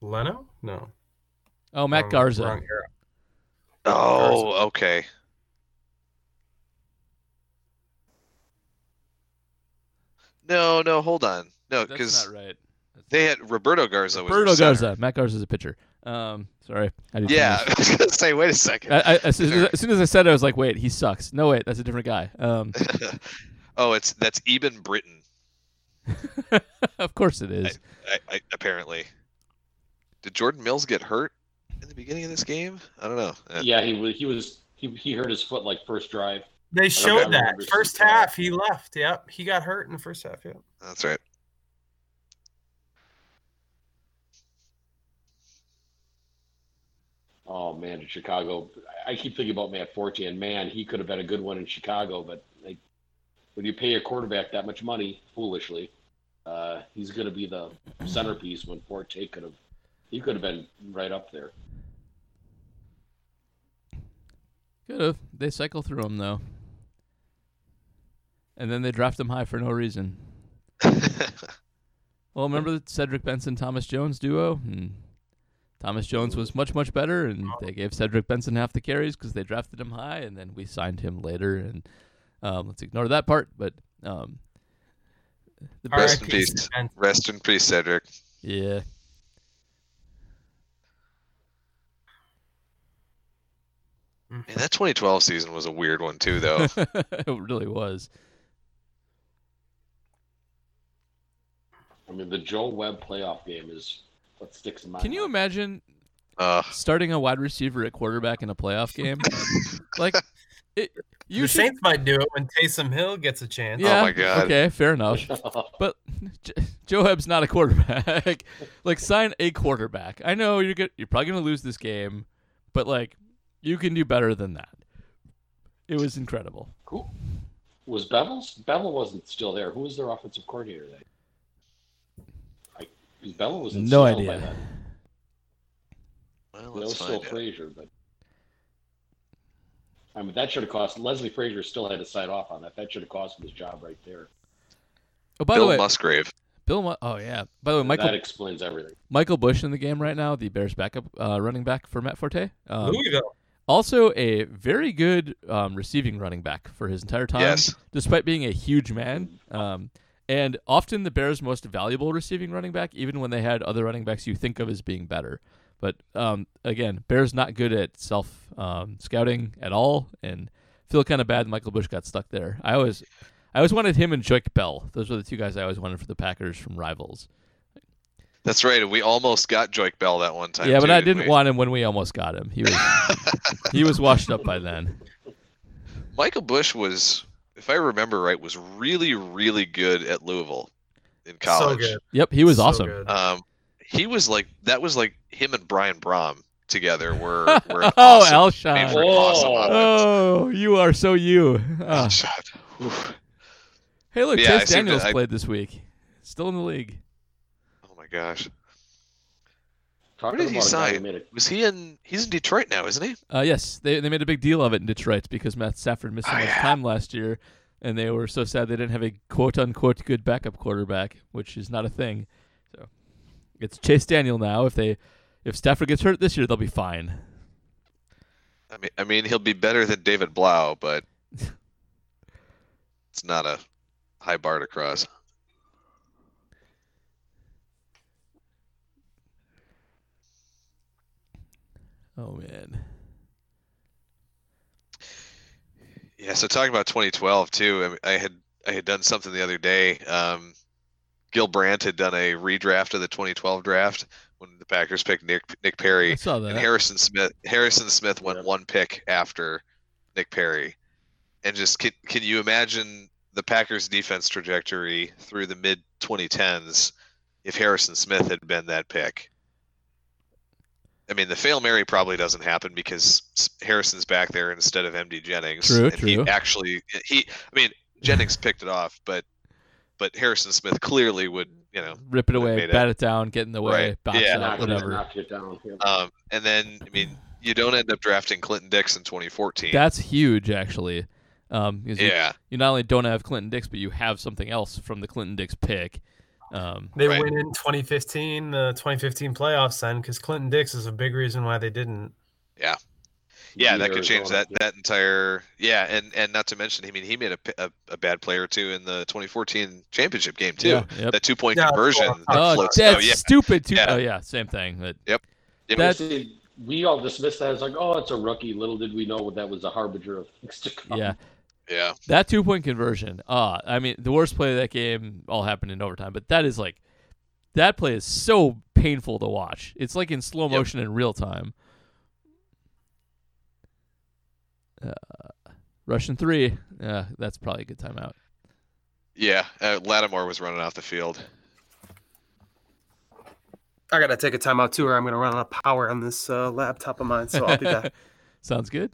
Leno? No. Oh, Matt Wrong- Garza. wrong era. oh, okay. No, no, hold on. No, because right. They had Roberto Garza. was Roberto. Garza. Matt Garza's a pitcher. Um, sorry. I did Yeah, finish. I was gonna say, wait a second. I, I, as, soon as, as soon as I said it, I was like, wait, he sucks. No, wait, that's a different guy. Um, oh, it's that's Eben Britton. of course it is. I, I, apparently. Did Jordan Mills get hurt in the beginning of this game? I don't know. Uh, Yeah, he was. He was. He, he hurt his foot like first drive. They showed that first seeing that. half. He left. Yep, he got hurt in the first half. Yep. That's right. Oh man, in Chicago, I I keep thinking about Matt Forte, and man, he could have been a good one in Chicago. But like, when you pay a quarterback that much money foolishly, uh, he's going to be the centerpiece. When Forte could have, he could have been right up there. Could have. They cycle through him though, and then they draft him high for no reason. Well, remember the Cedric Benson Thomas Jones duo? And Thomas Jones was much much better, and they gave Cedric Benson half the carries because they drafted him high, and then we signed him later. And um, let's ignore that part. But um, the All right, Rest in peace, peace. Ben. Rest in peace, Cedric. yeah, Man, that 2012 season was a weird one too, though. it really was. I mean, the Joe Webb playoff game is what sticks in my. Can you imagine uh, starting a wide receiver at quarterback in a playoff game? like, it, you the should- Saints might do it when Taysom Hill gets a chance. Yeah. my God. Okay, fair enough. But J- Joe Webb's not a quarterback. like, sign a quarterback. I know you're good. You're probably gonna lose this game, but like, you can do better than that. It was incredible. Cool. was Bevell's? Bevel wasn't still there. Who was their offensive coordinator then? I, because Bevell was in No Seattle idea. By then. well, That was let's still find out. Frazier, but I mean that should have cost Leslie Frazier still had to sign off on that. That should have cost him his job right there. Oh, by Bill the way, Musgrave. Bill. Mu- oh yeah. By the way, Michael that explains everything. Michael Bush in the game right now, the Bears' backup uh, running back for Matt Forte. Um, Louisville. also, a very good um, receiving running back for his entire time. Yes. despite being a huge man. Um, and often the Bears' most valuable receiving running back, even when they had other running backs you think of as being better. But um, again, Bears not good at self um, scouting at all, and feel kind of bad. Michael Bush got stuck there. I always, I always wanted him and Joique Bell. Those were the two guys I always wanted for the Packers from rivals. That's right. We almost got Joique Bell that one time. yeah, but too, I didn't we? want him when we almost got him. He was, he was washed up by then. Michael Bush was, if I remember right, was really, really good at Louisville in college. So good. Yep, he was So awesome. good. Um, he was like that was like him and Brian Brohm together were were Oh, awesome, Alshon. made awesome Oh. Oh, you are so you. Ah. Alshon. Hey, look, Yeah, Chase seem to- Daniels I- played this week. Still in the league. Oh my gosh, Talking Where did he about a sign? was he in? He's in Detroit now, isn't he? Uh, yes, they they made a big deal of it in Detroit because Matt Stafford missed so Oh, much yeah. time last year, and they were so sad they didn't have a quote unquote good backup quarterback, which is not a thing. So it's Chase Daniel now. If they if Stafford gets hurt this year, they'll be fine. I mean, I mean, he'll be better than David Blough, but it's not a high bar to cross. Oh man. Yeah, so talking about 2012 too, I, I had I had done something the other day. Um, Gil Brandt had done a redraft of the 2012 draft when the Packers picked Nick Nick I Perry, saw and that. Harrison Smith Harrison Smith went Yep. one pick after Nick Perry, and just can can you imagine the Packers defense trajectory through the mid 2010s if Harrison Smith had been that pick? I mean, the fail Mary probably doesn't happen because Harrison's back there instead of MD Jennings. True, and true. He actually, he, I mean, Jennings picked it off, but but Harrison Smith clearly would, you know. Rip it away, made it. bat it down, get in the way, Right. box Yeah. out, knocked it- whatever. knocked it down. Yeah. Um, and then, I mean, you don't end up drafting Clinton Dix in 2014. That's huge, actually. Um, because you- Yeah. you, not only don't have Clinton Dix, but you have something else from the Clinton Dix pick. Um, They Right. win in 2015, the 2015 playoffs then, because Clinton Dix is a big reason why they didn't. Yeah, Yeah, that could change that that entire yeah, and and not to mention, I mean, he made a a bad play or two in the 2014 championship game too. yeah, yep. That two point Yeah, conversion. well, that Oh, floats- that's oh, yeah, stupid. Too. Yeah. Oh yeah, same thing. But Yeah, that- See, we all dismissed that as like, oh, it's a rookie. Little did we know that was a harbinger of things to come. yeah, yeah, that two point conversion. Uh I mean, the worst play of that game all happened in overtime, but that is like that play is so painful to watch. It's like in slow Yep. motion in real time. Uh, Russian three. Yeah, that's probably a good timeout. yeah. Uh, Lattimore was running off the field. I gotta take a timeout too, or I'm gonna run out of power on this uh, laptop of mine. So I'll be back. Sounds good.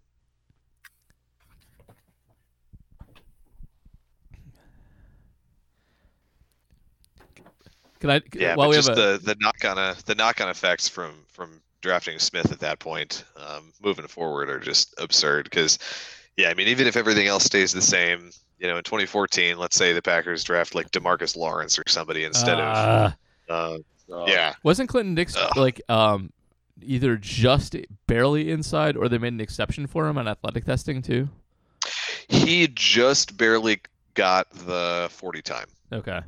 Can I? Yeah, while but we just have a, the the knock on a the knock on effects from from drafting Smith at that point, um, moving forward, are just absurd. Because, yeah, I mean, even if everything else stays the same, you know, in 2014, let's say the Packers draft like Demarcus Lawrence or somebody instead Ah. of, uh, So, yeah, wasn't Clinton Dix Ugh. like um either just barely inside or they made an exception for him on athletic testing too? he just barely got the 40 time. Okay.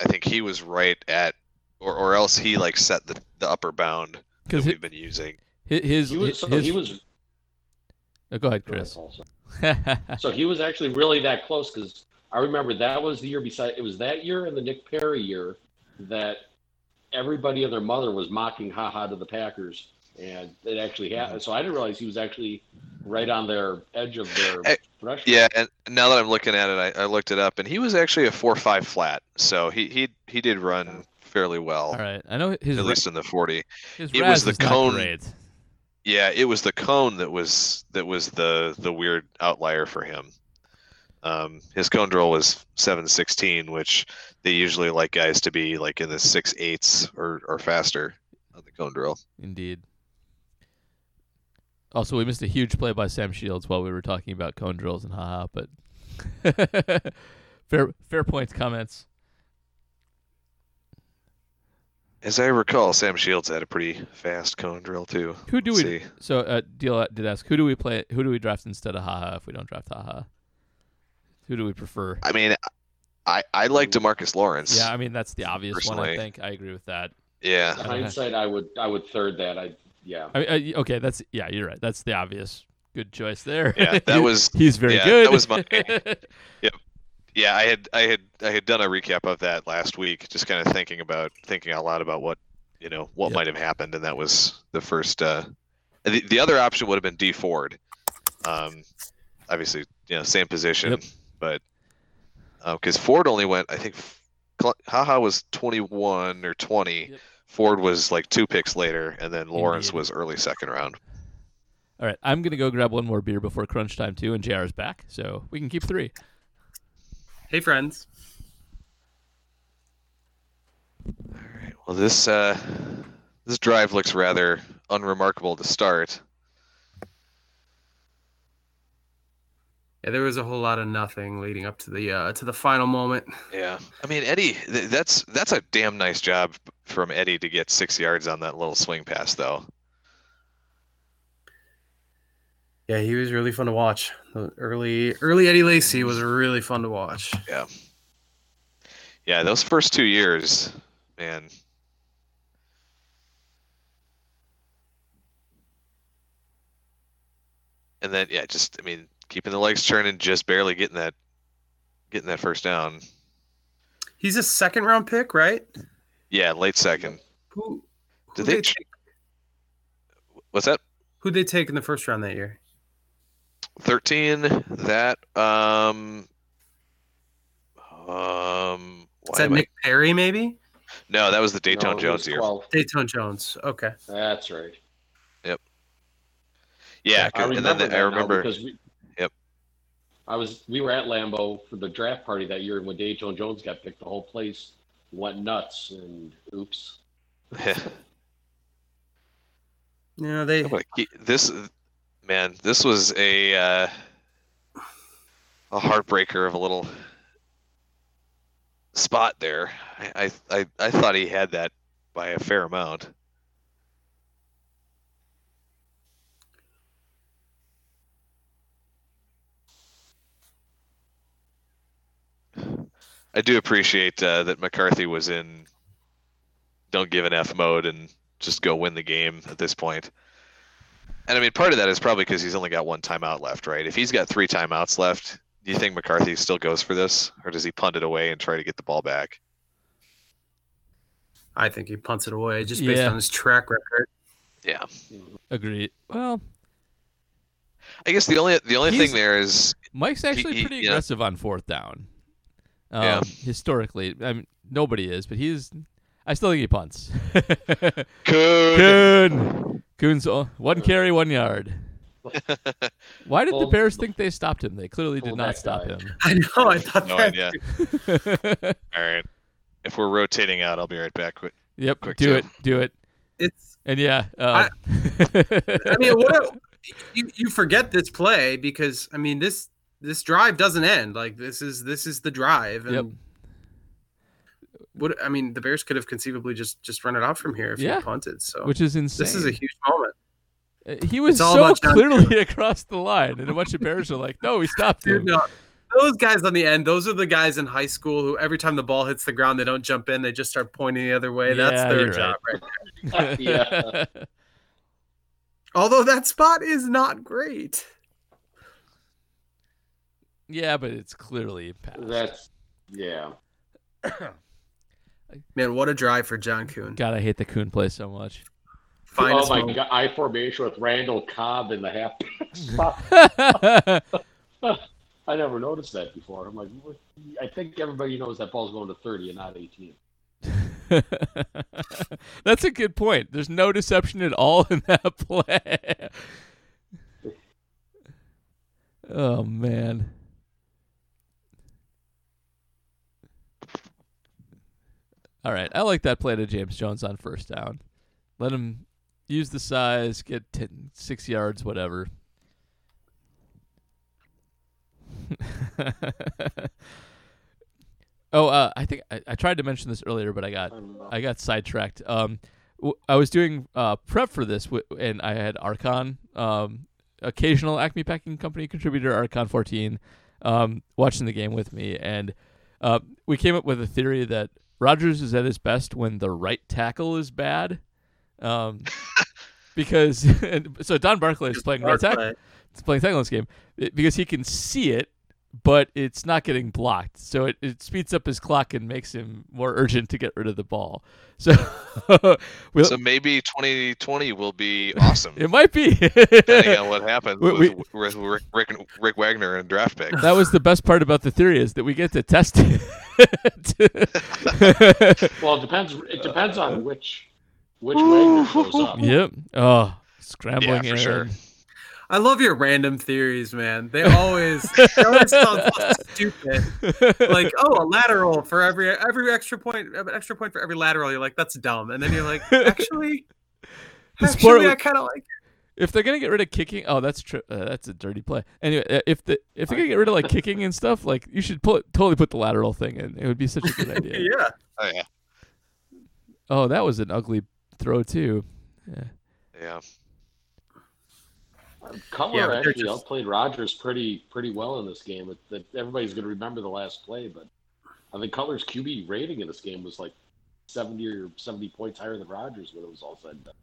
I think he was right at, or or else he like set the the upper bound that Because we've been using. his, his, He was, so his he was oh, go ahead, Chris. So he was actually really that close because I remember that was the year beside it was that year and the Nick Perry year that everybody and their mother was mocking haha to the Packers and it actually happened. So I didn't realize he was actually right on their edge of their Eh, threshold. Yeah, and now that I'm looking at it, I, I looked it up, and he was actually a four five flat, so he he he did run fairly well, All right. I know his at ra- least in the 40. his it was the is not cone- great. Yeah, it was the cone that was that was the the weird outlier for him. Um, his cone drill was seven sixteen, which they usually like guys to be like in the six eights or or faster on the cone drill. Indeed. Also, we missed a huge play by Sam Shields while we were talking about cone drills and haha, but fair fair points comments. As I recall, Sam Shields had a pretty fast cone drill too. Who do Let's we? see. So, uh, deal did ask who do we play? Who do we draft instead of haha if we don't draft haha? Who do we prefer? I mean, I I like Demarcus Lawrence. Yeah, I mean that's the obvious one. I think I agree with that. Yeah. I hindsight I would I would third that. I yeah. I mean, uh, okay, that's yeah, you're right. That's the obvious good choice there. Yeah, that was- he's very yeah, good. that was my- Yeah, yeah, I had I had I had done a recap of that last week, just kind of thinking about thinking out loud about what you know what Yep. might have happened, and that was the first. Uh, the the other option would have been Dee Ford. Um, obviously, you know, same position, Yep. but because Ford only went, I think, Cl- Haha was twenty one or twenty. Yep. Ford was like two picks later, and then Lawrence Indeed. was early second round. All right, I'm gonna go grab one more beer before crunch time too, and JR is back, so we can keep three. Hey, friends. All right. Well, this uh, this drive looks rather unremarkable to start. Yeah, there was a whole lot of nothing leading up to the uh, to the final moment. Yeah, I mean Eddie, th- that's that's a damn nice job from Eddie to get six yards on that little swing pass, though. Yeah, he was really fun to watch. Early early Eddie Lacy was really fun to watch. Yeah, yeah, those first two years, man. And then yeah, just I mean keeping the legs turning, just barely getting that getting that first down. He's a second round pick, right? Yeah, late second. Who Did who they? they ch- take, What's that? who did they take in the first round that year? 13 that um um Is that am I- Nick Perry, maybe? no that was the Dayton No, Jones year 12. Datone Jones. Okay. That's right. Yep. Yeah I 'cause- and then the, I remember because we, Yep. I was we were at Lambeau for the draft party that year and when Datone Jones got picked, the whole place went nuts and oops. Yeah, they I'm this man this was a uh a heartbreaker of a little spot there. I I I, I thought he had that by a fair amount. I do appreciate uh, that McCarthy was in don't give an F mode and just go win the game at this point. And I mean, part of that is probably because he's only got one timeout left, right? If he's got three timeouts left, do you think McCarthy still goes for this, or does he punt it away and try to get the ball back? I think he punts it away just based Yeah. on his track record. Yeah, Agreed. Well, I guess the only the only He's- thing there is Mike's actually he- pretty yeah. aggressive on fourth down. Um, Yeah. Historically, I mean, nobody is, but he's. I still think he punts. could Kuhn. Kuhn's o- one carry, one yard. Why did the Bears think they stopped him? They clearly did not stop guy. him. I know. I thought no that. idea. All right, if we're rotating out, I'll be right back. Quick. Yep, Quick do two. it, do it, It's. and yeah. Uh, I mean, what? You, you forget this play because I mean this this drive doesn't end. Like this is this is the drive. And Yep. What I mean, the Bears could have conceivably just just run it out from here if Yeah. he punted. So which is insane. this is a huge moment. Uh, he was all so about John clearly across the line, and a bunch of Bears are like, "No, we stopped him." Dude, no, those guys on the end, those are the guys in high school who every time the ball hits the ground, they don't jump in, they just start pointing the other way. That's their you're job, right? Yeah. Although that spot is not great. Yeah, but it's clearly past. That's yeah. Man, what a drive for John Kuhn. God, I hate the Kuhn play so much. Finest oh my moment. god, I formation with Randall Cobb in the half spot. I never noticed that before. I'm like, what- I think everybody knows that ball's going to 30 and not 18. That's a good point. There's no deception at all in that play. oh man. All right, I like that play to James Jones on first down. Let him use the size, get 10, six yards, whatever. oh, uh, I think I, I tried to mention this earlier, but I got I. Got sidetracked. Um, w- I was doing uh, prep for this, w- and I had Archon, um, occasional Acme Packing Company contributor, Archon 14, um, watching the game with me, and uh, we came up with a theory that Rodgers is at his best when the right tackle is bad, um, because and so Don Barclay is playing right tackle. It's playing tackle in this game it- because he can see it, but it's not getting blocked. So it, it speeds up his clock and makes him more urgent to get rid of the ball. So, we'll, So maybe 2020 will be awesome, it might be. depending on what happens We- with, with Rick, Rick, Rick Wagner and draft pick. that was the best part about the theory is that we get to test it. Well, it depends. It depends on uh, which which Wagner shows up. yep. Oh, scrambling Yeah, for in. sure. I love your random theories, man. They always, they always sound so stupid. Like, oh, a lateral for every every extra point, an extra point for every lateral. You're like, that's dumb. And then you're like, actually, The sport actually, I kind of like. If they're gonna get rid of kicking, oh, that's true. Uh, that's a dirty play. Anyway, uh, if the if they're gonna get rid of like kicking and stuff, like you should pull, totally put the lateral thing in. It would be such a good idea. Yeah, Oh yeah, Oh, that was an ugly throw too. Yeah. yeah. Cutler Yeah, but actually just- outplayed Rodgers pretty pretty well in this game. It, that everybody's going to remember the last play, but I think Cutler's QB rating in this game was like seventy or seventy points higher than Rodgers when it was all said and done.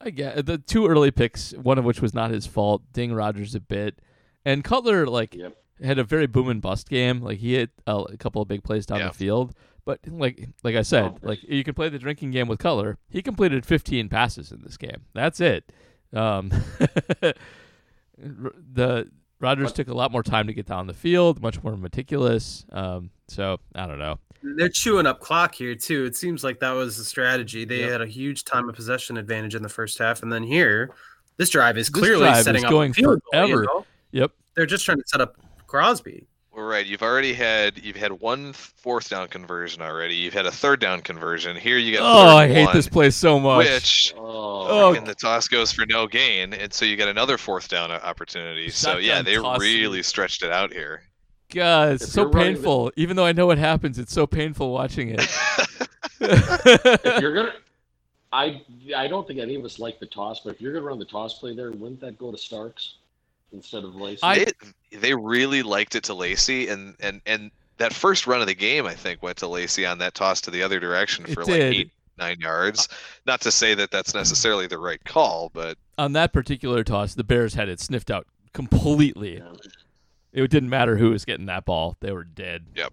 I get the two early picks, one of which was not his fault, ding Rodgers a bit, and Cutler like Yep. had a very boom and bust game. Like he hit a, a couple of big plays down Yeah. the field, but like like I said, Oh. like you can play the drinking game with Cutler. He completed 15 passes in this game. That's it. Um, the Rodgers But- took a lot more time to get down the field, much more meticulous. Um, so I don't know. They're chewing up clock here too. It seems like that was the strategy. They Yep. had a huge time of possession advantage in the first half, and then here, this drive is This clearly drive is setting up going a field goal, you know? Yep. They're just trying to set up Crosby. Well, right, you've already had you've had one fourth down conversion already. You've had a third down conversion. Here you got Oh, I hate one, this place so much. Which Oh, Oh, and the toss goes for no gain, and so you get another fourth down o- opportunity. So yeah, they toss. really stretched it out here. God, it's If so you're running painful. Even though I know what happens, it's so painful watching it. if you're gonna, I I don't think any of us like the toss, but if you're gonna run the toss play there, wouldn't that go to Starks instead of Lacy? I- they, they really liked it to Lacy, and and and that first run of the game, I think, went to Lacy on that toss to the other direction It for did. like eight nine yards. Not to say that that's necessarily the right call, but On that particular toss, the Bears had it sniffed out completely. Yeah. It didn't matter who was getting that ball; they were dead. Yep.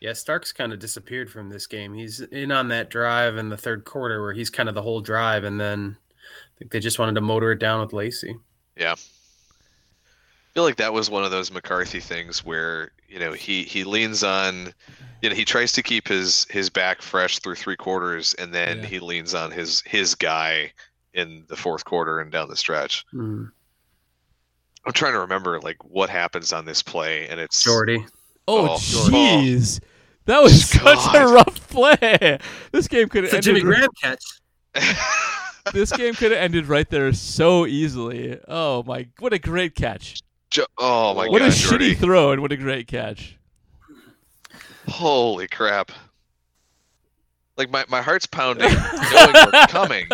Yeah, Starks kind of disappeared from this game. He's in on that drive in the third quarter where he's kind of the whole drive, and then I think they just wanted to motor it down with Lacy. Yeah. I feel like that was one of those McCarthy things where you know he he leans on, you know, he tries to keep his his back fresh through three quarters, and then Yeah. he leans on his his guy in the fourth quarter and down the stretch. Mm. I'm trying to remember like what happens on this play, and it's Jordy. Oh, Oh, jeez, that was such a rough play. This game could have ended. Jimmy Graham catch. This game could have ended right there so easily. Oh my! What a great catch! Jo- oh my god. what god, a Jordy. shitty throw and what a great catch! Holy crap! Like my, my heart's pounding, knowing we're coming,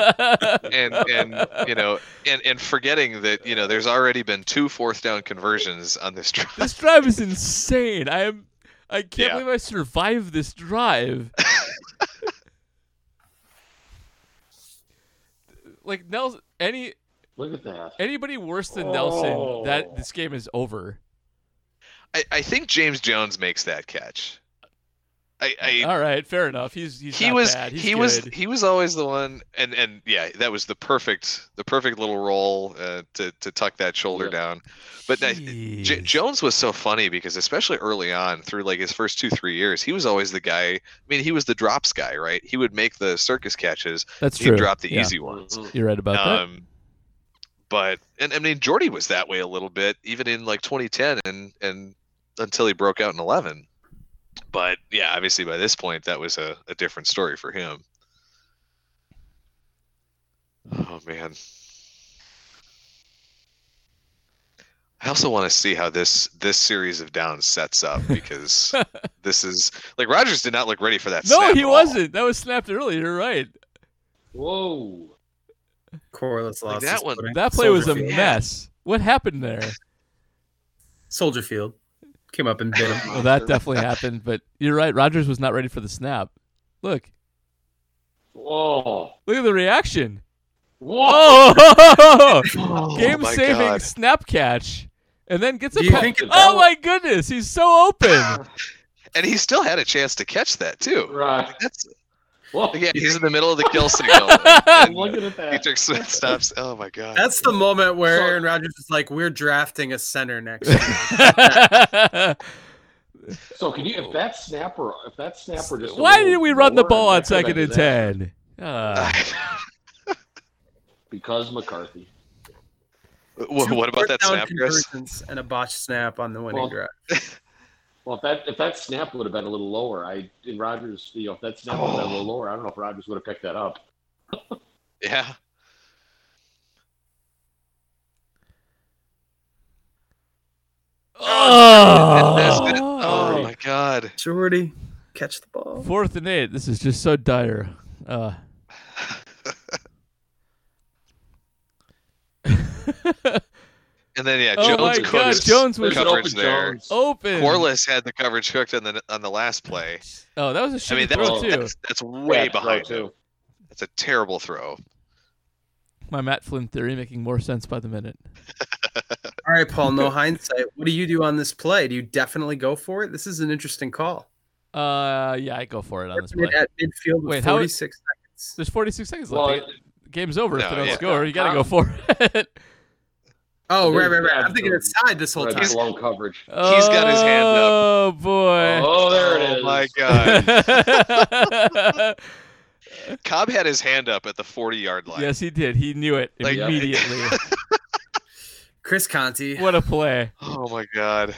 and and you know, and and forgetting that you know there's already been two fourth down conversions on this drive. This drive is insane. I am. I can't Yeah. believe I survived this drive. like Nelson, any Look at that. anybody worse than Nelson, Oh. that this game is over. I, I think James Jones makes that catch. I, I All right, fair enough. He's he's he was he was he was always the one and and yeah that was the perfect the perfect little roll uh, to to tuck that shoulder Yeah. down but that, J- Jones was so funny because especially early on through like his first two three years he was always the guy I mean he was the drops guy right he would make the circus catches That's he'd true. drop the Yeah, easy ones Mhm. You're right about that. um but and I mean Jordy was that way a little bit even in like 2010 and and until he broke out in 11 but yeah obviously by this point that was a, a different story for him oh man I also want to see how this this series of downs sets up because this is like Rodgers did not look ready for that. No, snap he at wasn't. That was snapped earlier. You're right. Whoa. Quarless Like lost that his one- That play was a Field. mess. What happened there? Soldier Field came up and bit him. Well, that definitely happened. But you're right. Rodgers was not ready for the snap. Look, Whoa. look at the reaction. Whoa. Oh, Oh Game saving God. snap catch, and then gets a. Do you think oh my goodness, he's so open. and he still had a chance to catch that too. Right. Like, that's Whoa. yeah, he's in the middle of the kill signal. and- and Looking at that. Dietrich Smith stops. Oh my god. That's the moment where So- Aaron Rodgers is like, "We're drafting a center next. So can you, if that snapper, if that snapper just. a Why little did we run the ball on second and ten? Uh, Because McCarthy. Wha- what about that snap, Chris? And a botched snap on the winning Well, drive. Well, if that if that snap would have been a little lower, I in Rodgers, you know, if that snap would have been a little lower, I don't know if Rodgers would have picked that up. Yeah. oh, That's. Oh my god. Jordy, catch the ball. Fourth and eight. This is just so dire. Uh, And then yeah, Oh Jones my cooked God, Jones was- There's coverage open there. Jones. open. Quarless had the coverage cooked on the on the last play. Oh, that was a I shitty mean, throw that's, too. that's, that's way Yeah, behind too. That's a terrible throw. My Matt Flynn theory making more sense by the minute. All right, Paul. No hindsight. What do you do on this play? Do you definitely go for it? This is an interesting call. Uh, yeah, I go for it on this play. At midfield with Wait, how- 46 seconds. There's 46 seconds left. The game's over if they don't yeah. score. You got to go for it. Oh, right, right, right. I'm thinking so- inside this whole Right, time. blown coverage. He's got his hand up. Oh boy. Oh, there it oh is. my god. Cobb had his hand up at the 40 yard line. yes, he did. He knew it Like- immediately. Chris Conte. what a play. Oh my god.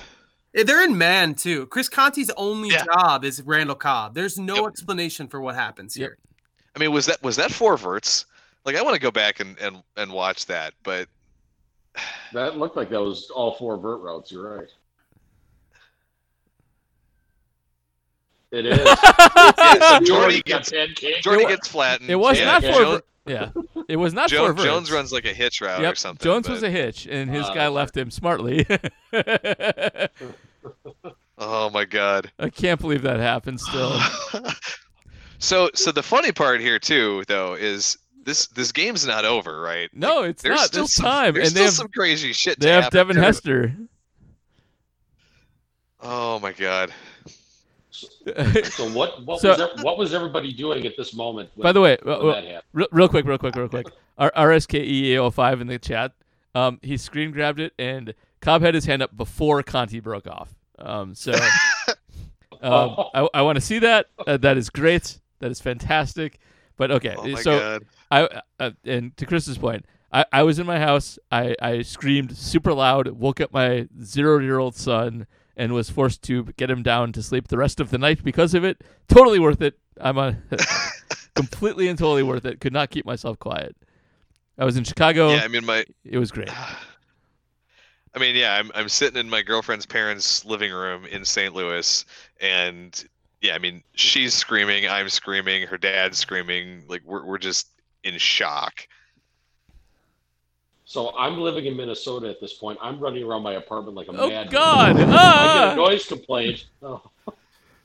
Eh, They're in man too. Chris Conte's only Yeah. job is Randall Cobb. There's no Yep. explanation for what happens Yep. here. I mean, was that was that four verts? Like, I want to go back and, and and watch that, but That looked like that was all four vert routes. You're right. It is. yeah, so Jordy gets. Jordy gets flattened. It was yeah, not yeah, four. Jones, yeah, it was not Jo- four. Jones runs like a hitch route Yep, or something. Jones was a hitch, and his Uh, guy left him smartly. Oh my god. I can't believe that happened. Still, so so the funny part here too, though, is this this game's not over, right? no, it's There's not. still There's some, time, There's and still they have some crazy shit. they to have happen. Devin Hester. Oh my god. So what? What So- was ev- what was everybody doing at this moment? When, By the way, when that real, real quick, real quick, real quick. R- RSKE05 in the chat. Um, he screen grabbed it, and Cobb had his hand up before Conte broke off. Um, so um, I, I want to see that. Uh, that is great. That is fantastic. But okay, Oh my so god. I uh, and to Chris's point, I, I was in my house. I, I screamed super loud, woke up my zero year old son, and was forced to get him down to sleep the rest of the night because of it. Totally worth it. I'm on completely and totally worth it. Could not keep myself quiet. I was in Chicago. Yeah, I mean my It was great. I mean, yeah, I'm I'm sitting in my girlfriend's parents' living room in St. Louis, and yeah, I mean, she's screaming, I'm screaming, her dad's screaming, like we're we're just in shock. So I'm living in Minnesota at this point. I'm running around my apartment like a Oh mad. God! I get Ah! a noise complaint. Oh.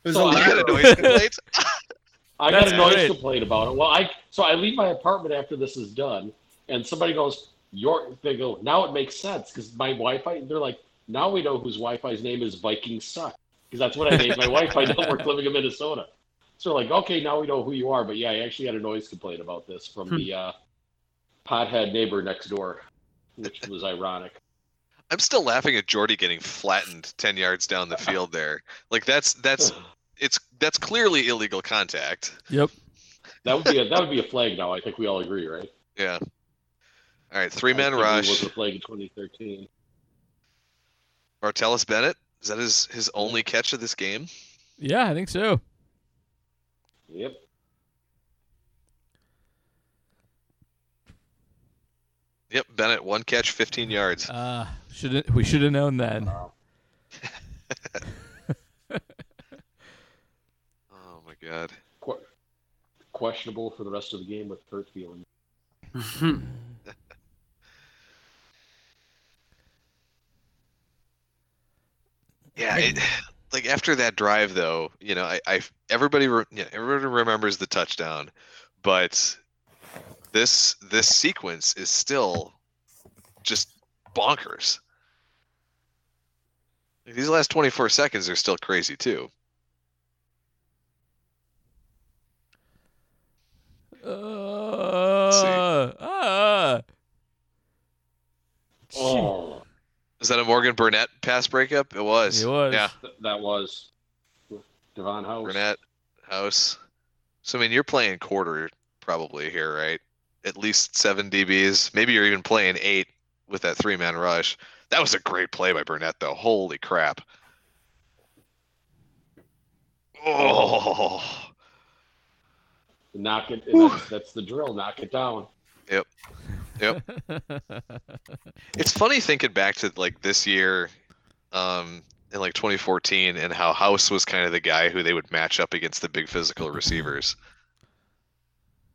There's So a I You got lot a of- noise complaint? I got a noise great. complaint about it. Well, I so I leave my apartment after this is done, and somebody goes, "Your." They go, "Now it makes sense because my Wi-Fi." They're like, "Now we know whose Wi-Fi's name is Viking Suck because that's what I named my Wi-Fi network living in Minnesota." So like, okay, now we know who you are. But yeah, I actually had a noise complaint about this from Hmm. the uh, pothead neighbor next door, which was ironic. I'm still laughing at Jordy getting flattened ten yards down the field there. Like that's that's it's that's clearly illegal contact. Yep. That would be a, that would be a flag now. I think we all agree, right? Yeah. All right, three man I think rush. was a flag in 2013. Martellus Bennett. Is that his his only catch of this game? Yeah, I think so. Yep. Yep, Bennett one catch, 15 yards. Uh, should we should have known then. Wow. Oh my god. Que- questionable for the rest of the game with hurt feelings. Yeah, it, like after that drive though, you know, I, I everybody re, yeah, everybody remembers the touchdown, but this this sequence is still just bonkers. Like, these last 24 seconds are still crazy too. Uh, uh. Oh, Is that a Morgan Burnett pass breakup? It was. It was. Yeah, th- that was Davon House. Burnett, House. So I mean, you're playing quarter probably here, right? At least seven DBs. Maybe you're even playing eight with that three man rush. That was a great play by Burnett, though. Holy crap! Oh, Knock it. That's, that's the drill. Knock it down. it's funny thinking back to like this year, um, in like 2014, and how House was kind of the guy who they would match up against the big physical receivers.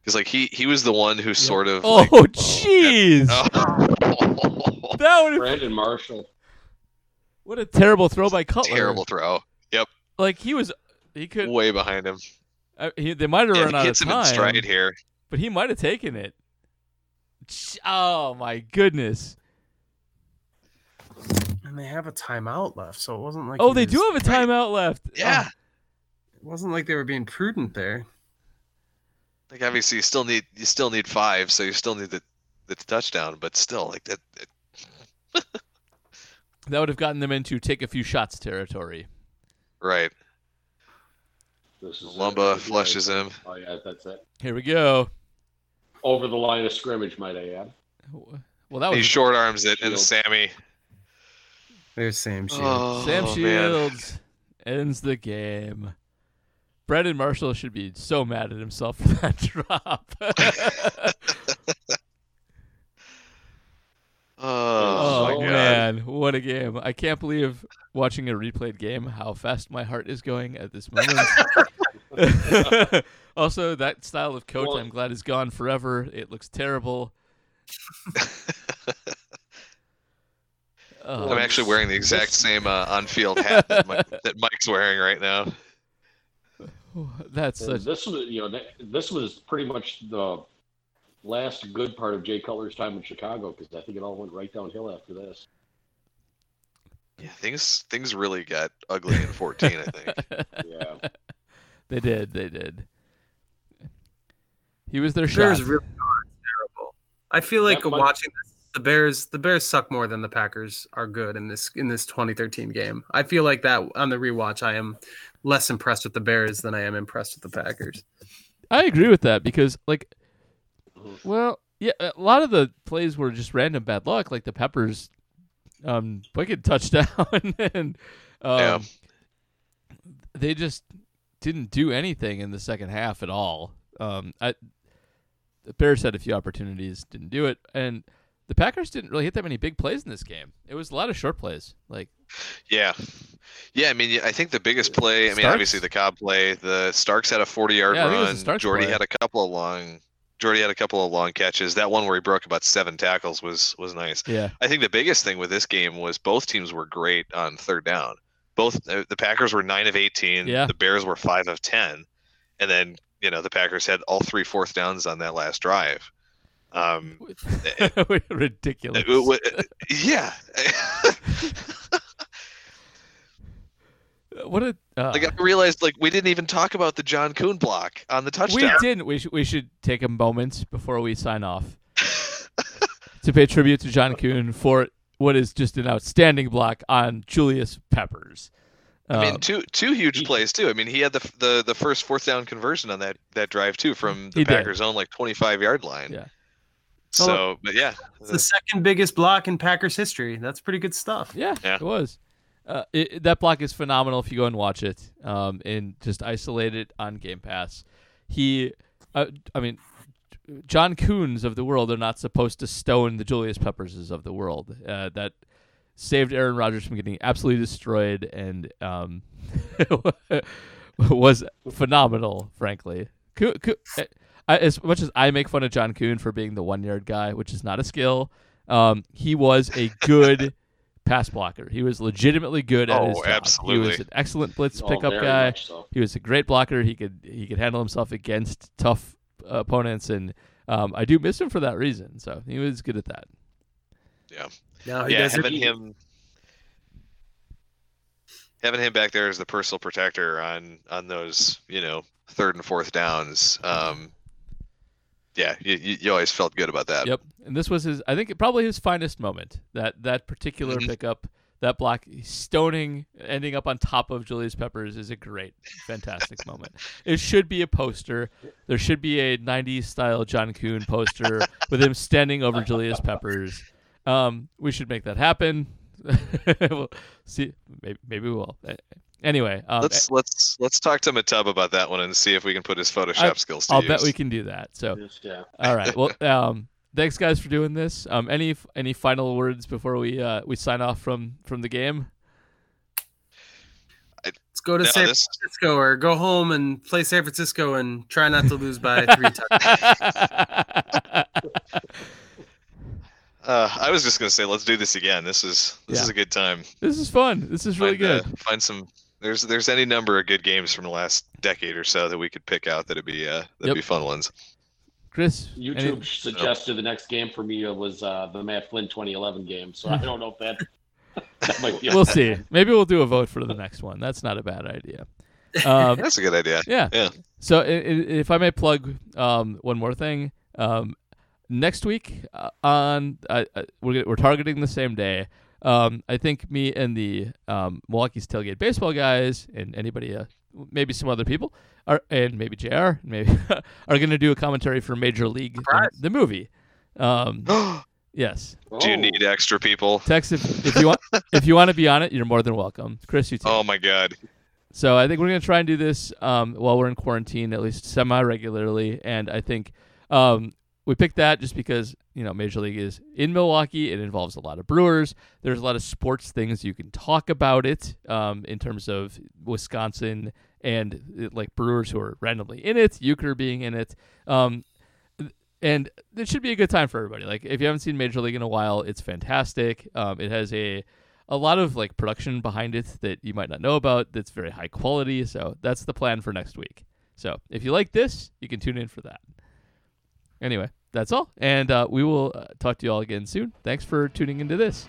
Because like he he was the one who sort of. oh, like- jeez! Oh. That would Brandon Marshall. what a terrible throw by Cutler. terrible throw. Yep. Like he was, he could. Way behind him. Uh, he, they might have Yeah, run he out of hits him in stride here. but he might have taken it. Ch- Oh my goodness! and they have a timeout left, so it wasn't like Oh, they do have a timeout left. Oh. Yeah. It wasn't like they were being prudent there. Like obviously you still need you still need five, so you still need the the touchdown, but still like that. it- Oh, that would have gotten them into take a few shots territory. right. This is Lumba flushes him. Oh yeah, that's it. Here we go. Over the line of scrimmage, might I add. Well, that was He short arms it, and Sammy There's Sam oh, Shields. Oh, Sam man. Shields ends the game. Brandon Marshall should be so mad at himself for that drop. Oh, oh man, what a game! I can't believe watching a replayed game how fast my heart is going at this moment. also, that style of coat Well- I'm glad is gone forever. It looks terrible. Oh, I'm actually wearing the exact same uh, on-field hat that, Mike, that Mike's wearing right now. that's such. this was, you know, this was pretty much the last good part of Jay Cutler's time in Chicago because I think it all went right downhill after this. Yeah, things things really got ugly in 14. I think. Yeah, they did. They did. He was their Bears shot. really are terrible. I feel like That might- watching this, the Bears, the Bears suck more than the Packers are good in this in this 2013 game. I feel like that on the rewatch, I am less impressed with the Bears than I am impressed with the Packers. I agree with that because, like, well, yeah, a lot of the plays were just random bad luck, like the Peppers, um, wicked touchdown, and um, Yeah. they just didn't do anything in the second half at all. Um, I, the Bears had a few opportunities, didn't do it, and the Packers didn't really hit that many big plays in this game. It was a lot of short plays, like Yeah, yeah. I mean, I think the biggest play. I mean, Starks? obviously the Cobb play. The Starks had a 40-yard Yeah, I think it was the run. Jordy play. had a couple of long. Jordy had a couple of long catches. That one where he broke about seven tackles was was nice. yeah, I think the biggest thing with this game was both teams were great on third down. Both uh, the Packers were nine of eighteen. Yeah. The Bears were five of ten, and then you know the Packers had all three fourth downs on that last drive. Um, ridiculous. it wa- yeah. what a uh, like I realized, like we didn't even talk about the John Kuhn block on the touchdown. We didn't. We should we should take a moment before we sign off to pay tribute to John Kuhn for what is just an outstanding block on Julius Peppers. I mean, Um, two two huge he- plays too. I mean, he had the the the first fourth down conversion on that that drive too from the He did. Packers' own like twenty five yard line. Yeah. So, but yeah, It's the second biggest block in Packers history. That's pretty good stuff. yeah, Yeah. it was. Uh, it, that block is phenomenal if you go and watch it um, and just isolate it on Game Pass. He, uh, I mean, John Kuhns of the world are not supposed to stone the Julius Pepperses of the world. Uh, that saved Aaron Rodgers from getting absolutely destroyed and um, was phenomenal, frankly. Coo- Coo- I, as much as I make fun of John Kuhn for being the one yard guy, which is not a skill, um, he was a good pass blocker. He was legitimately good at Oh, his job. He was an excellent blitz Oh, pickup very guy. so. He was a great blocker. He could he could handle himself against tough opponents, and um, I do miss him for that reason. So he was good at that. Now he yeah, does it. having him having him back there as the personal protector on on those you know third and fourth downs. Um, yeah, you, you you always felt good about that. Yep. And this was his I think probably his finest moment. That that particular Mhm. pickup, that block stoning ending up on top of Julius Peppers is a great fantastic moment. It should be a poster. There should be a 90s style John Kuhn poster with him standing over Julius Peppers. Um, we should make that happen. we'll see maybe, maybe we will. Anyway, um, Let's let's let's talk to Matub about that one and see if we can put his Photoshop skills to I'll use. bet we can do that. So yeah. all right. Well, um, thanks guys for doing this. Um, any any final words before we uh, we sign off from from the game? Let's go to No, San this- Francisco or go home and play San Francisco and try not to lose by three touchdowns. Uh, I was just gonna say, let's do this again. This is this Yeah. is a good time. this is fun. This is really find, good. uh, find some. There's there's any number of good games from the last decade or so that we could pick out that'd be uh that'd Yep. be fun ones. Chris, YouTube any- suggested the next game for me was uh, the Matt Flynn 2011 game, so I don't know if that that might be. we'll see. Maybe we'll do a vote for the next one. That's not a bad idea. Um, That's a good idea. yeah. Yeah. So i- i- if I may plug um, one more thing, um, next week uh, on uh, uh, we're we're targeting the same day. Um, I think me and the um, Milwaukee's tailgate baseball guys and anybody, uh, maybe some other people, are and maybe Jr. Maybe are going to do a commentary for Major League the, the movie. Um, Yes. Do you Oh. need extra people? Tex, if, if you want, if you want to be on it, you're more than welcome. Chris, you too. Oh my god. So I think we're gonna try and do this um, while we're in quarantine, at least semi regularly. And I think um, we picked that just because you know Major League is in Milwaukee. It involves a lot of Brewers. There's a lot of sports things you can talk about it um, in terms of Wisconsin and uh, like Brewers who are randomly in it, Euchre being in it. Um, and it should be a good time for everybody. Like if you haven't seen Major League in a while, it's fantastic. Um, it has a a lot of like production behind it that you might not know about. That's very high quality. So that's the plan for next week. So if you like this, you can tune in for that. Anyway, that's all, and uh, we will uh, talk to you all again soon. Thanks for tuning into this.